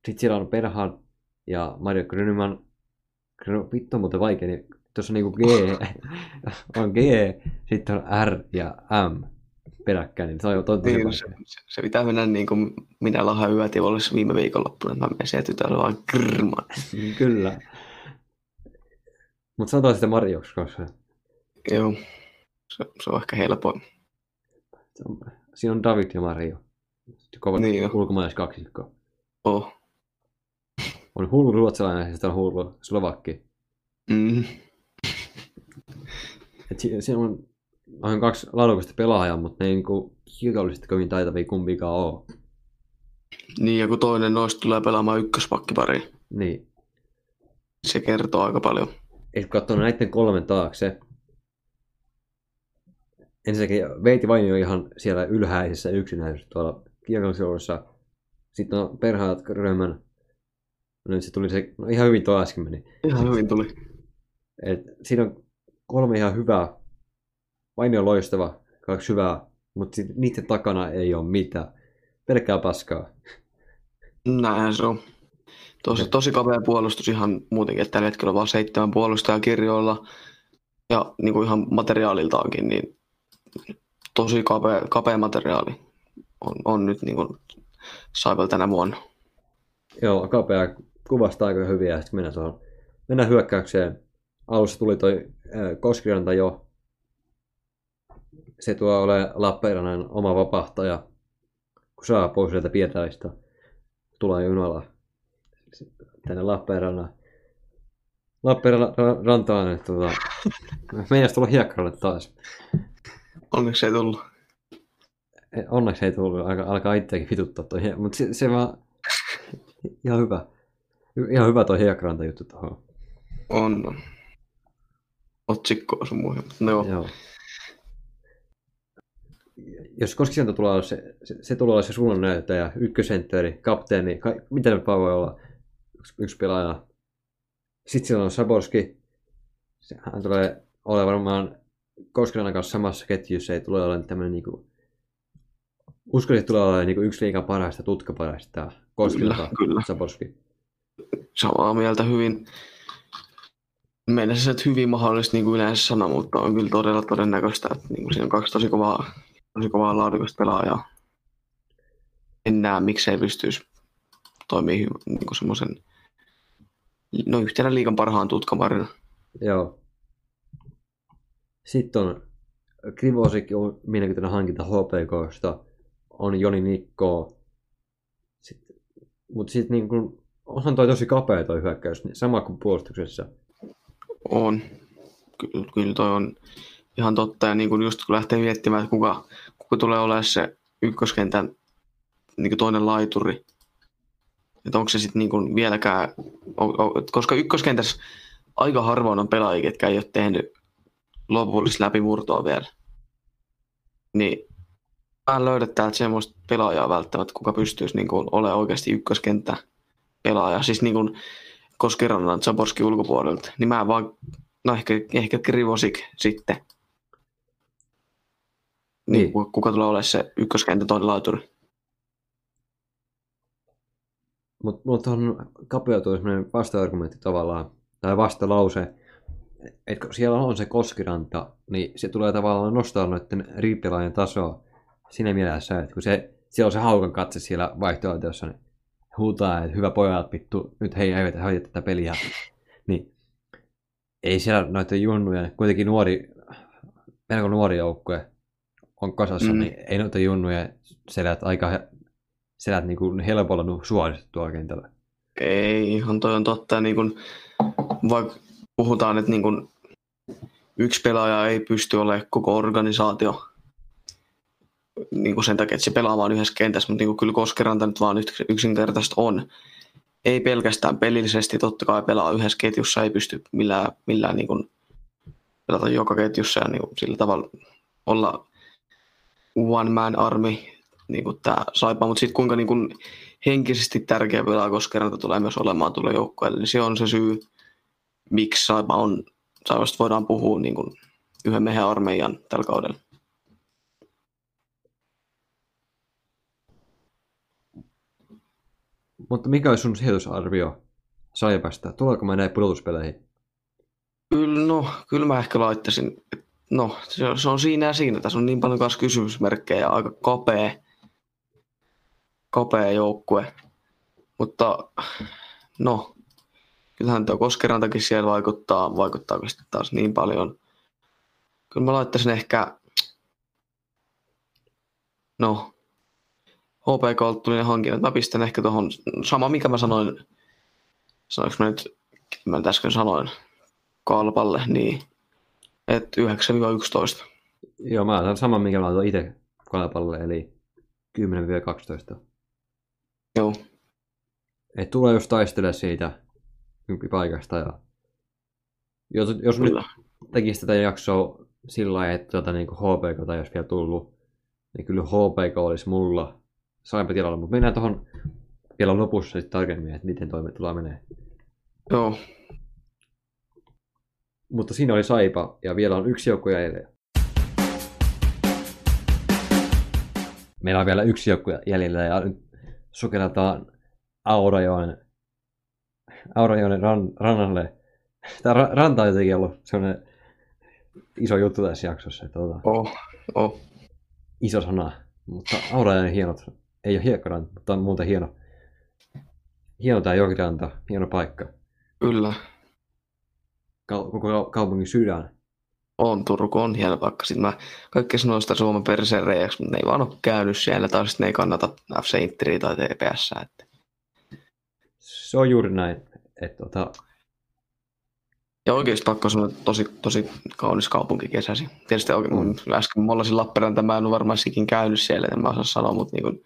Sitten siellä on Perhan ja Mario Gröneman. Grön- Vittu on muuten vaikea, niin tuossa on niinku G, on G, sitten on R ja M peräkkäin, niin se on tosi Niin, vaikea. se, se, se, pitää mennä niin kuin minä lahan yötivolissa viime viikonloppuna, että mä menen sieltä tytöllä vaan krrman. Kyllä. Mutta sanotaan sitä Marioksi, koska Joo, se, se on ehkä helpoin. On, siinä on David ja Mario. Kova Niin jo. ulkomaalaiskaksikko. Oh. On hullu ruotsalainen ja sitten on hullu slovakki. Mm. Et si- siinä on noin kaksi laadukasta pelaajaa, mutta ne ei niinku kiekollisesti kovin taitavia kumpikaan ole. Niin, ja kun toinen noista tulee pelaamaan ykköspakkipariin, Niin. se kertoo aika paljon. Et katsonut näiden kolmen taakse. Ensinnäkin Veiti Vaini on ihan siellä ylhäisessä yksinäisyydessä tuolla kiekollisuudessa. Sitten on Perhaat Römän. No nyt se tuli se, no ihan hyvin tuo äsken meni. Ihan hyvin tuli. Et siinä on kolme ihan hyvää. Vaini on loistava, kaksi hyvää, mutta niiden takana ei ole mitään. Pelkkää paskaa. Näinhän se on. Tosi, tosi kapea puolustus ihan muutenkin, että tällä hetkellä on vaan seitsemän puolustajaa kirjoilla. Ja niin kuin ihan materiaaliltaankin, niin tosi kapea, kapea materiaali on, on nyt niin kuin Saivel tänä vuonna. Joo, kapea kuvastaa aika hyvin ja sitten mennään tuohon. Mennään hyökkäykseen. Alussa tuli toi Koskiranta jo. Se tuo ole Lappeenrannan oma vapahtaja. Kun saapuu sieltä Pietarista, tulee junalla tänne Lappeenrannan. Lappeenrannan rantaan, että tota, meinas tulla hiekkaralle taas. Onneksi ei tullut. E, Onneksi ei tullut, alkaa, alkaa itseäkin vituttaa toi, mutta se, se vaan ihan hyvä. Ihan hyvä toi hiekkaranta juttu tuohon. On. on. Otsikko on sun muihin. No joo. Joo. Jos Koskisento tulee olla se, se, se tulee olla se suunnannäyttäjä, ykkösentteri, kapteeni, ka, mitä nyt vaan voi olla. yksi, yksi pelaaja. Sitten siellä on Saborski. Se- Hän tulee olemaan varmaan Koskelan kanssa samassa ketjussa. Ei tule olemaan tämmöinen niinku... Uskon, että tulee olemaan niinku yksi liikan parhaista tutkaparhaista. Koskela Kyllä, kyllä. Saborski. samaa mieltä hyvin. Mennä se nyt hyvin mahdollista niin kuin yleensä sanoa, mutta on kyllä todella todennäköistä, että niin kuin siinä on kaksi tosi kovaa, tosi kovaa laadukasta pelaajaa. En näe, miksei pystyisi toimii niin kuin semmoisen, no yhtenä liikan parhaan tutkamarina. Joo. Sitten on Krivosik on mielenkiintoinen hankinta HPKsta. On Joni Nikko. Sitten, mutta sitten niin kun, onhan toi tosi kapea toi hyökkäys, niin sama kuin puolustuksessa. On. Kyllä, kyllä toi on ihan totta. Ja niin kuin just kun lähtee miettimään, että kuka, kuka tulee olemaan se ykköskentän niin kuin toinen laituri, että onko se sitten niin kuin vieläkään, koska ykköskentässä aika harvoin on pelaajia, ketkä ei ole tehnyt lopullista läpimurtoa vielä. Niin mä en löydä täältä semmoista pelaajaa välttämättä, kuka pystyisi niin kuin olemaan oikeasti ykköskenttä pelaaja. Siis niin kuin Koskirannan Zaborski ulkopuolelta. Niin mä vaan, no ehkä, ehkä Krivosik sitten. Niin. Niin. Kuka, kuka tulee olemaan se ykköskenttä toinen laituri. Mutta mut on kapeutuu semmoinen vasta-argumentti tavallaan, tai vastalause, että kun siellä on se koskiranta, niin se tulee tavallaan nostaa noiden riippelaajien tasoa siinä mielessä, että kun se, siellä on se haukan katse siellä vaihtoehtoissa, niin huutaa, että hyvä pojat, vittu, nyt hei, ei hoida tätä peliä. Niin ei siellä noita junnuja, kuitenkin nuori, melko nuori joukkue on kasassa, Mm. niin ei noita junnuja selät aika selät niin kuin helpolla nu- suoristettu tuolla kentällä. Ei, ihan toi on totta. Niin kun, vaikka puhutaan, että niin kun yksi pelaaja ei pysty olemaan koko organisaatio niin kuin sen takia, että se pelaa vaan yhdessä kentässä, mutta niin kuin kyllä Koskeranta nyt vaan yks- yksinkertaisesti on. Ei pelkästään pelillisesti, totta kai pelaa yhdessä ketjussa, ei pysty millään, millään niin kuin pelata joka ketjussa ja niin kuin sillä tavalla olla one man army, niin kuin tämä Saipa, mutta sitten kuinka niin kuin henkisesti tärkeä pelaa Koskeranta tulee myös olemaan tuolle joukkueelle, niin se on se syy, miksi Saipa on, Saipasta voidaan puhua niin kuin yhden miehen armeijan tällä kaudella. Mutta mikä olisi sun sijoitusarvio Saipasta? Tuleeko mä näin pudotuspeleihin? Kyllä, no, kyllä mä ehkä laittaisin, no se, on- on siinä ja siinä. Tässä on niin paljon kanssa kysymysmerkkejä ja aika kapea, kapea joukkue. Mutta no, kyllähän tuo Koskerantakin siellä vaikuttaa, vaikuttaako sitten taas niin paljon. Kyllä mä laittaisin ehkä, no, HPK tuli ne hankinnat. Mä pistän ehkä tuohon, sama mikä mä sanoin, sanoinko mä nyt, mä nyt äsken sanoin, kalpalle, niin että 9-11. Joo, mä otan saman, minkä mä otan itse kalpalle, eli 10-12. Joo, Et tulee jos taistelee siitä paikasta ja jos, jos nyt tekisi tätä jaksoa sillä lailla, että tuota, niin HPK tai jos vielä tullut, niin kyllä HPK olisi mulla saipa tilalla, mutta mennään tuohon vielä lopussa sitten tarkemmin, että miten toimet tulee menee. Joo, Mutta siinä oli Saipa ja vielä on yksi joukko jäljellä. Meillä on vielä yksi joukko jäljellä ja nyt sukelletaan Aurajoen, Aurajoen ran, rannalle. Tämä ra, ranta on jotenkin ollut sellainen iso juttu tässä jaksossa. Tuota, oh, oh. iso sana, mutta Aurajoen hienot. Ei ole hiekkaranta, mutta on muuten hieno. Hieno tämä jokiranta, hieno paikka. kyllä. Kau- koko kaupungin sydän. On, Turku on hieno paikka. Sitten mä kaikki sanoo sitä Suomen perseen reijaksi, mutta ne ei vaan ole käynyt siellä, tai sitten ne ei kannata FC Interia tai TPS. Että. Se on juuri näin. Että tota, Ja oikeasti pakko sanoa, että tosi, tosi kaunis kaupunki kesäsi. Tietysti oikein, Mm. äsken mollasin Lappeenranta, mä en ole varmaan sikin käynyt siellä, en mä osaa sanoa, mutta niin kuin,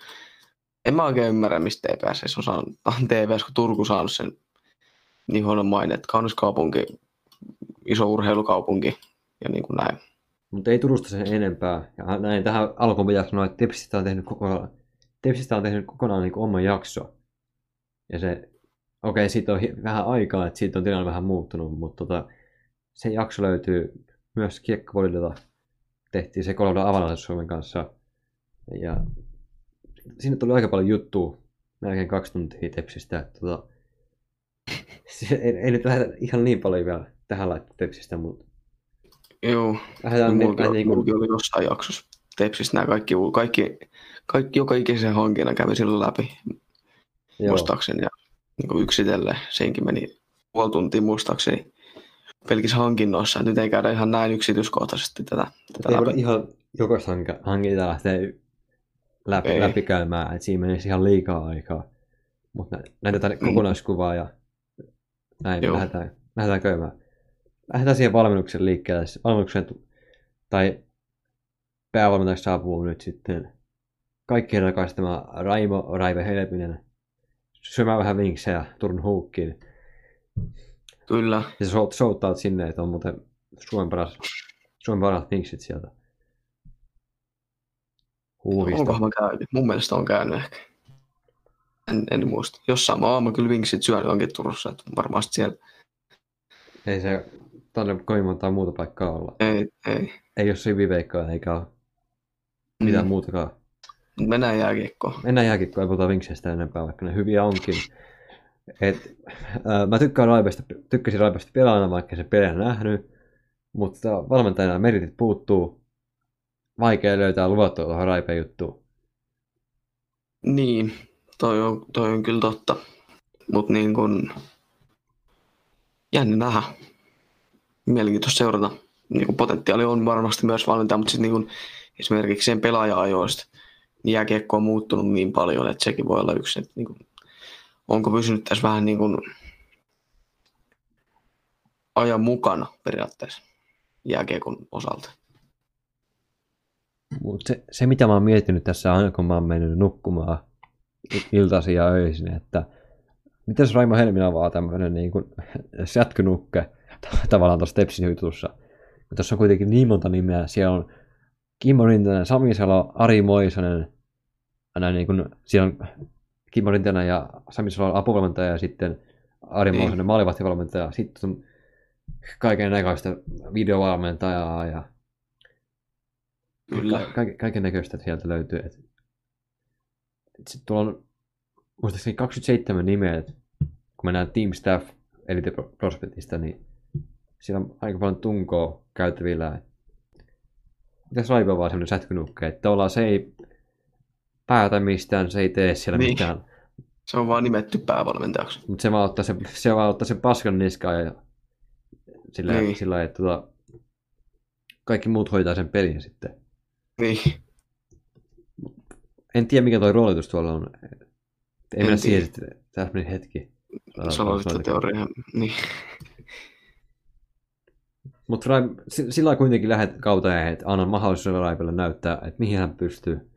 en mä oikein ymmärrä, mistä TPS on saanut, TPS, kun Turku saanut sen niin huonon maine, että kaunis kaupunki, iso urheilukaupunki ja niin kuin näin. mutta ei Turusta sen enempää. Ja näin tähän alkuun pitää sanoa, että Tepsistä on tehnyt kokonaan, Tepsistä on tehnyt kokonaan niin oman jakso. Ja se okei, siitä on vähän aikaa, että siitä on tilanne vähän muuttunut, mutta tota, se jakso löytyy myös Kiekkovolilta. Tehtiin se Colorado Avalanche Suomen kanssa. Ja sinne tuli aika paljon juttua, melkein kaksi tuntia tepsistä. Että, tota, ei, ei, nyt lähdetä ihan niin paljon vielä tähän laittaa tepsistä, mutta Joo, lähdetään Mulki, niin, niin kuin, mulki oli jossain jaksossa Tepsistä nämä kaikki, kaikki, kaikki joka ikisen hankinnan kävi sillä läpi joo, muistaakseni ja niin kuin yksitellen. Senkin meni puoli tuntia muistaakseni pelkissä hankinnoissa. Nyt ei käydä ihan näin yksityiskohtaisesti tätä, tätä ei läpi. ihan jokaista hank- hankintaa lähteä läpi, Ei. läpikäymään, että siinä menisi ihan liikaa aikaa. Mutta näytetään kokonaiskuvaa ja näin Mm. Joo. lähdetään, lähdetään käymään. Lähdetään siihen valmennuksen liikkeelle. Valmennuksen tu- tai päävalmentajaksi saapuu nyt sitten kaikkien rakastama Raimo Raive Helpinen syömään vähän vinksejä Turun huukkiin. Kyllä, Ja shout- shoutout sinne, että on muuten Suomen paras, Suomen paras vinksit sieltä. Huuvista. onkohan mä käynyt? Mun mielestä on käynyt ehkä. En, en muista. Jossain mä oon kyllä vinksit syönyt onkin Turussa, että varmasti siellä. Ei se tänne kovin montaa muuta paikkaa olla. Ei, ei. Ei ole siviveikkoa eikä ole mitään Mm. muutakaan. Mennään jääkiekkoon. Mennään jääkiekkoon, ei puhuta vinkseistä enempää, vaikka ne hyviä onkin. Et, ää, mä tykkään Raipesta, tykkäsin Raipesta pelaajana, vaikka se pelejä nähnyt, mutta valmentajana meritit puuttuu. Vaikea löytää luvattua tuohon Raipeen juttuun. Niin, toi on, toi on kyllä totta. Mutta niin kun, jännä nähdä. Mielenkiintoista seurata. Niin kun potentiaali on varmasti myös valmentaja, mutta sitten niin kun esimerkiksi sen pelaaja-ajoista jääkiekko on muuttunut niin paljon, että sekin voi olla yksi. Että niin kun, onko pysynyt tässä vähän niin kun ajan mukana periaatteessa jääkiekon osalta. Mut se, se, mitä mä oon miettinyt tässä aina, kun mä oon mennyt nukkumaan iltaisin ja öisin, että mitäs Raimo Helminen vaan tämmönen niin kuin sätkynukke tavallaan tuossa Tepsin jutussa. Tuossa on kuitenkin niin monta nimeä. Siellä on Kimmo Rintanen, Sami Salo, Ari Moisonen. Näin niin kuin, siellä on Kimmo Rintanen ja Sami Salo apuvalmentaja ja sitten Ari Niin. Moisonen maalivahtivalmentaja. Sitten on kaiken näköistä videovalmentajaa ja Kyllä. Ka- kaiken, näköistä sieltä löytyy. Et, et sit tuolla on muistaakseni 27 nimeä, et kun mennään Team Staff Elite Pro- Prospectista, niin siellä on aika paljon tunkoa käytävillä. Raivo on vaan semmoinen sätkynukke, että tavallaan se ei päätä mistään, se ei tee siellä Niin. mitään, Se on vaan nimetty päävalmentajaksi. mutta se vaan ottaa se, se vaan ottaa sen paskan niskaan ja sillä, Niin. sillä että tota, kaikki muut hoitaa sen pelin sitten. Niin, En tiedä, mikä toi roolitus tuolla on. Ei En mennä siihen sitten. Tässä meni hetki. salallista teoriaa. Niin. Mutta sillä kuitenkin lähdet kautta että annan mahdollisuuden Raipelle näyttää, että mihin hän pystyy.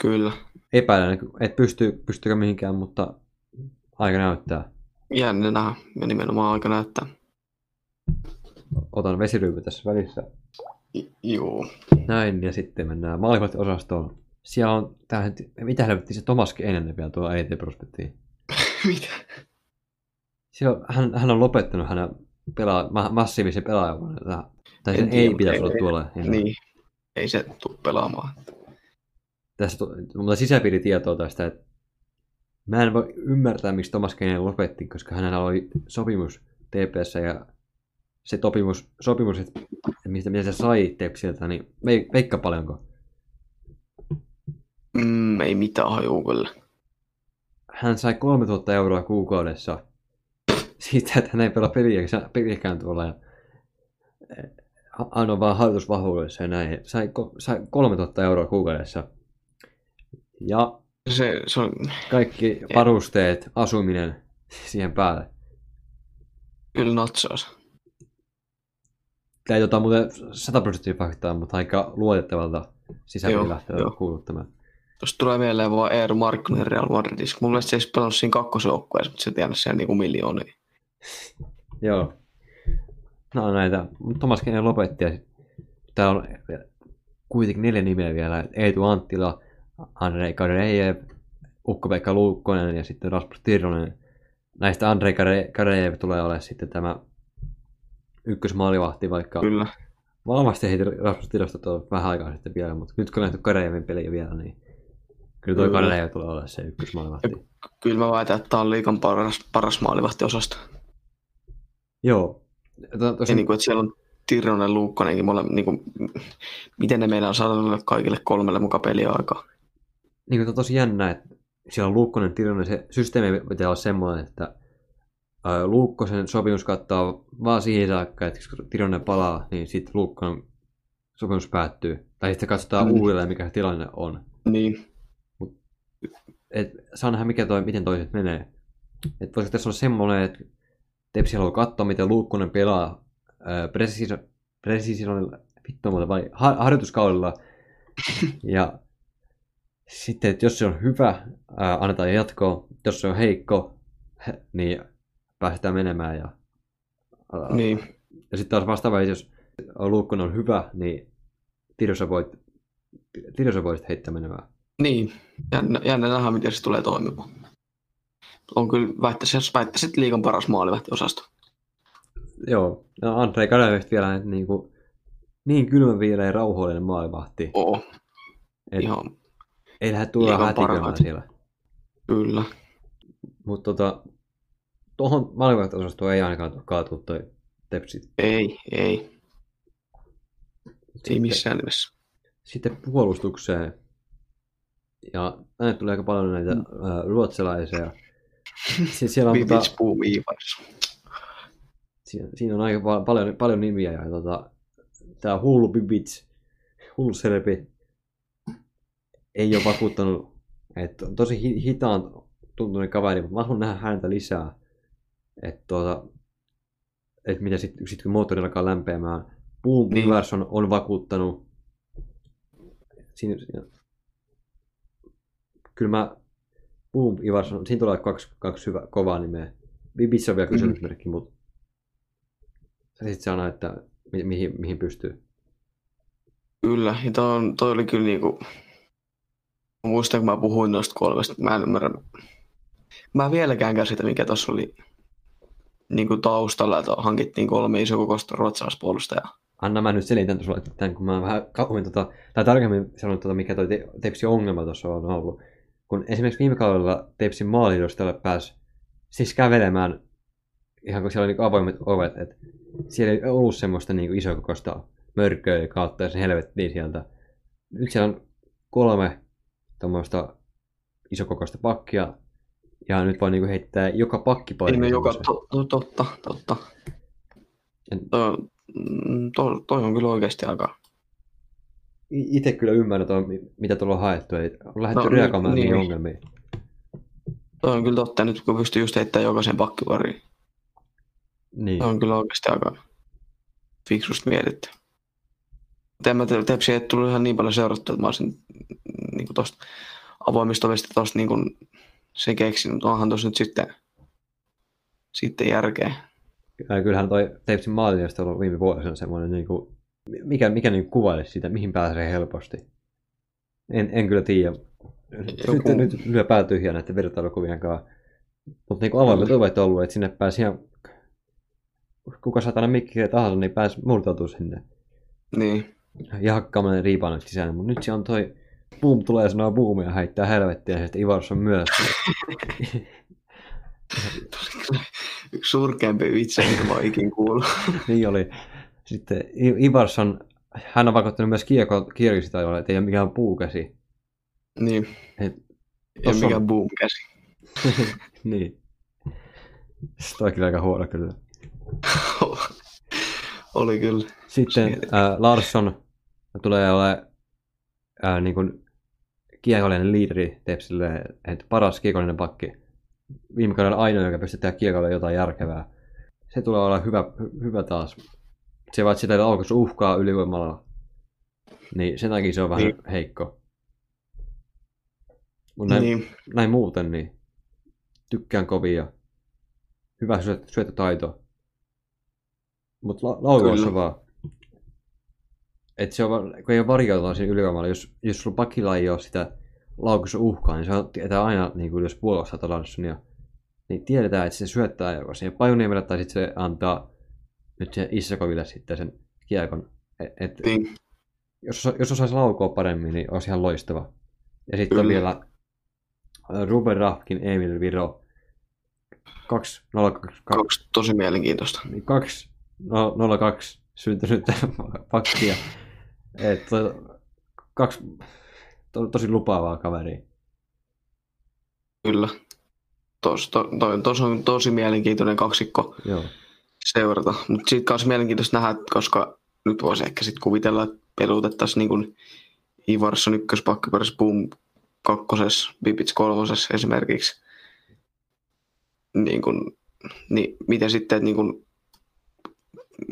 Kyllä. Epäilen, että pystyy, pystyykö mihinkään, mutta aika näyttää. Jännä nähdä ja nimenomaan aika näyttää. Otan vesiryypy tässä välissä. Joo. Näin, ja sitten mennään maalivahti-osastoon. Siellä on, tämähän, mitä helvettiä se Tomaskin ennen vielä tuolla ET Prospectiin. Mitä? Siellä, hän, hän on lopettanut hänen pelaa, ma, massiivisen pelaajan. Tai sen En ei pitäisi ei- olla ei- tuolla. enää. Niin. Ei se tule pelaamaan. Tu- mulla sisäpiiritietoa tästä, että mä en voi ymmärtää, miksi Thomas Kane lopetti, koska hänellä oli sopimus TPS ja se sopimus, sopimus että mistä, mitä se sai Tepsiltä, niin vei, veikka paljonko. Mm, ei mitään hajuu kyllä. Hän sai 3000 euroa kuukaudessa siitä, että hän ei pelaa peliäkään, peliäkään tuolla ja eh, anoi vaan hallitusvahvuudessa ja näin. Sai, sai 3000 euroa kuukaudessa. Ja Se, se on kaikki varusteet, asuminen siihen päälle. kyllä natsaus. Tämä ei tota muuten 100 prosenttia faktaa, mutta aika luotettavalta sisäpilähtöltä joo. kuuluttamaan. Tuosta tulee mieleen vaan Eero Markkonen Real Madridissa. Mun mielestä se ei pelannut siinä kakkosjoukkueessa, mutta se tiennyt siellä niinku miljoonia. Joo. No näitä. Thomas Kene lopetti. Täällä on kuitenkin neljä nimeä vielä. Eetu Anttila, Andrei Karejev, Ukko-Pekka Luukkonen ja sitten Rasmus Tirronen. näistä Andrei Karejev tulee olemaan sitten tämä ykkösmaalivahti, vaikka Kyllä. Valmasti heitin rasvastilastot on vähän aikaa sitten vielä, mutta nyt kun on nähty Karejevin peliä vielä, niin kyllä Kyllä. Karejev tulee olemaan se ykkösmaalivahti. Kyllä mä väitän, että tämä on liikan paras, paras maalivahtiosasto. Joo. To, tosin, niin kuin, että siellä on Tirronen, Luukkonenkin, mole, niin kuin, miten ne meidän saada noille kaikille kolmelle muka peliaikaa. Niin kuin, to, tosi jännä, että siellä on Luukkonen, Tironen, se systeemi pitää olla semmoinen, että Luukkosen sopimus kattaa vaan siihen saakka, että kun Tironen palaa, niin sitten Luukkonen sopimus päättyy. Tai sitten katsotaan Mm. uudelleen, mikä se tilanne on. Niin, et saa nähdä, mikä toi, miten toiset menee. Et voisiko tässä olla semmoinen, että Tepsi haluaa katsoa, miten Luukkonen pelaa precisionilla, vittu vai har- harjoituskaudella. ja sitten, että jos se on hyvä, ää, annetaan jatkoa. Jos se on heikko, he- niin päästään menemään. Ja, ää, niin. ja sitten taas vastaava, jos Luukkonen on hyvä, niin Tirossa voit, Tirossa voit heittää menemään. Niin, jännä, jännä nähdä, miten se tulee toimimaan. On kyllä, väittäisin, jos väittäisin, että liikan paras maalivahtiosasto. Joo, no Andrei Kadevista vielä että niin, kuin, niin kylmä vielä ja rauhallinen maalivahti. Oo, Et ihan ei lähde tulla parhaat. siellä. kyllä. Mutta tota, tuohon maalivahtiosastoon ei ainakaan kaatu toi tepsi. Ei, ei, ei Sitten, missään nimessä. sitten puolustukseen. Ja tänne tulee aika paljon näitä Mm. ää, ruotsalaisia. Siis siellä on, tota, Boom Ivars. siinä, siinä on aika pa- paljon, paljon nimiä. Ja tota, tää hullu Bibic, hullu Serbi, ei ole vakuuttanut, että on tosi hi- hitaan tuntuinen kaveri, mutta mä haluan nähdä häntä lisää. Että tuota, et mitä sitten sit, kun moottori alkaa lämpeämään. Boom Niin. niin. on, on vakuuttanut. Siinä, siinä. Kyllä mä Boom Ivarsson, siinä tulee kaksi, kaksi hyvä, kovaa nimeä. Bibic on vielä Mhm. kysymysmerkki, mm. mutta se sitten sanoo, että mi- mihin, mihin pystyy. Kyllä, ja toi, on, toi oli kyllä niinku... Muistan, kun mä puhuin noista kolmesta, mä en ymmärrä... Mä vieläkään käsitä, mikä tuossa oli niinku taustalla, että hankittiin kolme isokokoista ruotsalaispuolustajaa. Anna mä nyt selitän sulle tämän, kun mä vähän kauemmin, tota, tai tarkemmin sanon, tota, mikä toi te- Tepsin ongelma tuossa on ollut. Kun esimerkiksi viime kaudella Tepsin maalidostalle pääsi siis kävelemään, ihan kun siellä oli niin avoimet ovet, että siellä ei ollut semmoista niin isokokoista mörköä kautta ja se helvettiin sieltä. Nyt siellä on kolme tuommoista isokokoista pakkia, ja nyt voi niin heittää joka pakki Ei no joka, to, to, totta, totta. En- Toi, on- mm, toi, toi on kyllä oikeasti aika... itse kyllä ymmärrän, tuon, mitä tuolla on haettu. Eli on lähdetty No, no, reagoimaan niin, niin. ongelmiin. Toi on kyllä totta, nyt kun pystyy just heittämään jokaisen pakkivariin. Niin. Se on kyllä oikeasti aika fiksusti mietitty. En mä te- tepsiä ei tullut ihan niin paljon seurattua, että mä olisin niin tosta avoimista ovista tosta niin kuin se keksinyt, mutta onhan tossa nyt sitten, sitten järkeä. Ja kyllähän toi Tepsin maalinjasta on ollut viime vuosina semmoinen, niin kuin, mikä, mikä niin kuvailisi sitä, mihin pääsee helposti. En, en kyllä tiedä. Joku- Nyt, nyt lyö pää tyhjää näiden vertailukuvien kanssa. Mutta niin avoimet ovet on ollut, että sinne pääsi ihan kuka satana mikkiä tahansa, niin pääsi murtautua sinne. Niin, Ja riipaan sisään. Mutta nyt siellä on toi boom tulee ja sanoo boom ja heittää helvettiä sitten Ivars on myös. yksi surkeampi vitsi, mitä mä ikin kuullut. niin oli. Sitten Ivarsson, hän on vaikuttanut myös kiekko, kierkistaivalle, että ei ole mikään puukäsi. niin, Et, ei on- mikään boom käsi. niin. Se toi kyllä aika huono kyllä. Oli kyllä. Sitten ää, Larsson tulee olemaan ää, niin kuin kiekollinen liideri Tepsille, että paras kiekollinen pakki. Viime kaudella ainoa, joka pystyy tehdä kiekolle jotain järkevää. Se tulee olla hyvä, hy- hyvä taas. Se vaan sitä laukaus uhkaa ylivoimalla. Niin sen takia se on vähän Niin. heikko. Mutta näin, Niin, näin muuten, niin tykkään kovin ja hyvä syöt- syöttötaito. Mutta la- laukaus vaan. Et se on kun ei ole varioitua siinä ylivoimalla, jos, jos sulla pakilla ei ole sitä laukaus uhkaa, niin se on, tietää aina, niin kuin jos puolustaa Larssonia, niin tiedetään, että se syöttää joko siihen Pajuniemelle tai sitten se antaa nyt siihen Issakoville sitten sen kiekon. Et, et, Niin, jos, jos osaisi laukoa paremmin, niin olisi ihan loistava. Ja sitten on vielä Ruben Rafkin, Emil Viro, 2 02 kaksi tosi mielenkiintoista. niin 2 no, 02 syntynyt pakkia. Et, to, kaksi to, tosi lupaavaa kaveria. Kyllä. Tos, to, toi, tos on tosi mielenkiintoinen kaksikko Joo. seurata. Mutta siitä kanssa mielenkiintoista nähdä, koska nyt voisi ehkä sitten kuvitella, että pelutettaisiin niin kuin Ivarsson ykköspakkiparissa, Boom kakkosessa, Bibits kolmosessa esimerkiksi. Niin, kuin, niin miten sitten, että niin kuin,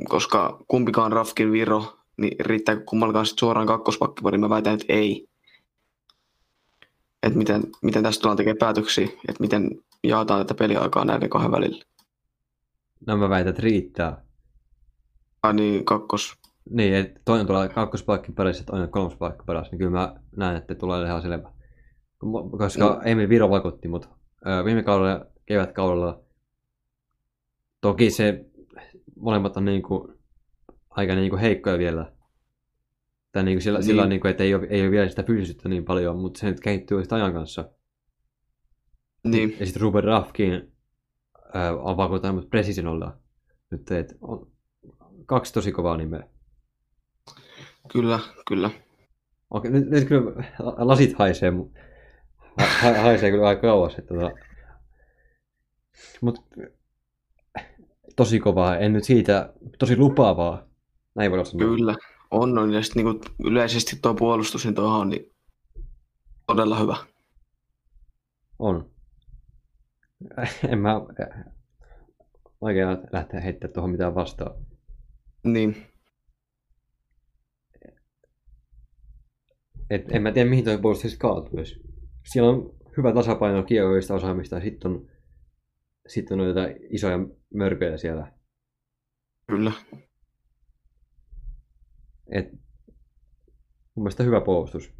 koska kumpikaan Rafkin Viro, niin riittääkö kummallakaan sitten suoraan kakkospakkiparin? Mä väitän, että ei. Että miten, miten tästä tullaan tekemään päätöksiä, että miten jaetaan tätä peliaikaa näiden kahden välillä. No mä väitän, että riittää. Ai niin, kakkos. Niin, että toinen tulee kakkospaikkin parissa ja toinen kolmospaikki parissa, niin kyllä mä näen, että tulee ihan selvä. Koska Mm. Emil Viro vaikutti, mutta ö, viime kaudella, kevätkaudella, toki se molemmat on niinku, aika niinku heikkoja vielä. Tai niinku sillä, Niin. sillä niinku, että ei ole, ei ole vielä sitä fyysisyyttä niin paljon, mutta se nyt kehittyy sitä ajan kanssa. Niin, Ja sitten Ruben Rafkin äh, on vakuuttanut Precisionolla nyt, että on kaksi tosi kovaa nimeä. kyllä, kyllä. Okei, nyt, nyt kyllä lasit haisee, ha, haisee kyllä aika kauas. Että tota... Mut tosi kovaa, en nyt siitä, tosi lupaavaa. Näin voidaan sanoa. Kyllä, on, on. Ja sitten niinku yleisesti tuo puolustus, niin tuohon on niin todella hyvä. On. En mä... Vaikea lähteä heittämään tuohon mitään vastaan. Niin, Et en mä tiedä, mihin toi puolustus kaatuisi. Siellä on hyvä tasapaino kiekoista osaamista ja sitten on, sit on noita isoja mörköjä siellä. kyllä. Et, mun mielestä hyvä puolustus.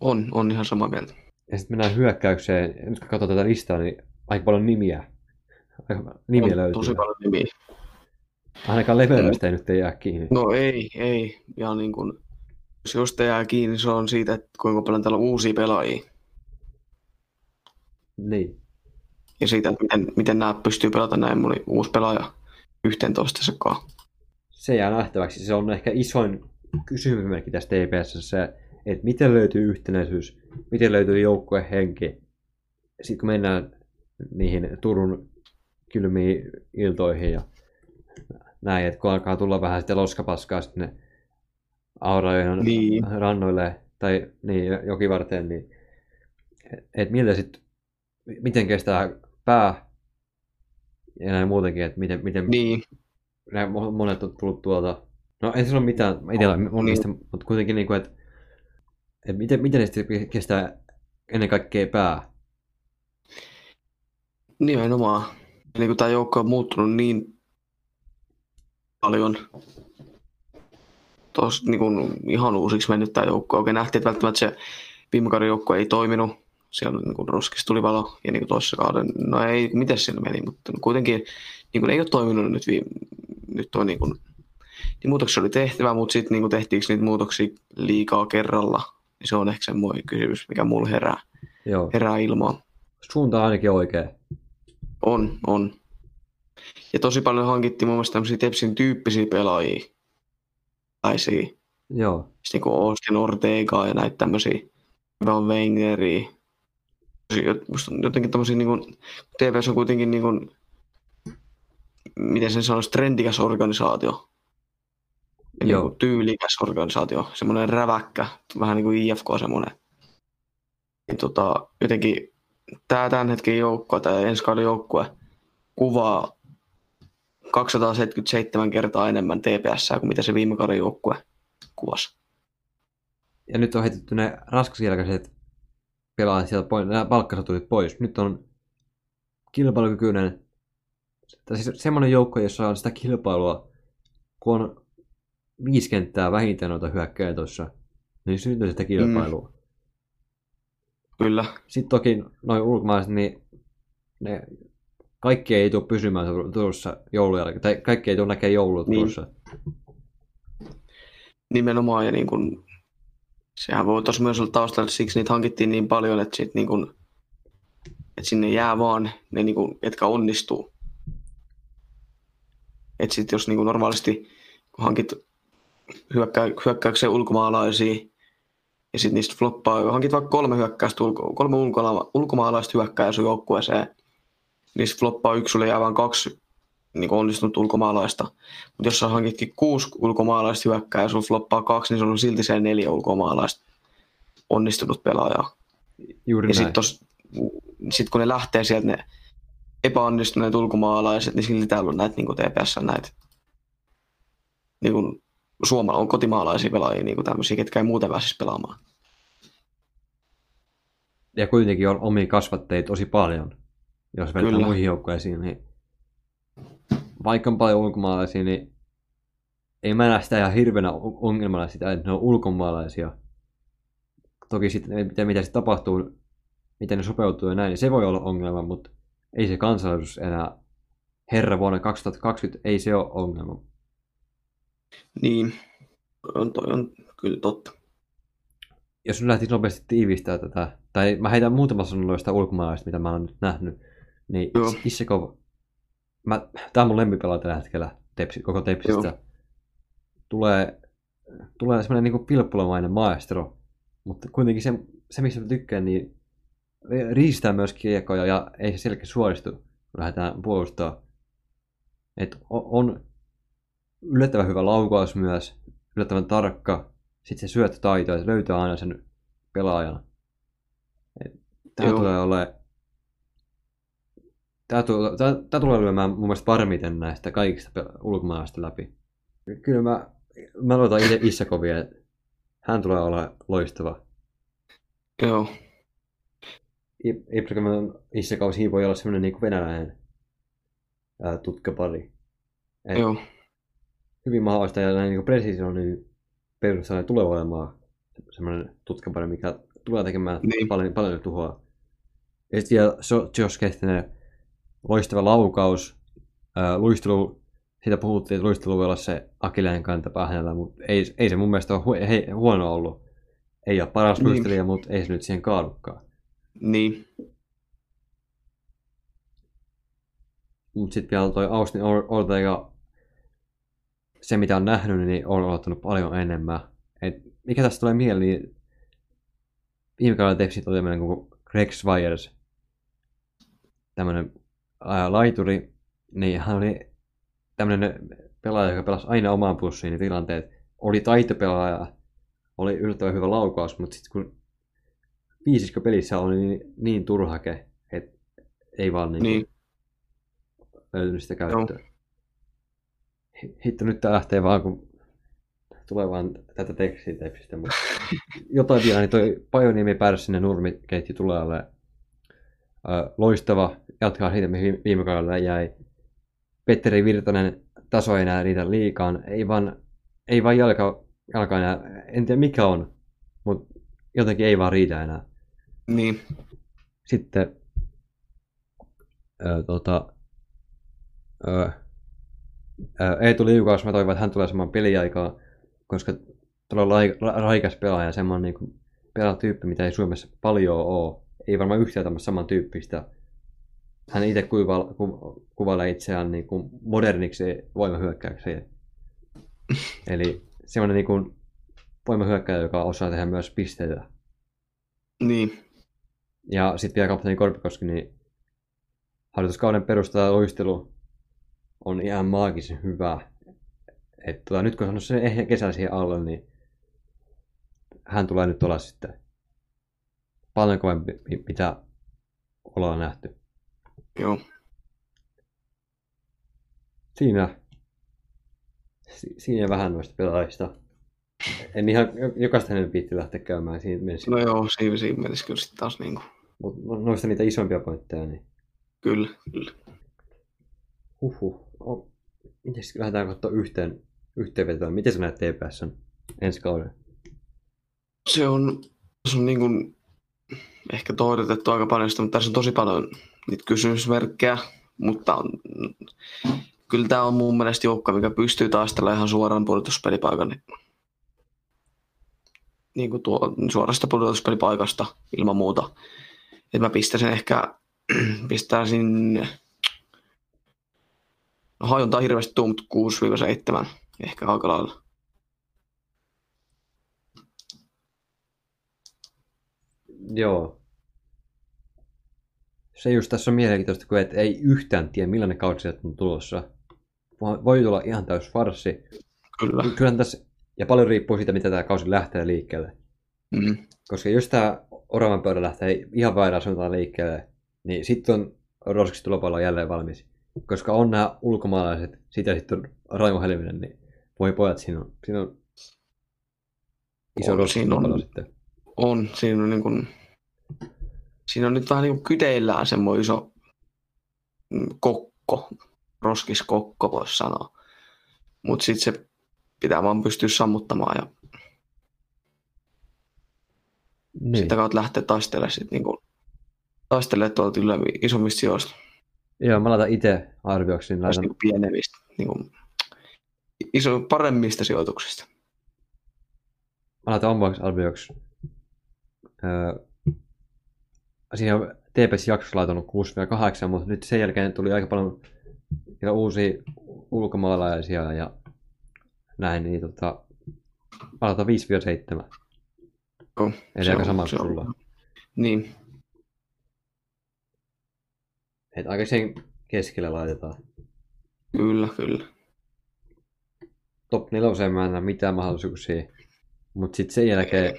On, on ihan samaa mieltä. Ja sitten mennään hyökkäykseen. Nyt kun katsotaan tätä listaa, niin aika paljon nimiä. Aika nimiä on löytyy. tosi paljon nimiä. Ainakaan leveästä ei nyt ei jää kiinni. No ei, ei. Ja niin kun, jos josta jää kiinni, se on siitä, että kuinka paljon täällä on uusia pelaajia. Niin. Ja siitä, että miten, miten nämä pystyy pelata näin moni uusi pelaaja yhteen toistensa Se jää nähtäväksi. Se on ehkä isoin kysymysmerkki tässä TPS, se, että miten löytyy yhtenäisyys, miten löytyy joukkueen henki. Sitten kun mennään niihin Turun kylmiin iltoihin ja näin, että kun alkaa tulla vähän sitä loskapaskaa sinne Aurajoen Niin. rannoille tai niin, jokivarteen, niin et, et miltä sit, miten kestää pää ja näin muutenkin, että miten, miten Niin, nämä mo- monet on tullut tuolta, no en sano mitään itsellä on Niin. niistä, mutta kuitenkin niin kuin, että, että miten, miten ne sitten kestää ennen kaikkea pää. nimenomaan. Niin kuin tämä joukko on muuttunut niin paljon. Tos niin kuin ihan uusiksi mennyt tämä joukko. Oikein nähtiin, että välttämättä se viime kauden joukko ei toiminut. Siellä niin kuin roskis tuli valo ja niin toisessa kauden, no ei, miten siinä meni, mutta kuitenkin niin kuin ei ole toiminut nyt, viime, nyt on niin kuin, niin muutoksia oli tehtävä, mutta sitten niin tehtiinkö niitä muutoksia liikaa kerralla, niin se on ehkä semmoinen kysymys, mikä mulla herää, Joo, herää ilmaan. suunta on ainakin oikea. On, on. Ja tosi paljon hankittiin mun mielestä tämmöisiä Tepsin tyyppisiä pelaajia. Tällaisia. Joo, Sitten niin kuin Austin Ortega ja näitä tämmöisiä. Van on jotenkin tämmöisiä niin kuin, TVS on kuitenkin niin kuin, miten sen sanoisi, trendikäs organisaatio. Ja niin Joo. kuin tyylikäs organisaatio. Semmoinen räväkkä, vähän niin kuin IFK semmoinen. Niin tota, jotenkin tämä tämän hetken joukkue, tämä ensi kauden joukkue, kuvaa 277 kertaa enemmän TPS kuin mitä se viime kauden joukkue kuvasi. ja nyt on heitetty ne raskasjalkaiset pelaajat sieltä pois, nämä palkkasoturit pois. Nyt on kilpailukykyinen, tai siis semmoinen joukko, jossa on sitä kilpailua, kun on viisi kenttää vähintään noita hyökkäjä tuossa, niin syntyy sitä kilpailua. Kyllä, Sitten toki noin ulkomaalaiset, niin ne, kaikki ei tule pysymään Tur- Turussa joulujen tai kaikki ei tule näkemään joulua Niin. Turussa. Nimenomaan ja niin kuin, sehän voi tuossa myös olla taustalla, siksi niitä hankittiin niin paljon, että, sit niin kuin, että sinne jää vaan ne, niin kuin, jotka onnistuu. Että sitten jos niin kuin normaalisti kun hankit hyökkä, hyökkäykseen ulkomaalaisia ja sitten niistä floppaa, hankit vaikka kolme hyökkäystä, ulko, kolme ulkola, ulkomaalaista hyökkääjää sun joukkueeseen, niistä floppaa yksi, sulle jää vain kaksi niin onnistunut ulkomaalaista. Mutta jos sä hankitkin kuusi ulkomaalaista hyökkää ja sun floppaa kaksi, niin se on silti se neljä ulkomaalaista onnistunut pelaajaa. Juuri Ja sitten sit kun ne lähtee sieltä ne epäonnistuneet ulkomaalaiset, niin silti täällä on näitä niin TPS näitä niin kuin suomala on kotimaalaisia pelaajia, niin kuin tämmöisiä, ketkä ei muuten pääsisi pelaamaan. Ja kuitenkin on omia kasvatteita tosi paljon. Jos vertaa Kyllä. muihin joukkueisiin, niin vaikka on paljon ulkomaalaisia, niin ei mä näe sitä ihan hirveänä on- ongelmana sitä, että ne on ulkomaalaisia. Toki sitten, mitä, mitä sitten tapahtuu, miten ne sopeutuu ja näin, niin se voi olla ongelma, mutta ei se kansallisuus enää herra vuonna 2020, ei se ole ongelma. Niin, on, toi on kyllä totta. jos nyt lähtisi nopeasti tiivistää tätä, tai mä heitän muutama sanalla sitä ulkomaalaista, mitä mä oon nyt nähnyt, niin Joo. Issekov, mä, tää on mun lempipelaaja tällä hetkellä tepsi, koko Tepsistä. Joo. Tulee, tulee semmoinen niinku pilppulamainen maestro, mutta kuitenkin se, se mistä mä tykkään, niin riistää myös kiekkoja ja ei se selkeä suoristu, kun lähdetään puolustaa. Et on yllättävän hyvä laukaus myös, yllättävän tarkka, sitten se syöttötaito, että löytää aina sen pelaajan. Tämä tulee olemaan Tämä tulee, tää, tää tulee lyömään mun mielestä parmiten näistä kaikista ulkomaalaista läpi. Kyllä mä, mä luotan itse Issakovia, että hän tulee olla loistava. Joo, Ibrahim Issakov siinä voi olla semmoinen niin venäläinen ää, tutkapari. Et joo, hyvin mahdollista ja näin niin precisionin perusteella tulee olemaan semmoinen tutkapari, mikä tulee tekemään Niin. paljon, paljon tuhoa. Ja sitten vielä Josh Kehtinen, loistava laukaus, ää, luistelu, siitä puhuttiin, että luistelu voi olla se akilleen kantapää hänellä, mutta ei, ei se mun mielestä ole hu- hei, huono ollut. Ei ole paras Niin. luistelija, mutta ei se nyt siihen kaadukaan. Niin, Mutta sitten vielä toi Austin Or- Ortega, se mitä on nähnyt, niin on odottanut paljon enemmän. Et mikä tästä tulee mieleen, niin viime kaudella Tepsit oli tämmöinen kuin Greg Swires, tämmöinen laituri, niin hän oli tämmöinen pelaaja, joka pelasi aina omaan pussiin ne tilanteet. Oli taitopelaaja, oli yllättävän hyvä laukaus, mutta sitten kun viisiskö pelissä oli niin, niin turhake, että ei vaan niin, niin, löytynyt sitä käyttöä. Hi- Hitto, nyt tää lähtee vaan, kun tulee vaan tätä tekstiä tepsistä, mutta jotain vielä, niin toi Pajoniemi Pärssinen nurmikeitti tulee loistava, jatkaa siitä, mihin viime kaudella jäi. Petteri Virtanen taso ei enää riitä liikaan, ei vaan, ei vaan jalka, jalka enää, en tiedä mikä on, mutta jotenkin ei vaan riitä enää. Niin, Sitten ö, tota, ö, ö, Eetu Liukaus, mä toivon, että hän tulee saman peliaikaa, koska todella ra- raikas pelaaja, semmoinen niin kuin pelaatyyppi, mitä ei Suomessa paljon ole. Ei varmaan yhtään tämmöistä samantyyppistä. Hän itse kuva- ku- kuvailee itseään niin kuin moderniksi voimahyökkäykseen. Eli semmoinen niin kuin voimahyökkäjä, joka osaa tehdä myös pisteitä. niin, Ja sitten vielä kapteeni Korpikoski, niin harjoituskauden perusteella luistelu on ihan maagisen hyvä. Et tota, nyt kun on saanut sen ehjän kesän siihen alle, niin hän tulee nyt olla sitten paljon kovempi, mi- mitä ollaan nähty. joo, Siinä, si- siinä vähän noista pelaajista. En ihan jo- jokaista nyt viitti lähteä käymään siinä mielessä, no joo, siinä, siinä mielessä kyllä sitten taas niin kuin, mutta noista niitä isompia pointteja, niin kyllä, kyllä. Huhhuh. O, miten sitten lähdetään katsoa yhteen, yhteenvetoa? Miten sä näet TPS ensi kauden? Se on, se on niin kuin, ehkä toivotettu aika paljon sitä, mutta tässä on tosi paljon niitä kysymysmerkkejä, mutta on, kyllä tämä on mun mielestä joukko, mikä pystyy taistelemaan ihan suoraan pudotuspelipaikan niin, niin kuin tuo, suorasta pudotuspelipaikasta ilman muuta. Et mä pistäisin ehkä, pistäisin, no hajuntaa hirveästi tuu, mutta 6-7 ehkä aika lailla. Joo. Se just tässä on mielenkiintoista, kun et ei yhtään tiedä, millainen kausi on tulossa. Voi tulla ihan täys farsi. Kyllä. Kyllähän tässä, ja paljon riippuu siitä, mitä tämä kausi lähtee liikkeelle. Mm. Koska jos tämä oravan pöydä lähtee ihan väärään suuntaan liikkeelle, niin sitten on roskis tulopallo jälleen valmis. Koska on nämä ulkomaalaiset, sitä sitten on Raimo Helminen, niin voi pojat, siinä on, siinä on iso On, siinä on. sitten. On, siinä on niin kuin, siinä on nyt vähän niin kuin kyteillään semmoinen iso mm, kokko, roskiskokko voisi sanoa. Mutta sitten se pitää vaan pystyä sammuttamaan ja Niin. sitä kautta lähteä taistelemaan sit niin kuin, taistelemaan tuolta yle isommista sijoista, Joo, mä laitan itse arvioksi, niin laitan niin pienemmistä, niin kuin, iso, paremmista sijoituksista. mä laitan omaksi arvioksi. Öö, siinä on TPS-jaksossa laitanut 6-8, mutta nyt sen jälkeen tuli aika paljon uusia ulkomaalaisia ja näin, niin tota, mä laitan 5-7. Joo, Eli se aika on- sama kuin sulla. Niin, Et aika sen keskelle laitetaan. kyllä, kyllä. Top 4 mä en näe mitään mahdollisuuksia, mutta sitten sen jälkeen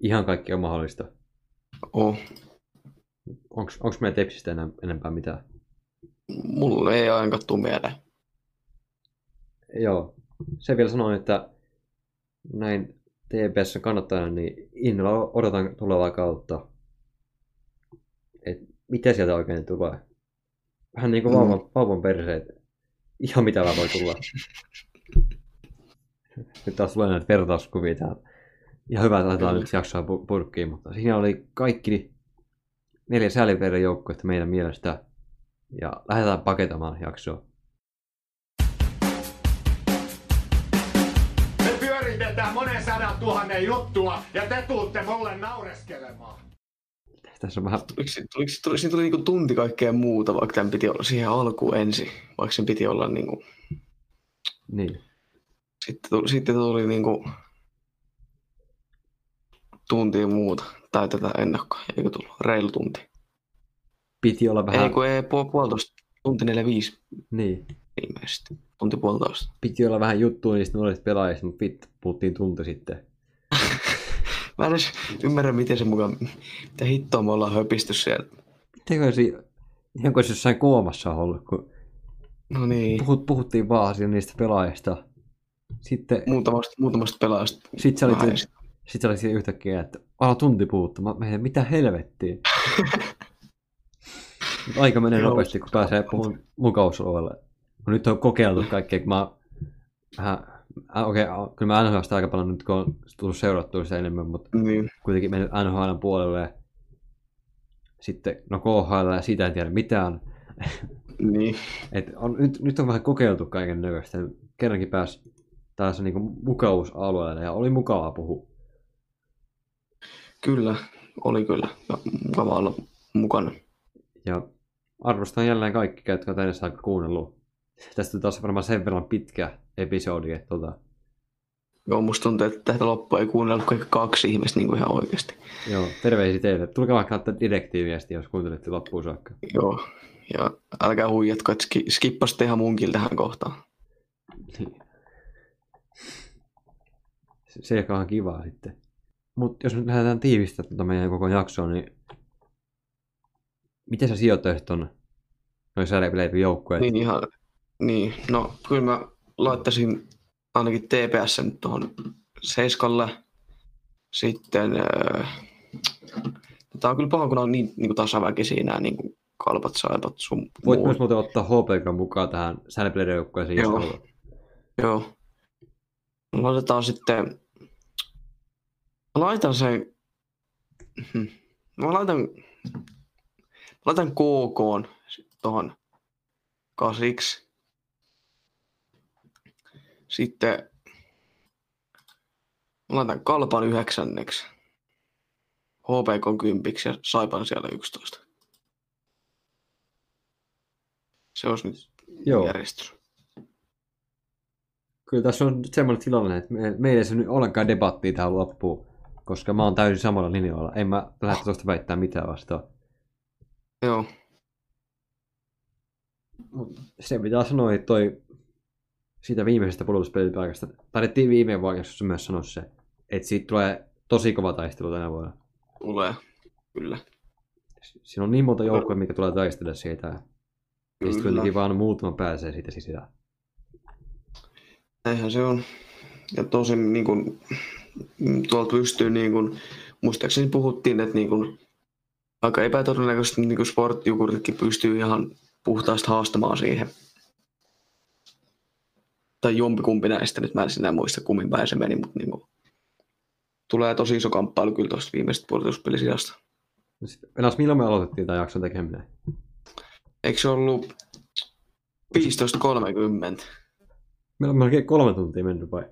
ihan kaikki on mahdollista. Oh. Onks, onks meidän Tepsistä enää, enempää mitään? Mulle ei ainakaan tule mieleen. Joo. Se vielä sanoin, että näin TPS kannattajana, niin innolla odotan tulevaa kautta. Et mitä sieltä oikein tulee? Vähän niin kuin Mm. vauvan, vauvan perseet. Ihan mitä vaan voi tulla. Nyt taas tulee näitä vertauskuvia täällä. Ihan hyvä, että laitetaan nyt jaksoa pu- purkkiin, mutta siinä oli kaikki neljä sääliperin joukkuetta meidän mielestä. Ja lähdetään paketamaan jaksoa. Pyöritetään monen sadan tuhannen juttua ja te tuutte mulle naureskelemaan. Tässä on vähän Tuliko, tuliko, tuliko, siinä tuli niinku tunti kaikkea muuta, vaikka tämän piti olla siihen alkuun ensin, vaikka sen piti olla niinku, niin. sitten tuli, sitten tuli niinku tuntia muuta, tai tätä ennakkoa, eikö tullut, reilu tunti. Piti olla vähän, Ei kun ei, puol, puolitoista, tunti 45 niin, ilmeisesti, tunti puolitoista. piti olla vähän juttua niistä nuorista pelaajista, mutta vittu, puhuttiin tunti sitten. Mä en edes ymmärrä, miten se mukaan, mitä hittoa me ollaan höpisty siellä. Mitenkö si, ihan kuin olisi jossain koomassa ollut, kun No niin, puhut, puhuttiin vaan niistä pelaajista. Sitten, muutamasta, muutamasta pelaajasta. sit sä olit, Vähän sit sä olit yhtäkkiä, että ala tunti puhuttu. Mä mietin, mitä helvettiä. Aika menee nopeasti, kun pääsee puhumaan mukausalueelle. Kun nyt on kokeiltu kaikkea, kun mä vähän, äh, okei, okay, kyllä mä NHLsta aika paljon nyt, kun on tullut seurattua sitä enemmän, mutta Niin, kuitenkin mennyt NHL puolelle. Sitten, no KHL, ja siitä en tiedä mitään. niin. Et on, nyt, nyt on vähän kokeiltu kaiken näköistä. Kerrankin pääsi taas niin mukavuusalueelle ja oli mukavaa puhua. Kyllä, oli kyllä. Ja mukava olla mukana. Ja arvostan jälleen kaikki, jotka tänne saakka kuunnellut. Tästä taas varmaan sen verran pitkä episodi, että tota, Joo, musta tuntuu, että tätä loppua ei kuunnellut kaikki kaksi ihmistä niin kuin ihan oikeasti. joo, terveisiä teille. Tulkaa vaikka laittaa direktiiviesti, jos kuuntelette loppuun saakka. Joo, ja älkää huijatko, että ski- skippasitte ihan munkin tähän kohtaan. Niin. Se, joka on kivaa sitten. Mutta jos nyt lähdetään tiivistämään tuota meidän koko jaksoa, niin miten sä sijoittaisit ton noin sääleipilevy joukkueet? Niin ihan, niin, no kyllä mä laittaisin ainakin TPS nyt tuohon seiskalle. Sitten, öö, tää on kyllä paha, kun on niin, niin kuin tasaväkisiä nämä niin kuin kalpat, saipat, sun Voit muut. myös muuten ottaa HPK mukaan tähän sääleipilevy joukkueeseen, jos Joo. haluat. Joo. Laitetaan sitten... Laitan sen... Hmm. mä laitan, mä laitan KK tuohon kasiksi. Sitten mä laitan Kalpan yhdeksänneksi. HPK kympiksi ja Saipan siellä 11. Se olisi nyt Joo. järjestys. Kyllä tässä on semmoinen tilanne, että me, meillä ei se nyt ollenkaan debattia tähän loppuun, koska mä oon täysin samalla linjoilla. En mä lähde tuosta väittää mitään vastaan. Joo, Mut se pitää sanoa, että toi siitä viimeisestä pudotuspelipaikasta, taidettiin viime vuonna myös sanoa se, että siitä tulee tosi kova taistelu tänä vuonna. tulee. Kyllä. Siinä on niin monta joukkoa, mikä tulee taistella siitä. Ja sitten Kyllä. kuitenkin vaan muutama pääsee siitä sisään. Näinhän se on. Ja tosin niin kuin, mm, tuolta pystyy, niin kuin, muistaakseni puhuttiin, että niin kuin, aika epätodennäköisesti niin kuin sportjukuritkin pystyy ihan puhtaasti haastamaan siihen. Tai jompikumpi näistä, nyt mä en sinä muista kummin päin se meni, mutta niin kuin, tulee tosi iso kamppailu kyllä tuosta viimeisestä puolustuspelisijasta. Enäs milloin me aloitettiin tämän jakson tekeminen? Eikö se ollut 15.30? Meillä on melkein kolme tuntia mennyt vai?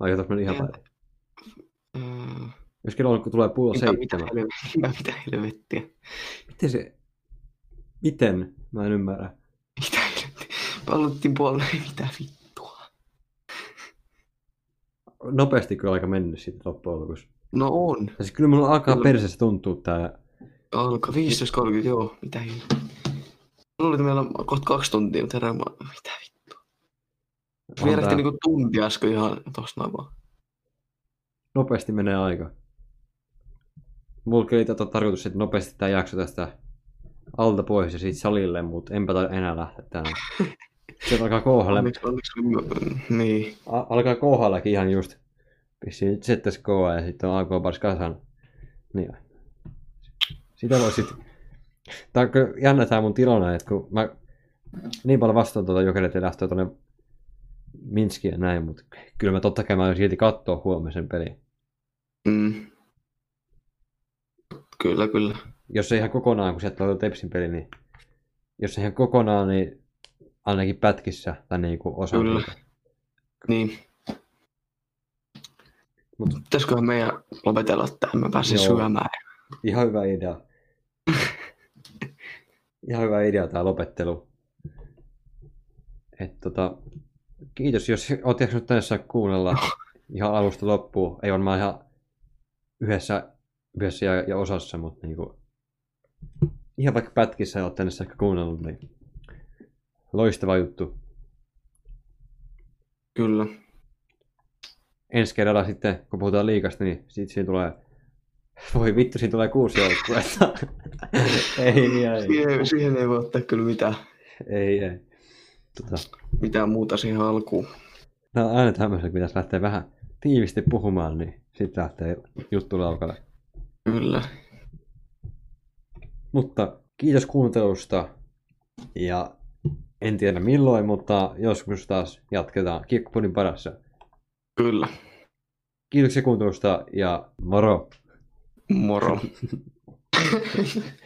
Vai jotain mennyt ihan päin. Mm, Jos kello on, kun tulee puoli mitä, mitä, seitsemän. helvettiä, mitä helvettiä? Miten se... Miten? Mä en ymmärrä. Mitä helvettiä? Me aloitettiin puolella, mitä vittua? Nopeasti kyllä aika mennyt sitten loppujen lopuksi. No on. Ja siis kyllä mulla alkaa Kyllä. perseessä tuntua tää... Alkaa 15.30, joo. Mitä helvettiä? Luulin, että meillä on kohta kaksi tuntia, mutta herra, mä- mitä vittua? Vierähti tää- niinku tunti äsken ihan tossa noin vaan. Nopeasti menee aika. Mulla oli tätä tarkoitus, että nopeasti tämä jakso tästä alta pois ja siitä salille, mutta enpä enää lähteä tänne. Sieltä alkaa kouhalle. Onneksi, onneksi oli, niin. Alkaa kouhallekin ihan just. Vissiin ZSK ja sitten on AK Bars Kasan. Niin. Sitä voi sit... Tää on kyllä jännä tää mun tilanne, että kun mä niin paljon vastaan tuota jokereiden lähtöä tonne Minskiin ja näin, mutta kyllä mä totta kai mä aion silti katsoa huomenna sen pelin. Mm. Kyllä, kyllä. Jos ei ihan kokonaan, kun sieltä on Tepsin peli, niin jos ei ihan kokonaan, niin ainakin pätkissä tai niin kuin osa. Kyllä. Niin. Mut- Pitäisiköhän meidän lopetella tähän? Mä pääsin Joo. syömään. Ihan hyvä idea. Ihan hyvä idea tämä lopettelu. Et tota, kiitos, jos oot jaksanut tässä kuunnella ihan alusta loppuun. Ei varmaan ihan yhdessä, yhdessä ja, ja osassa, mutta niinku, ihan vaikka pätkissä oot tänne saakka kuunnellut, niin loistava juttu. Kyllä. Ensi kerralla sitten, kun puhutaan liikasta, niin sit siinä tulee, voi vittu, siinä tulee kuusi joukkuetta. ei, ei, Siihen, siihen ei voi ottaa kyllä mitään, ei, ei. Tota, mitään muuta siihen alkuun. on aina tämmöisiä, kun pitäisi lähteä vähän tiivisti puhumaan, niin sitten lähtee juttu laukalle. Kyllä. Mutta kiitos kuuntelusta ja en tiedä milloin, mutta joskus taas jatketaan Kiekkopunin parassa. Kyllä. Kiitoksia kuuntelusta ja moro! Moro.